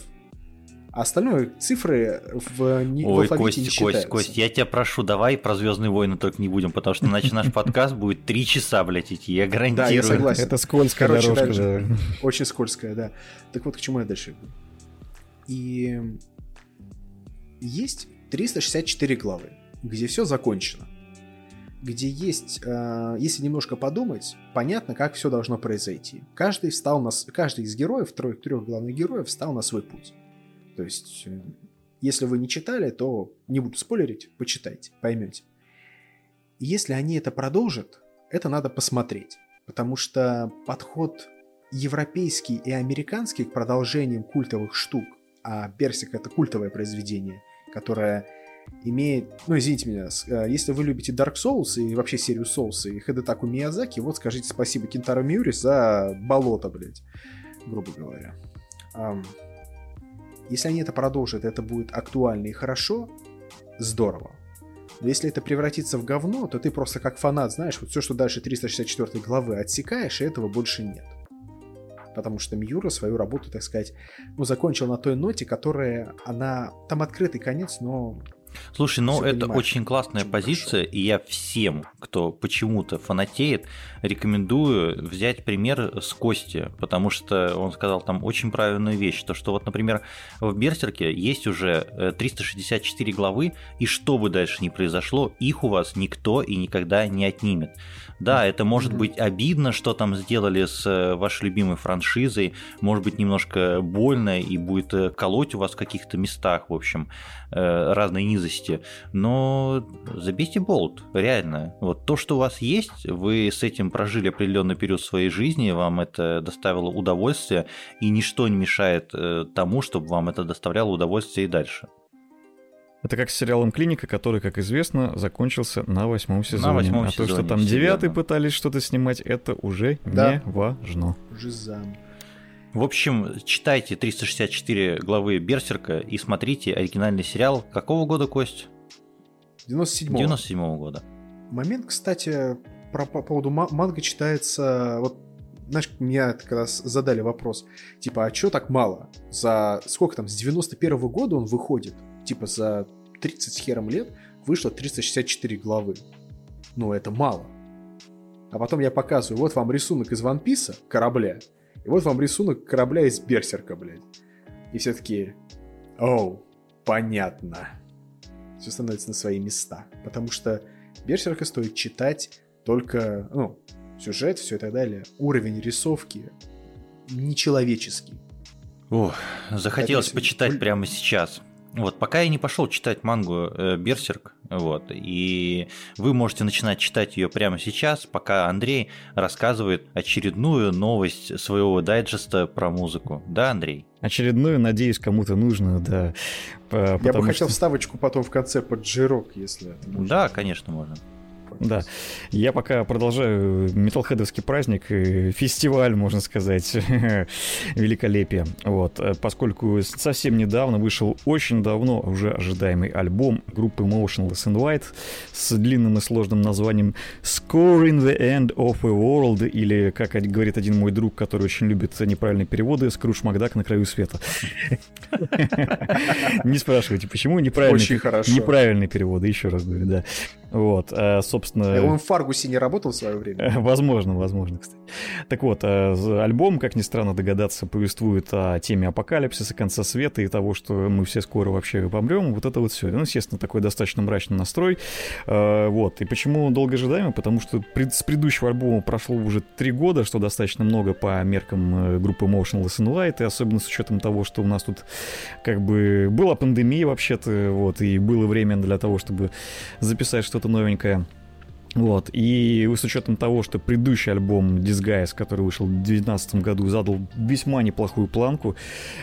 а остальное цифры в, не, Ой, в Кость, не Кость, Кость, я тебя прошу, давай про Звездные войны только не будем, потому что иначе наш подкаст будет три часа, блядь, идти, я гарантирую. Да, я согласен. Это скользкая Короче, дорожка, дальше, да. Очень скользкая, да. Так вот, к чему я дальше иду. И есть 364 главы, где все закончено. Где есть, э, если немножко подумать, понятно, как все должно произойти. Каждый, встал на, каждый из героев, трех, трех главных героев, встал на свой путь. То есть, э, если вы не читали, то не буду спойлерить, почитайте, поймете. если они это продолжат, это надо посмотреть. Потому что подход европейский и американский к продолжениям культовых штук, а Берсик это культовое произведение, которое имеет... Ну, извините меня, э, если вы любите Dark Souls и вообще серию Souls и Хедетаку Миязаки, вот скажите спасибо Кентаро Миури за болото, блядь, грубо говоря. Если они это продолжат, это будет актуально и хорошо, здорово. Но если это превратится в говно, то ты просто как фанат, знаешь, вот все, что дальше 364 главы отсекаешь, и этого больше нет. Потому что Миюра свою работу, так сказать, ну, закончил на той ноте, которая, она... Там открытый конец, но Слушай, ну это очень классная позиция, хорошо. и я всем, кто почему-то фанатеет, рекомендую взять пример с Кости, потому что он сказал там очень правильную вещь, то что вот, например, в Берсерке есть уже 364 э, главы, и что бы дальше ни произошло, их у вас никто и никогда не отнимет. Да, это может быть обидно, что там сделали с э, вашей любимой франшизой, может быть немножко больно и будет э, колоть у вас в каких-то местах, в общем, э, разной низости, но забейте болт, реально. Вот то, что у вас есть, вы с этим прожили определенный период своей жизни, вам это доставило удовольствие, и ничто не мешает тому, чтобы вам это доставляло удовольствие и дальше. Это как с сериалом «Клиника», который, как известно, закончился на восьмом сезоне. На восьмом а сезоне, то, что там девятый пытались что-то снимать, это уже да. не важно. Жизам. В общем, читайте 364 главы Берсерка и смотрите оригинальный сериал. Какого года, Кость? 97-го. 97 года. Момент, кстати, про, по поводу манга читается... Вот, знаешь, меня когда задали вопрос, типа, а чё так мало? За сколько там, с 91 -го года он выходит? Типа за 30 с хером лет вышло 364 главы. Ну, это мало. А потом я показываю, вот вам рисунок из One Piece, корабля, и вот вам рисунок корабля из Берсерка, блядь. И все таки оу, понятно. Все становится на свои места. Потому что Берсерка стоит читать только, ну, сюжет, все и так далее. Уровень рисовки нечеловеческий. Ох, захотелось Это, почитать прямо сейчас. Вот, пока я не пошел читать мангу э, Берсерк, вот, и вы можете начинать читать ее прямо сейчас, пока Андрей рассказывает очередную новость своего дайджеста про музыку. Да, Андрей? Очередную, надеюсь, кому-то нужно, да. Я бы хотел вставочку потом в конце под джирок, если Да, конечно, можно. Да. Я пока продолжаю металлхедовский праздник, фестиваль, можно сказать, великолепие. Вот. Поскольку совсем недавно вышел очень давно уже ожидаемый альбом группы Motionless in White с длинным и сложным названием Scoring the End of a World, или, как говорит один мой друг, который очень любит неправильные переводы, Скрудж Макдак на краю света. Не спрашивайте, почему неправильные переводы, еще раз говорю, да. Вот, э, собственно... Э, он в Фаргусе не работал в свое время? Возможно, возможно, кстати. Так вот, э, альбом, как ни странно догадаться, повествует о теме апокалипсиса, конца света и того, что мы все скоро вообще помрем. Вот это вот все. Ну, естественно, такой достаточно мрачный настрой. Вот. И почему долго ожидаемо? Потому что с предыдущего альбома прошло уже три года, что достаточно много по меркам группы Motionless in Light, и особенно с учетом того, что у нас тут как бы была пандемия вообще-то, вот, и было время для того, чтобы записать что-то новенькое. Вот, и с учетом того, что предыдущий альбом Disguise, который вышел в 2019 году, задал весьма неплохую планку,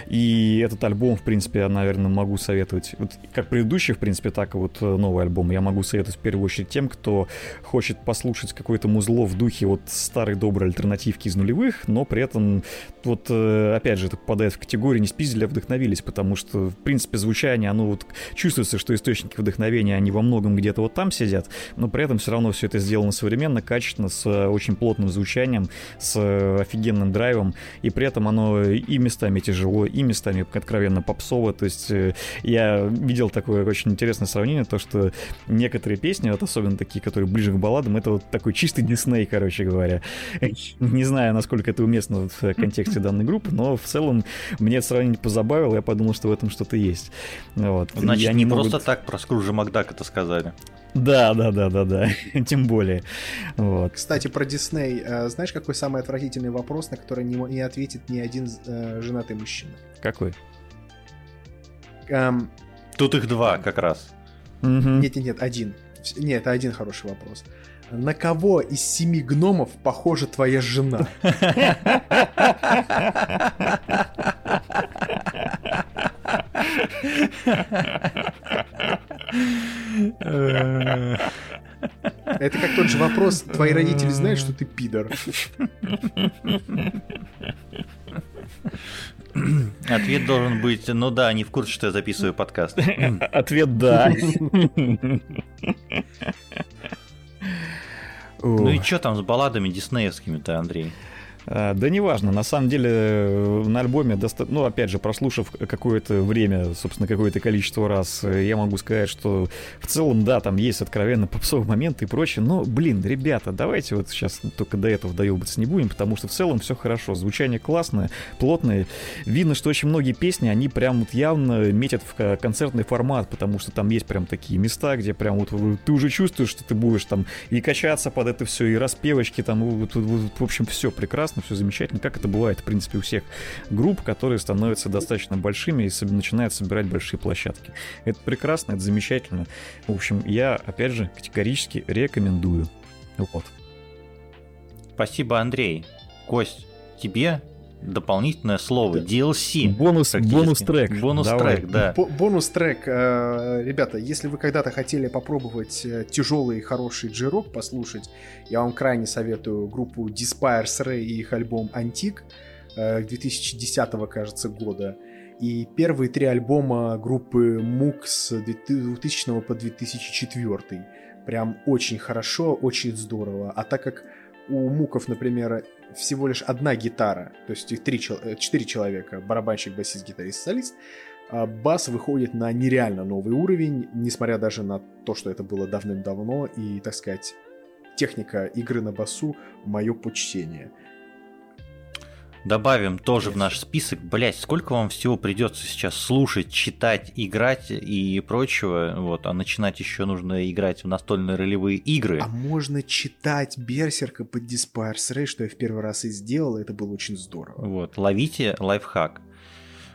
и этот альбом, в принципе, я, наверное, могу советовать, вот как предыдущий, в принципе, так и вот э, новый альбом, я могу советовать в первую очередь тем, кто хочет послушать какое-то музло в духе вот старой доброй альтернативки из нулевых, но при этом вот, э, опять же, это попадает в категорию не спиздили, а вдохновились, потому что, в принципе, звучание, оно вот чувствуется, что источники вдохновения, они во многом где-то вот там сидят, но при этом все равно все это сделано современно, качественно, с э, очень плотным звучанием, с э, офигенным драйвом, и при этом оно и местами тяжело, и местами откровенно попсово. То есть э, я видел такое очень интересное сравнение, то, что некоторые песни, вот особенно такие, которые ближе к балладам, это вот такой чистый Дисней, короче говоря. Не знаю, насколько это уместно в контексте данной группы, но в целом мне это сравнение позабавило, я подумал, что в этом что-то есть. Вот. Значит, они не могут... просто так про Скружа Макдак это сказали. Да, да, да, да, да. Тем более. Вот. Кстати, про Дисней. Э, знаешь, какой самый отвратительный вопрос, на который не, не ответит ни один э, женатый мужчина? Какой? Эм... Тут их два как раз. Нет, нет, нет, один. Нет, это один хороший вопрос. На кого из семи гномов похожа твоя жена? Это как тот же вопрос, твои родители знают, что ты пидор? Ответ должен быть, ну да, они в курсе, что я записываю подкаст. Ответ да. Ну и что там с балладами диснеевскими-то, Андрей? А, да неважно, на самом деле э, на альбоме, доста... ну опять же, прослушав какое-то время, собственно, какое-то количество раз, э, я могу сказать, что в целом, да, там есть откровенно попсовый момент и прочее, но, блин, ребята, давайте вот сейчас только до этого доебаться не будем, потому что в целом все хорошо, звучание классное, плотное, видно, что очень многие песни, они прям вот явно метят в концертный формат, потому что там есть прям такие места, где прям вот ты уже чувствуешь, что ты будешь там и качаться под это все, и распевочки там, вот, вот, вот, в общем, все прекрасно прекрасно, все замечательно, как это бывает, в принципе, у всех групп, которые становятся достаточно большими и начинают собирать большие площадки. Это прекрасно, это замечательно. В общем, я, опять же, категорически рекомендую. Вот. Спасибо, Андрей. Кость, тебе дополнительное слово. DLC. Бонус, бонус трек. Бонус трек, да. бонус трек. Э, ребята, если вы когда-то хотели попробовать э, тяжелый хороший джирок послушать, я вам крайне советую группу Despires Ray и их альбом Антик 2010 кажется, года. И первые три альбома группы Мук с 2000 по 2004. Прям очень хорошо, очень здорово. А так как у Муков, например, всего лишь одна гитара, то есть их три, э, четыре человека, барабанщик, басист, гитарист, солист, а бас выходит на нереально новый уровень, несмотря даже на то, что это было давным-давно, и, так сказать, техника игры на басу — мое почтение. Добавим тоже в наш список. Блять, сколько вам всего придется сейчас слушать, читать, играть и прочего. Вот, а начинать еще нужно играть в настольные ролевые игры. А можно читать Берсерка под Disperse Ray, что я в первый раз и сделал, и это было очень здорово. Вот, ловите лайфхак.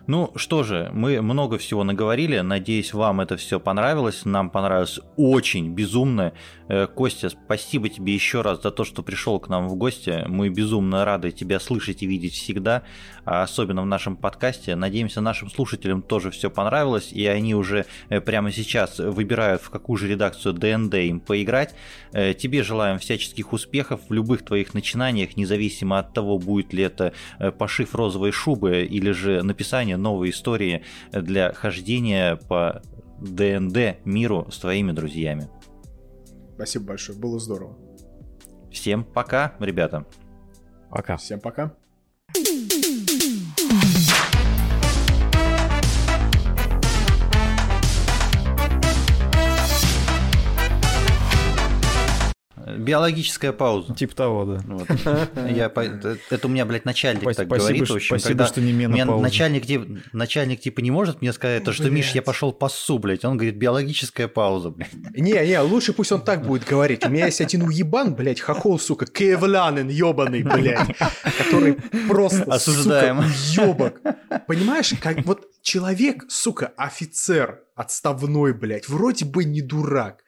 Ну что же, мы много всего наговорили. Надеюсь, вам это все понравилось. Нам понравилось очень безумно. Э, Костя, спасибо тебе еще раз за то, что пришел к нам в гости. Мы безумно рады тебя слышать и видеть всегда, а особенно в нашем подкасте. Надеемся, нашим слушателям тоже все понравилось, и они уже э, прямо сейчас выбирают, в какую же редакцию ДНД им поиграть. Э, тебе желаем всяческих успехов в любых твоих начинаниях, независимо от того, будет ли это пошив розовой шубы или же написание создание новой истории для хождения по ДНД миру с твоими друзьями. Спасибо большое, было здорово. Всем пока, ребята. Пока. Всем пока. Биологическая пауза. Типа того, да. Вот. Я, это у меня, блядь, начальник так говорит. В общем, спасибо, что не менопауза. начальник, начальник типа не может мне сказать, то, что, Миш, я пошел по СУ, блядь. Он говорит, биологическая пауза, блядь. Не, не, лучше пусть он так будет говорить. У меня есть один уебан, блядь, хохол, сука, кевланин ебаный, блядь, который просто, Осуждаем. сука, ёбок. Понимаешь, как вот человек, сука, офицер отставной, блядь, вроде бы не дурак,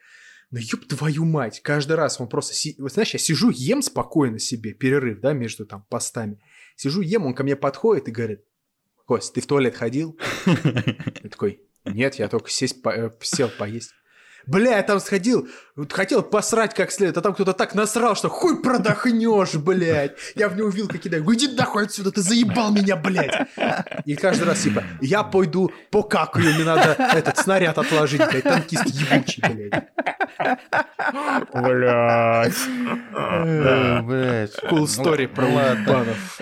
ну ёб твою мать, каждый раз он просто... Си... Вот, знаешь, я сижу, ем спокойно себе, перерыв, да, между там постами. Сижу, ем, он ко мне подходит и говорит, Кость, ты в туалет ходил? Я такой, нет, я только сесть, по... Э, сел поесть. Бля, я там сходил, хотел посрать как следует, а там кто-то так насрал, что хуй продохнешь, блядь. Я в него вилкой кидаю. Иди нахуй отсюда, ты заебал меня, блядь. И каждый раз, типа, я пойду покакаю, мне надо этот снаряд отложить, блядь, танкист ебучий, блядь. Блядь. Да, блядь. Cool story про ладанов.